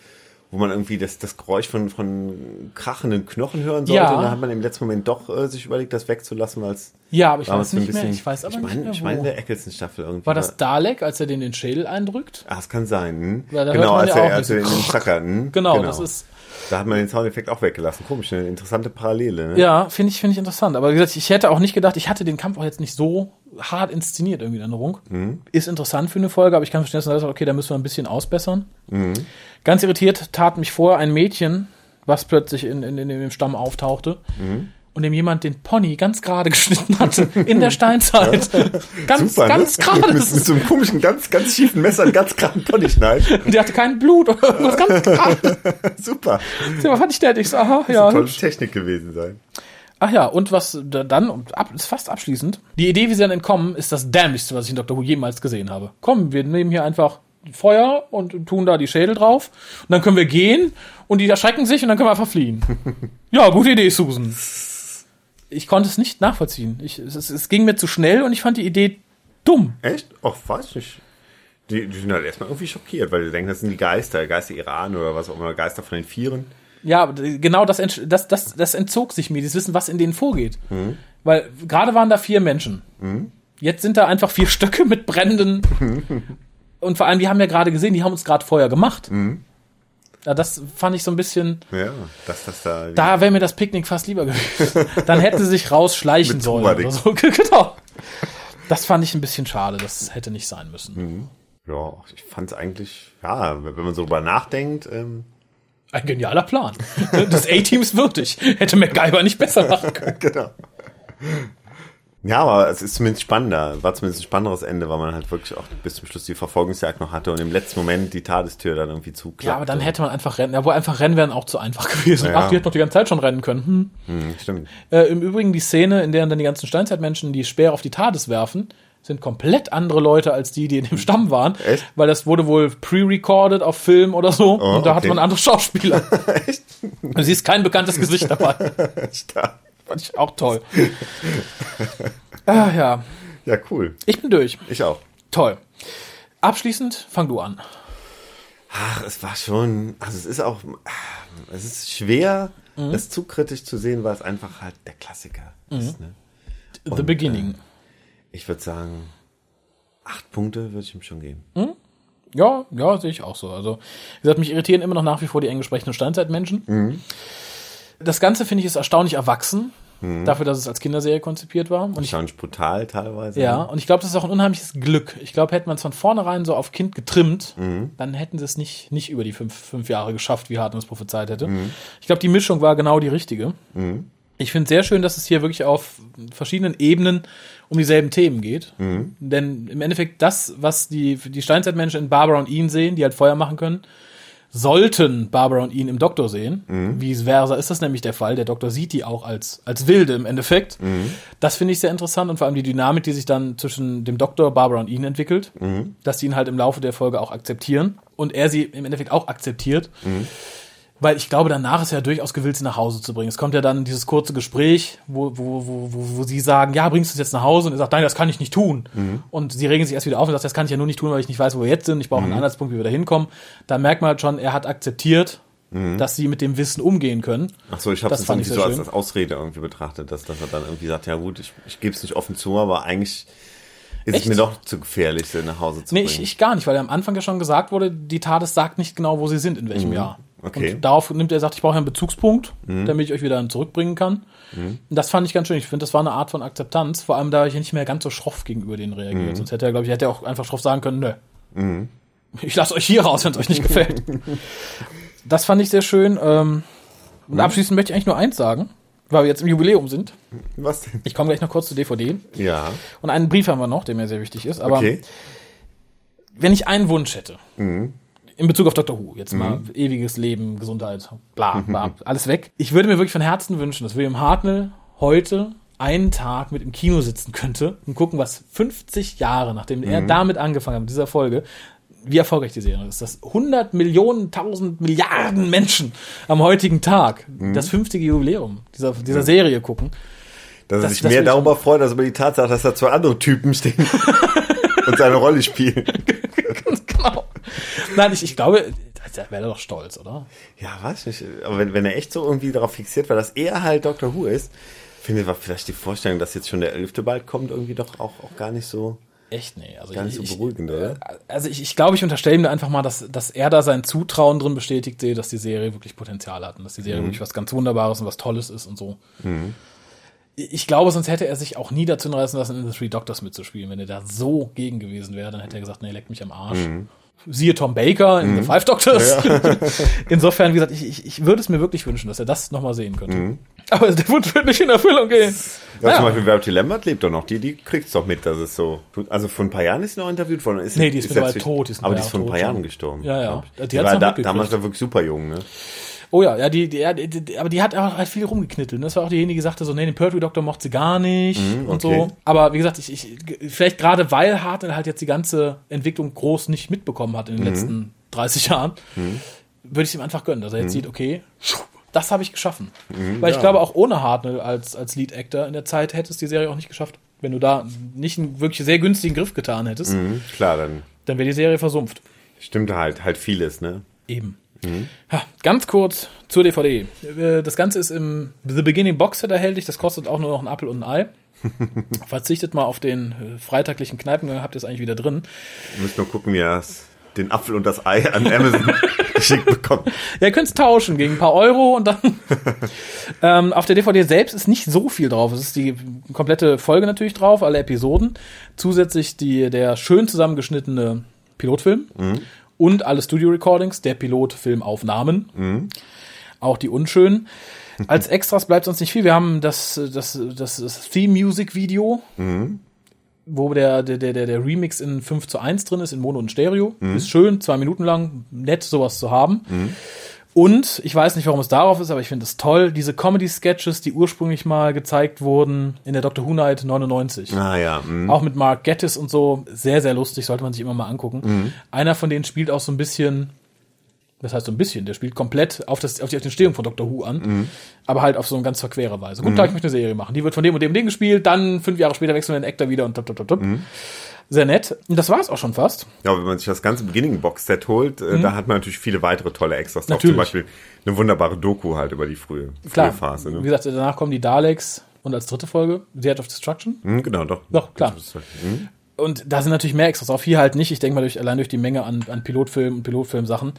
[SPEAKER 5] wo man irgendwie das, das Geräusch von, von krachenden Knochen hören sollte?
[SPEAKER 4] Ja.
[SPEAKER 5] Und dann hat man im letzten Moment doch äh, sich überlegt, das wegzulassen, weil es
[SPEAKER 4] ja, aber ich weiß nicht mehr.
[SPEAKER 5] bisschen-
[SPEAKER 4] Ich weiß aber
[SPEAKER 5] ich
[SPEAKER 4] nicht
[SPEAKER 5] mein,
[SPEAKER 4] mehr,
[SPEAKER 5] Ich
[SPEAKER 4] wo.
[SPEAKER 5] meine, der Eccleston-Staffel irgendwie.
[SPEAKER 4] war das Dalek, als er den in den Schädel eindrückt?
[SPEAKER 5] Ah, es kann sein. Hm?
[SPEAKER 4] Da
[SPEAKER 5] genau, als
[SPEAKER 4] ja
[SPEAKER 5] er, als er in den Zacker. Hm? *laughs*
[SPEAKER 4] Genau, das ist-
[SPEAKER 5] Da hat man den Soundeffekt auch weggelassen. Komisch, eine interessante Parallele. Ne?
[SPEAKER 4] Ja, finde ich, finde ich interessant. Aber wie gesagt, ich hätte auch nicht gedacht, ich hatte den Kampf auch jetzt nicht so hart inszeniert irgendwie in Erinnerung.
[SPEAKER 5] Mhm.
[SPEAKER 4] Ist interessant für eine Folge, aber ich kann verstehen, dass man sagt, okay, da müssen wir ein bisschen ausbessern.
[SPEAKER 5] Mhm.
[SPEAKER 4] Ganz irritiert tat mich vorher ein Mädchen, was plötzlich in, in, in dem Stamm auftauchte.
[SPEAKER 5] Mhm.
[SPEAKER 4] Und dem jemand den Pony ganz gerade *laughs* geschnitten hatte in der Steinzeit. ganz,
[SPEAKER 5] Super,
[SPEAKER 4] ganz
[SPEAKER 5] ne?
[SPEAKER 4] gerade.
[SPEAKER 5] mit, mit so einem komischen, ganz, ganz schiefen Messer, einen ganz geraden Pony schneiden.
[SPEAKER 4] Und der hatte kein Blut oder irgendwas ganz gerade. *laughs*
[SPEAKER 5] Super.
[SPEAKER 4] Das fand ich nett. Ich so, aha,
[SPEAKER 5] Das
[SPEAKER 4] ja.
[SPEAKER 5] ja, tolle
[SPEAKER 4] hübsch.
[SPEAKER 5] Technik gewesen sein.
[SPEAKER 4] Ach ja, und was da- dann, ab, ist fast abschließend, die Idee, wie sie dann entkommen, ist das dämlichste, was ich in Dr. Who jemals gesehen habe. Komm, wir nehmen hier einfach Feuer und tun da die Schädel drauf und dann können wir gehen und die erschrecken sich und dann können wir einfach fliehen. *laughs* ja, gute Idee, Susan. Ich konnte es nicht nachvollziehen. Ich, es, es, es ging mir zu schnell und ich fand die Idee dumm.
[SPEAKER 5] Echt? Ach, weiß nicht. Die, die sind halt erstmal irgendwie schockiert, weil die denken, das sind die Geister, Geister Iran oder was auch immer, Geister von den Vieren.
[SPEAKER 4] Ja, genau das, das, das, das entzog sich mir, dieses Wissen, was in denen vorgeht. Weil gerade waren da vier Menschen. Jetzt sind da einfach vier *laughs* Stöcke mit brennenden. *laughs* Und vor allem, die haben ja gerade gesehen, die haben uns gerade Feuer gemacht. Ja, das fand ich so ein bisschen.
[SPEAKER 5] Ja, dass das da.
[SPEAKER 4] Da wäre mir das Picknick fast lieber gewesen. *laughs* Dann hätten sie sich rausschleichen sollen oder so. genau. Das fand ich ein bisschen schade. Das hätte nicht sein müssen.
[SPEAKER 5] ja, ich fand es eigentlich, ja, wenn man so drüber nachdenkt, ähm,
[SPEAKER 4] Ein genialer Plan. Des A-Teams würdig. Hätte MacGyver nicht besser machen können. *laughs*
[SPEAKER 5] genau. Ja, aber es ist zumindest spannender. War zumindest ein spannenderes Ende, weil man halt wirklich auch bis zum Schluss die Verfolgungsjagd noch hatte und im letzten Moment die Tadestür dann irgendwie zuklappt.
[SPEAKER 4] Ja, aber dann hätte man einfach rennen. Ja, wohl einfach rennen wären auch zu einfach gewesen.
[SPEAKER 5] Ja.
[SPEAKER 4] Ach, die hätten doch die ganze Zeit schon rennen können. Hm.
[SPEAKER 5] Hm, stimmt.
[SPEAKER 4] Äh, Im Übrigen die Szene, in der dann die ganzen Steinzeitmenschen die Speere auf die TARDIS werfen, sind komplett andere Leute als die, die in dem Stamm waren.
[SPEAKER 5] Echt?
[SPEAKER 4] Weil das wurde wohl pre-recorded auf Film oder so.
[SPEAKER 5] Oh,
[SPEAKER 4] und da
[SPEAKER 5] okay.
[SPEAKER 4] man andere Schauspieler. *laughs*
[SPEAKER 5] Echt?
[SPEAKER 4] Du siehst kein bekanntes Gesicht dabei. *laughs*
[SPEAKER 5] Stark.
[SPEAKER 4] Fand ich auch toll. *laughs* ah, ja.
[SPEAKER 5] Ja, cool.
[SPEAKER 4] Ich bin durch.
[SPEAKER 5] Ich auch.
[SPEAKER 4] Toll. Abschließend fang du an.
[SPEAKER 5] Ach, es war schon, also es ist auch, es ist schwer,
[SPEAKER 4] Mhm.
[SPEAKER 5] das zu kritisch zu sehen, weil es einfach halt der Klassiker ist. Ne?
[SPEAKER 4] The
[SPEAKER 5] Und,
[SPEAKER 4] Beginning.
[SPEAKER 5] Ich würde sagen, acht Punkte würde ich ihm schon geben.
[SPEAKER 4] Ja, ja, sehe ich auch so. Also, wie gesagt, mich irritieren immer noch nach wie vor die englisch sprechenden Steinzeitmenschen. Das Ganze finde ich ist erstaunlich erwachsen, dafür, dass es als Kinderserie konzipiert war. Und ich,
[SPEAKER 5] Schon brutal teilweise.
[SPEAKER 4] ja, und ich glaube, das ist auch ein unheimliches Glück. Ich glaube, hätte man es von vornherein so auf Kind getrimmt, dann hätten sie es nicht, nicht über die fünf, fünf Jahre geschafft, wie Hartmann es prophezeit hätte. Ich glaube, die Mischung war genau die richtige. Ich finde sehr schön, dass es hier wirklich auf verschiedenen Ebenen um dieselben Themen geht. Denn im Endeffekt das, was die, die Steinzeitmenschen in Barbara und ihn sehen, die halt Feuer machen können, sollten Barbara und ihn im Doktor sehen. Vice versa ist das nämlich der Fall. Der Doktor sieht die auch als, als Wilde im Endeffekt. Das finde ich sehr interessant und vor allem die Dynamik, die sich dann zwischen dem Doktor, Barbara und ihn entwickelt, dass die ihn halt im Laufe der Folge auch akzeptieren und er sie im Endeffekt auch akzeptiert. Weil ich glaube, danach ist er durchaus gewillt, sie nach Hause zu bringen. Es kommt ja dann dieses kurze Gespräch, wo, wo, wo, wo, sie sagen, ja, bringst du es jetzt nach Hause? Und er sagt, nein, das kann ich nicht tun. Und sie regen sich erst wieder auf und sagt, das kann ich ja nur nicht tun, weil ich nicht weiß, wo wir jetzt sind. Ich brauche einen Anhaltspunkt, wie wir da hinkommen. Da merkt man halt schon, er hat akzeptiert, dass sie mit dem Wissen umgehen können.
[SPEAKER 5] Ach so, ich habe
[SPEAKER 4] Das
[SPEAKER 5] es irgendwie so als, als Ausrede irgendwie betrachtet, dass, dass er dann irgendwie sagt, ja gut, ich, ich gebe es nicht offen zu, aber eigentlich ist
[SPEAKER 4] Echt?
[SPEAKER 5] es mir doch zu gefährlich, sie nach Hause zu
[SPEAKER 4] Nee,
[SPEAKER 5] bringen.
[SPEAKER 4] ich, ich gar nicht, weil am Anfang ja schon gesagt wurde, die TARDIS sagt nicht genau, wo sie sind, in welchem Jahr.
[SPEAKER 5] Okay.
[SPEAKER 4] Und darauf nimmt er, sagt, ich brauche einen Bezugspunkt, damit ich euch wieder zurückbringen kann. Und das fand ich ganz schön. Ich finde, das war eine Art von Akzeptanz, vor allem da ich nicht mehr ganz so schroff gegenüber denen reagiert. Sonst hätte er, glaube ich, hätte er auch einfach schroff sagen können, nö. Ich lasse euch hier raus, wenn es euch nicht gefällt. *laughs* das fand ich sehr schön. Ähm, und abschließend möchte ich eigentlich nur eins sagen, weil wir jetzt im Jubiläum sind.
[SPEAKER 5] Was denn?
[SPEAKER 4] Ich komme gleich noch kurz zur DVD.
[SPEAKER 5] Ja,
[SPEAKER 4] Und einen Brief haben wir noch, der mir sehr wichtig ist. Aber
[SPEAKER 5] okay.
[SPEAKER 4] wenn ich einen Wunsch hätte, in Bezug auf Dr. Who, jetzt mal ewiges Leben, Gesundheit, bla, bla, alles weg. Ich würde mir wirklich von Herzen wünschen, dass William Hartnell heute einen Tag mit im Kino sitzen könnte und gucken, was 50 Jahre, nachdem er damit angefangen hat, mit dieser Folge, wie erfolgreich die Serie ist. Dass 100 Millionen, 1000 Milliarden Menschen am heutigen Tag das 50. Jubiläum dieser, dieser Serie gucken.
[SPEAKER 5] Dass er sich
[SPEAKER 4] das
[SPEAKER 5] mehr darüber freut, als über die Tatsache, dass da zwei andere Typen stehen *laughs* und seine Rolle spielen.
[SPEAKER 4] Genau. Nein, ich, ich glaube, da wäre er doch stolz, oder?
[SPEAKER 5] Ja, weiß nicht. Aber wenn, wenn er echt so irgendwie darauf fixiert war, dass er halt Dr. Who ist, finde ich, war vielleicht die Vorstellung, dass jetzt schon der Elfte bald kommt, irgendwie doch auch, auch gar nicht so,
[SPEAKER 4] Echt, nee. Also
[SPEAKER 5] gar nicht
[SPEAKER 4] ich,
[SPEAKER 5] so beruhigend, oder?
[SPEAKER 4] Also ich, ich glaube, ich unterstelle ihm da einfach mal, dass, dass er da sein Zutrauen drin bestätigt sehe, dass die Serie wirklich Potenzial hat und dass die
[SPEAKER 5] Mhm.
[SPEAKER 4] Serie wirklich was ganz Wunderbares und was Tolles ist und so. Ich glaube, sonst hätte er sich auch nie dazu reißen lassen, in The Three Doctors mitzuspielen. Wenn er da so gegen gewesen wäre, dann hätte er gesagt, nee, leck mich am Arsch.
[SPEAKER 5] Mhm.
[SPEAKER 4] Siehe Tom Baker in The Five Doctors. *laughs* Insofern, wie gesagt, ich, ich, ich würde es mir wirklich wünschen, dass er das nochmal sehen könnte. Aber der Wunsch wird nicht in Erfüllung gehen.
[SPEAKER 5] Mhm. Ja,
[SPEAKER 4] Ja.
[SPEAKER 5] zum Beispiel Verity Lambert lebt doch noch. Die, die kriegt's doch mit, dass es so. Also vor ein paar Jahren ist sie noch interviewt worden. Ist
[SPEAKER 4] Nee, die ist mittlerweile
[SPEAKER 5] jetzt-
[SPEAKER 4] tot, die ist
[SPEAKER 5] aber die ist vor ein paar Jahren gestorben.
[SPEAKER 4] Ja, ja. Die
[SPEAKER 5] Die, war da, damals war wirklich super jung, ne?
[SPEAKER 4] Oh ja, ja, die, die, ja, die, aber die hat auch halt viel rumgeknittelt. ne? Das war auch diejenige, die sagte so, nee, den Pertwee Doktor mochte sie gar nicht und
[SPEAKER 5] okay.
[SPEAKER 4] so. Aber wie gesagt, ich, ich, vielleicht gerade weil Hartnell halt jetzt die ganze Entwicklung groß nicht mitbekommen hat in den letzten 30 Jahren, würde ich es ihm einfach gönnen, dass er jetzt sieht, okay, das habe ich geschaffen. weil ich glaube, auch ohne Hartnell als, als Lead Actor in der Zeit hättest du die Serie auch nicht geschafft. Wenn du da nicht einen wirklich sehr günstigen Griff getan hättest,
[SPEAKER 5] Mhm, klar, dann
[SPEAKER 4] dann wäre die Serie versumpft.
[SPEAKER 5] stimmt halt, halt vieles, ne?
[SPEAKER 4] Eben. Ja, ganz kurz zur DVD. Äh, Das Ganze ist im The Beginning Boxset erhältlich. Das kostet auch nur noch ein Apfel und ein Ei. *laughs* Verzichtet mal auf den äh, freitaglichen Kneipengang, habt ihr es eigentlich wieder drin.
[SPEAKER 5] Wir müssen nur gucken, wie es- den Apfel und das Ei an Amazon *laughs* geschickt bekommt.
[SPEAKER 4] Ja, ihr könnt es tauschen gegen ein paar Euro und dann. *laughs* ähm, auf der DVD selbst ist nicht so viel drauf. Es ist die komplette Folge natürlich drauf, alle Episoden. Zusätzlich die, der schön zusammengeschnittene Pilotfilm und alle Studio-Recordings der Pilotfilmaufnahmen. Auch die unschönen. Als Extras bleibt uns nicht viel. Wir haben das, das, das, das Theme-Music-Video, wo der, der, der, der Remix in 5 zu 1 drin ist, in Mono und Stereo. Ist schön, zwei Minuten lang, nett, sowas zu haben. Und ich weiß nicht, warum es darauf ist, aber ich finde es toll, diese Comedy-Sketches, die ursprünglich mal gezeigt wurden in der Doctor Who Night 99.
[SPEAKER 5] Ah ja, mh.
[SPEAKER 4] Auch mit Mark Gettis und so. Sehr, sehr lustig, sollte man sich immer mal angucken. Einer von denen spielt auch so ein bisschen, das heißt so ein bisschen, der spielt komplett auf, das, auf die Entstehung von Doctor Who an, aber halt auf so eine ganz verquere Weise. Guten Tag, ich möchte eine Serie machen. Die wird von dem und dem Ding gespielt, dann fünf Jahre später wechseln wir den Actor wieder und top, top, top, top. Sehr nett. Und das war es auch schon fast.
[SPEAKER 5] Ja, wenn man sich das ganze Beginning-Box-Set holt, äh, da hat man natürlich viele weitere tolle Extras drauf.
[SPEAKER 4] Mhm. Natürlich.
[SPEAKER 5] Zum Beispiel eine wunderbare Doku halt über die frühe, frühe
[SPEAKER 4] Klar.
[SPEAKER 5] Phase.
[SPEAKER 4] Wie
[SPEAKER 5] Ne?
[SPEAKER 4] gesagt, danach kommen die Daleks und als dritte Folge The Art of Destruction.
[SPEAKER 5] Hm, genau, doch.
[SPEAKER 4] Doch, klar.
[SPEAKER 5] Halt- hm.
[SPEAKER 4] Und da sind natürlich mehr Extras drauf. Hier halt nicht. Ich denke mal durch, allein durch die Menge an, an Pilotfilmen und Pilotfilmsachen.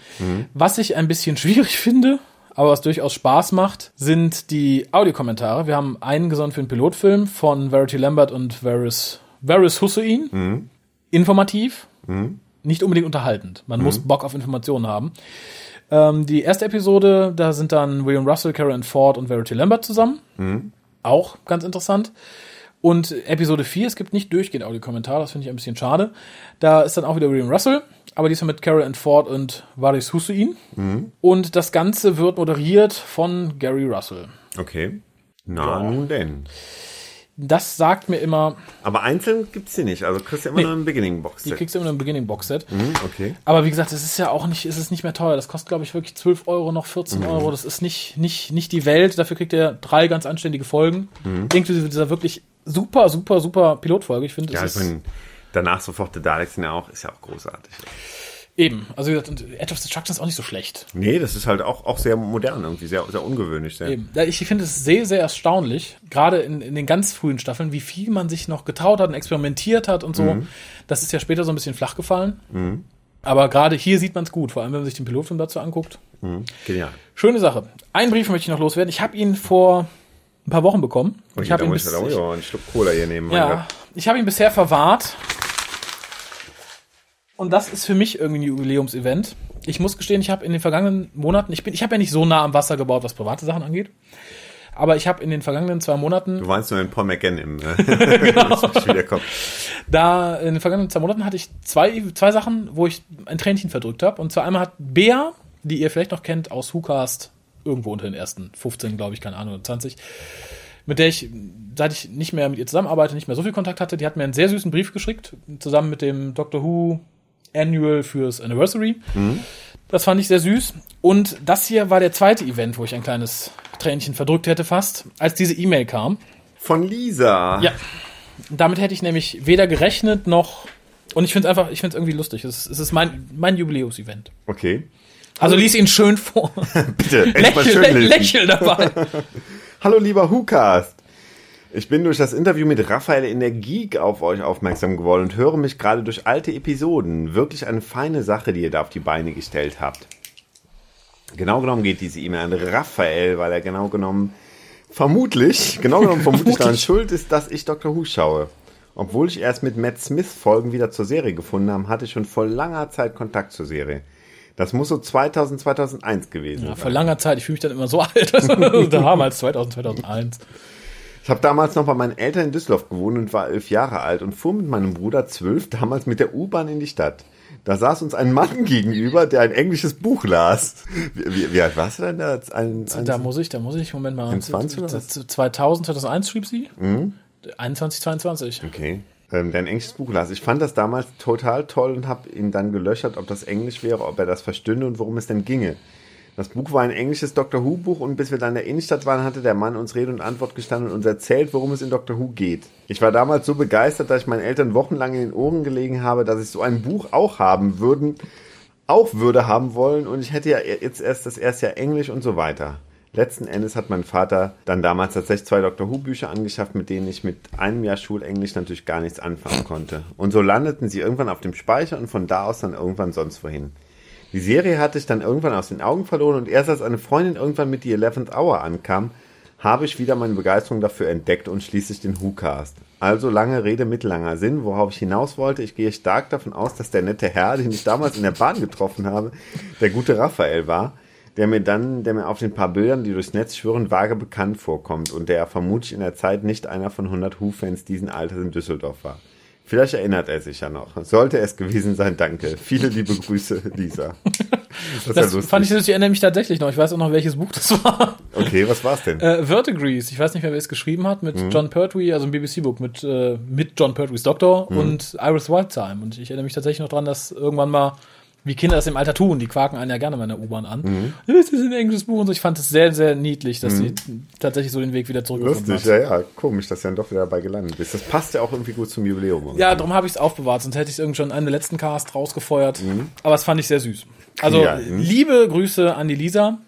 [SPEAKER 4] Was ich ein bisschen *laughs* schwierig finde, aber was durchaus Spaß macht, sind die Audiokommentare. Wir haben einen gesonnen für den Pilotfilm von Verity Lambert und Varys, Varys Hussein. Informativ, nicht unbedingt unterhaltend. Man muss Bock auf Informationen haben. Ähm, die erste Episode, da sind dann William Russell, Karen Ford und Verity Lambert zusammen. Auch ganz interessant. Und Episode 4, es gibt nicht durchgehend Audiokommentare, das finde ich ein bisschen schade. Da ist dann auch wieder William Russell, aber diesmal mit Carol Ann Ford und Varis Hussein. Und das Ganze wird moderiert von Gary Russell.
[SPEAKER 5] Okay. Na, nun denn.
[SPEAKER 4] Das sagt mir immer,
[SPEAKER 5] Aber einzeln gibt's die nicht. Also kriegst du immer
[SPEAKER 4] Nee.
[SPEAKER 5] nur ein Beginning-Box.
[SPEAKER 4] die kriegst du immer im Beginning Box-Set.
[SPEAKER 5] Hm, okay.
[SPEAKER 4] Aber wie gesagt, es ist ja auch nicht, es ist nicht mehr teuer. Das kostet, glaube ich, wirklich 12 Euro, noch 14 Euro. Das ist nicht, nicht, nicht die Welt. Dafür kriegt er drei ganz anständige Folgen. Inklusive dieser wirklich super, super, super Pilotfolge. Ich finde,
[SPEAKER 5] Ja, ich
[SPEAKER 4] ist
[SPEAKER 5] meine, danach sofort The Daleks ja auch, ist ja auch großartig.
[SPEAKER 4] Eben. Also Edge of Destruction ist auch nicht so schlecht.
[SPEAKER 5] Nee, das ist halt auch, auch sehr modern irgendwie, sehr, sehr ungewöhnlich. Sehr.
[SPEAKER 4] Eben. Ich finde es sehr, sehr erstaunlich, gerade in, in den ganz frühen Staffeln, wie viel man sich noch getraut hat und experimentiert hat und so. Das ist ja später so ein bisschen flach gefallen. Aber gerade hier sieht man es gut, vor allem wenn man sich den Pilotfilm dazu anguckt.
[SPEAKER 5] Hm, genial.
[SPEAKER 4] Schöne Sache. Einen Brief möchte ich noch loswerden. Ich habe ihn vor ein paar Wochen bekommen.
[SPEAKER 5] Und
[SPEAKER 4] ich habe ihn, bis,
[SPEAKER 5] ich, ich
[SPEAKER 4] ich, ja, ich habe ihn bisher verwahrt. Und das ist für mich irgendwie ein Jubiläumsevent. Ich muss gestehen, ich habe in den vergangenen Monaten, ich bin, ich habe ja nicht so nah am Wasser gebaut, was private Sachen angeht. Aber ich habe in den vergangenen zwei Monaten
[SPEAKER 5] Du meinst nur den Paul McGann im äh, *laughs* *laughs* genau. wiederkommt.
[SPEAKER 4] Da in den vergangenen zwei Monaten hatte ich zwei, zwei Sachen, wo ich ein Tränchen verdrückt habe. Und zwar einmal hat Bea, die ihr vielleicht noch kennt aus WhoCast, irgendwo unter den ersten 15, glaube ich, keine Ahnung, oder 20, mit der ich, seit ich nicht mehr mit ihr zusammenarbeite, nicht mehr so viel Kontakt hatte, die hat mir einen sehr süßen Brief geschickt, zusammen mit dem Doctor Who Annual fürs Anniversary. Das fand ich sehr süß. Und das hier war der zweite Event, wo ich ein kleines Tränchen verdrückt hätte fast, als diese E-Mail kam.
[SPEAKER 5] Von Lisa.
[SPEAKER 4] Ja. Damit hätte ich nämlich weder gerechnet noch. Und ich finde es einfach, ich finde es irgendwie lustig. Es ist, es ist mein, mein Jubiläumsevent.
[SPEAKER 5] Okay.
[SPEAKER 4] Also lies ihn schön vor. *laughs*
[SPEAKER 5] Bitte,
[SPEAKER 4] lächel,
[SPEAKER 5] schön
[SPEAKER 4] lä
[SPEAKER 5] lesen.
[SPEAKER 4] lächel dabei. *laughs*
[SPEAKER 5] Hallo lieber WhoCast. Ich bin durch das Interview mit Raphael in der Geek auf euch aufmerksam geworden und höre mich gerade durch alte Episoden. Wirklich eine feine Sache, die ihr da auf die Beine gestellt habt. Genau genommen geht diese E-Mail an Raphael, weil er genau genommen vermutlich, genau genommen vermutlich daran schuld ist, dass ich Dr. Who schaue. Obwohl ich erst mit Matt Smith Folgen wieder zur Serie gefunden habe, hatte ich schon vor langer Zeit Kontakt zur Serie. Das muss so 2000, 2001 gewesen
[SPEAKER 4] Ja,
[SPEAKER 5] sein.
[SPEAKER 4] vor langer Zeit, ich fühle mich dann immer so *laughs* alt. Damals, 2000, 2001.
[SPEAKER 5] Ich habe damals noch bei meinen Eltern in Düsseldorf gewohnt und war elf Jahre alt und fuhr mit meinem Bruder zwölf damals mit der U-Bahn in die Stadt. Da saß uns ein Mann *laughs* gegenüber, der ein englisches Buch las. Wie, wie, alt warst du denn da? Ein, ein,
[SPEAKER 4] Da muss ich, da muss ich, Moment mal.
[SPEAKER 5] 21 oder was?
[SPEAKER 4] 2000, 2001 schrieb sie? 21, 22.
[SPEAKER 5] okay. Ähm, der ein englisches Buch las. Ich fand das damals total toll und habe ihn dann gelöchert, ob das Englisch wäre, ob er das verstünde und worum es denn ginge. Das Buch war ein englisches Doctor Who Buch und bis wir dann in der Innenstadt waren, hatte der Mann uns Rede und Antwort gestanden und uns erzählt, worum es in Doctor Who geht. Ich war damals so begeistert, dass ich meinen Eltern wochenlang in den Ohren gelegen habe, dass ich so ein Buch auch haben würden, auch würde haben wollen und ich hätte ja jetzt erst das erste Jahr Englisch und so weiter. Letzten Endes hat mein Vater dann damals tatsächlich zwei Doctor Who Bücher angeschafft, mit denen ich mit einem Jahr Schulenglisch natürlich gar nichts anfangen konnte. Und so landeten sie irgendwann auf dem Speicher und von da aus dann irgendwann sonst wohin. Die Serie hatte ich dann irgendwann aus den Augen verloren und erst als eine Freundin irgendwann mit die 11th Hour ankam, habe ich wieder meine Begeisterung dafür entdeckt und schließlich den Who-Cast. Also lange Rede, mittellanger Sinn, worauf ich hinaus wollte. Ich gehe stark davon aus, dass der nette Herr, den ich damals in der Bahn getroffen habe, der gute Raphael war, der mir dann, der mir auf den paar Bildern, die durchs Netz schwirren, vage bekannt vorkommt und der vermutlich in der Zeit nicht einer von 100 Who-Fans diesen Alters in Düsseldorf war. Vielleicht erinnert er sich ja noch. Sollte es gewesen sein, danke. Viele liebe Grüße, Lisa. *laughs* Das, ja
[SPEAKER 4] Das
[SPEAKER 5] lustig.
[SPEAKER 4] fand ich, ich erinnere mich tatsächlich noch. Ich weiß auch noch, welches Buch das war.
[SPEAKER 5] okay, was war's denn?
[SPEAKER 4] Äh, Vertigris, ich weiß nicht mehr, wer es geschrieben hat, mit John Pertwee, also ein BBC-Book mit, äh, mit John Pertwees Doktor und Iris Wildtime. Und ich erinnere mich tatsächlich noch dran, dass irgendwann mal wie Kinder das im Alter tun. Die quaken einen ja gerne mal in der U-Bahn an. Das ist ein englisches Buch und so. Ich fand es sehr, sehr niedlich, dass sie tatsächlich so den Weg wieder zurückgefunden
[SPEAKER 5] Lustig,
[SPEAKER 4] hat.
[SPEAKER 5] ja, ja. Komisch, dass du dann doch wieder dabei gelandet bist. Das passt ja auch irgendwie gut zum Jubiläum.
[SPEAKER 4] Ja, darum habe ich es aufbewahrt, sonst hätte ich es irgend schon an der letzten Cast rausgefeuert. Aber es fand ich sehr süß. Also,
[SPEAKER 5] Ja, mhm.
[SPEAKER 4] liebe Grüße an die Lisa.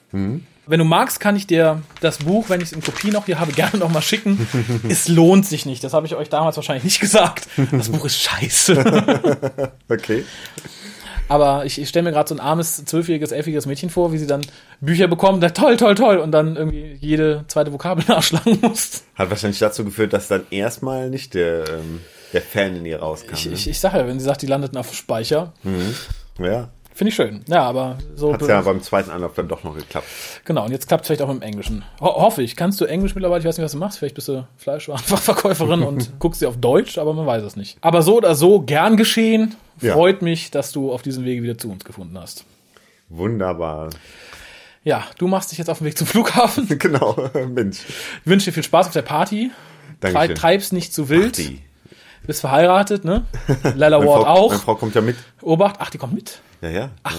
[SPEAKER 4] Wenn du magst, kann ich dir das Buch, wenn ich es in Kopie noch hier habe, *laughs* gerne noch mal schicken. *laughs* es lohnt sich nicht. Das habe ich euch damals wahrscheinlich nicht *laughs* gesagt. Das Buch ist scheiße.
[SPEAKER 5] Okay.
[SPEAKER 4] Aber ich, ich stelle mir gerade so ein armes, zwölfjähriges, elfjähriges Mädchen vor, wie sie dann Bücher bekommt, da toll, toll, toll, und dann irgendwie jede zweite Vokabel *laughs* nachschlagen muss.
[SPEAKER 5] Hat wahrscheinlich dazu geführt, dass dann erstmal nicht der, ähm, der Fan in ihr rauskam.
[SPEAKER 4] Ich,
[SPEAKER 5] ne?
[SPEAKER 4] ich, ich sage ja, wenn sie sagt, die landeten auf dem Speicher,
[SPEAKER 5] ja.
[SPEAKER 4] finde ich schön. Ja, aber so.
[SPEAKER 5] Hat ja beim zweiten Anlauf dann doch noch geklappt.
[SPEAKER 4] Genau, und jetzt klappt es vielleicht auch im Englischen. Ho hoffe ich. Kannst du Englisch mittlerweile? Ich weiß nicht, was du machst. Vielleicht bist du Fleischwarenfachverkäuferin *laughs* und guckst dir auf Deutsch, aber man weiß es nicht. Aber so oder so, gern geschehen.
[SPEAKER 5] Ja.
[SPEAKER 4] Freut mich, dass du auf diesem Wege wieder zu uns gefunden hast.
[SPEAKER 5] Wunderbar.
[SPEAKER 4] Ja, du machst dich jetzt auf den Weg zum Flughafen. *laughs*
[SPEAKER 5] genau, Mensch.
[SPEAKER 4] Ich wünsche dir viel Spaß auf der Party.
[SPEAKER 5] Dankeschön.
[SPEAKER 4] treib's nicht zu wild.
[SPEAKER 5] Die.
[SPEAKER 4] Bist verheiratet, ne? *laughs*
[SPEAKER 5] Meine
[SPEAKER 4] Ward
[SPEAKER 5] Frau,
[SPEAKER 4] auch.
[SPEAKER 5] Meine Frau kommt ja mit.
[SPEAKER 4] Obacht. Ach, die kommt mit.
[SPEAKER 5] Ja, ja. Ach.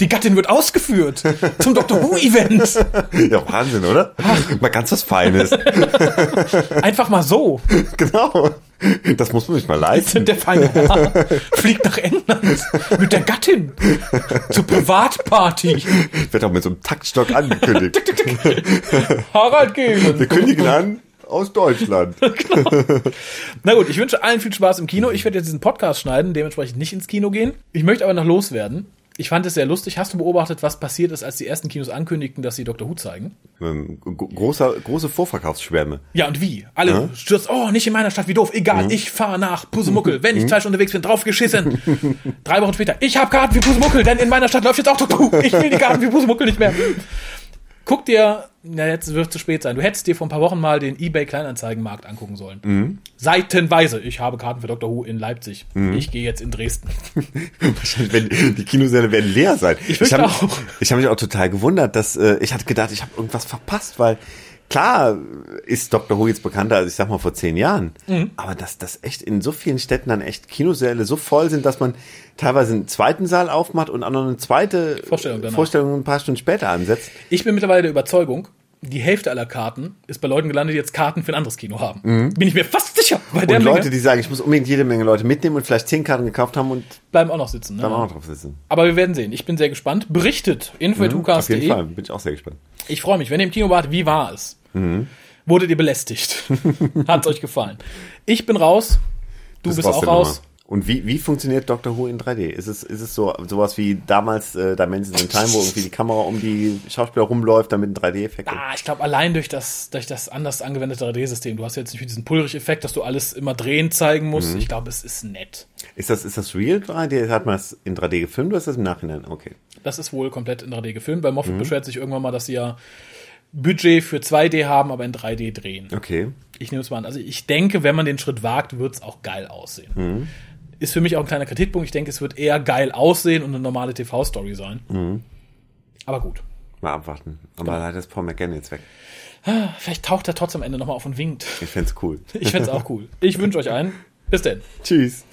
[SPEAKER 4] Die Gattin wird ausgeführt *laughs* zum Dr. Who-Event. *laughs*
[SPEAKER 5] Ja, Wahnsinn, oder? Mal ganz was Feines.
[SPEAKER 4] Einfach mal so.
[SPEAKER 5] genau. Das muss man sich mal leisten.
[SPEAKER 4] Der feine Herr fliegt nach England mit der Gattin zur Privatparty.
[SPEAKER 5] Wird auch mit so einem Taktstock angekündigt.
[SPEAKER 4] Harald gehen.
[SPEAKER 5] Wir kündigen an aus Deutschland. *laughs*
[SPEAKER 4] Na gut, ich wünsche allen viel Spaß im Kino. Ich werde jetzt diesen Podcast schneiden, dementsprechend nicht ins Kino gehen. Ich möchte aber noch loswerden. Ich fand es sehr lustig. Hast du beobachtet, was passiert ist, als die ersten Kinos ankündigten, dass sie Dr. Who zeigen?
[SPEAKER 5] Ähm, gro- großer, große Vorverkaufsschwärme.
[SPEAKER 4] Ja, und wie? Alle stürzt, oh, nicht in meiner Stadt, wie doof. Egal, ich fahre nach Pusemuckel. *laughs* Wenn ich zwei Stunden unterwegs bin, drauf geschissen. Drei Wochen später, ich habe Karten für Pusemuckel, denn in meiner Stadt läuft jetzt auch Dr. Who. Ich will die Karten für Pusemuckel nicht mehr. Guck dir, na jetzt wird es zu spät sein. Du hättest dir vor ein paar Wochen mal den eBay Kleinanzeigenmarkt angucken sollen. Seitenweise. Ich habe Karten für Dr. Who in Leipzig. Ich gehe jetzt in Dresden.
[SPEAKER 5] Wahrscheinlich werden die Kinosäle werden leer sein.
[SPEAKER 4] Ich fürchte
[SPEAKER 5] habe ich hab mich auch total gewundert, dass äh, ich hatte gedacht, ich habe irgendwas verpasst, weil klar ist Dr. Who jetzt bekannter als ich sag mal vor zehn Jahren.
[SPEAKER 4] Mhm.
[SPEAKER 5] Aber dass das echt in so vielen Städten dann echt Kinosäle so voll sind, dass man teilweise einen zweiten Saal aufmacht und auch noch eine zweite
[SPEAKER 4] Vorstellung danach.
[SPEAKER 5] Vorstellung ein paar Stunden später ansetzt.
[SPEAKER 4] Ich bin mittlerweile der Überzeugung, die Hälfte aller Karten ist bei Leuten gelandet, die jetzt Karten für ein anderes Kino haben. Bin ich mir fast sicher. Bei der
[SPEAKER 5] Und
[SPEAKER 4] Menge
[SPEAKER 5] Leute, die sagen, ich muss unbedingt jede Menge Leute mitnehmen und vielleicht zehn Karten gekauft haben und
[SPEAKER 4] bleiben auch noch sitzen. Ne?
[SPEAKER 5] dann auch noch drauf sitzen.
[SPEAKER 4] Aber wir werden sehen. Ich bin sehr gespannt. Berichtet.
[SPEAKER 5] Auf jeden. Fall, bin ich auch sehr gespannt.
[SPEAKER 4] Ich freue mich. Wenn ihr im Kino wart, wie war es? Wurdet ihr belästigt? *laughs* Hat's euch gefallen? Ich bin raus. Du
[SPEAKER 5] Das
[SPEAKER 4] bist auch raus.
[SPEAKER 5] nochmal. Und wie, wie funktioniert Doctor Who in 3D? Ist es, ist es so sowas wie damals äh, Dimensions in Time, wo irgendwie die Kamera um die Schauspieler rumläuft, damit ein 3D-Effekt
[SPEAKER 4] Ah, ich glaube, allein durch das, durch das anders angewendete 3D-System. Du hast jetzt nicht diesen Pulrich-Effekt, dass du alles immer drehen zeigen musst. Ich glaube, es ist nett.
[SPEAKER 5] Ist das, ist das real 3D? Hat man das in 3D gefilmt oder ist das im Nachhinein? Okay.
[SPEAKER 4] Das ist wohl komplett in 3D gefilmt, weil Moffat beschwert sich irgendwann mal, dass sie ja Budget für 2D haben, aber in 3D drehen.
[SPEAKER 5] Okay.
[SPEAKER 4] Ich nehme es mal an. Also ich denke, wenn man den Schritt wagt, wird es auch geil aussehen. Ist für mich auch ein kleiner Kritikpunkt. Ich denke, es wird eher geil aussehen und eine normale TV-Story sein. Aber gut.
[SPEAKER 5] Mal abwarten. Aber leider ist Paul McGann jetzt weg.
[SPEAKER 4] Vielleicht taucht er trotzdem am Ende nochmal auf und winkt.
[SPEAKER 5] Ich find's cool.
[SPEAKER 4] Ich find's auch cool. Ich wünsche euch einen. Bis denn.
[SPEAKER 5] Tschüss.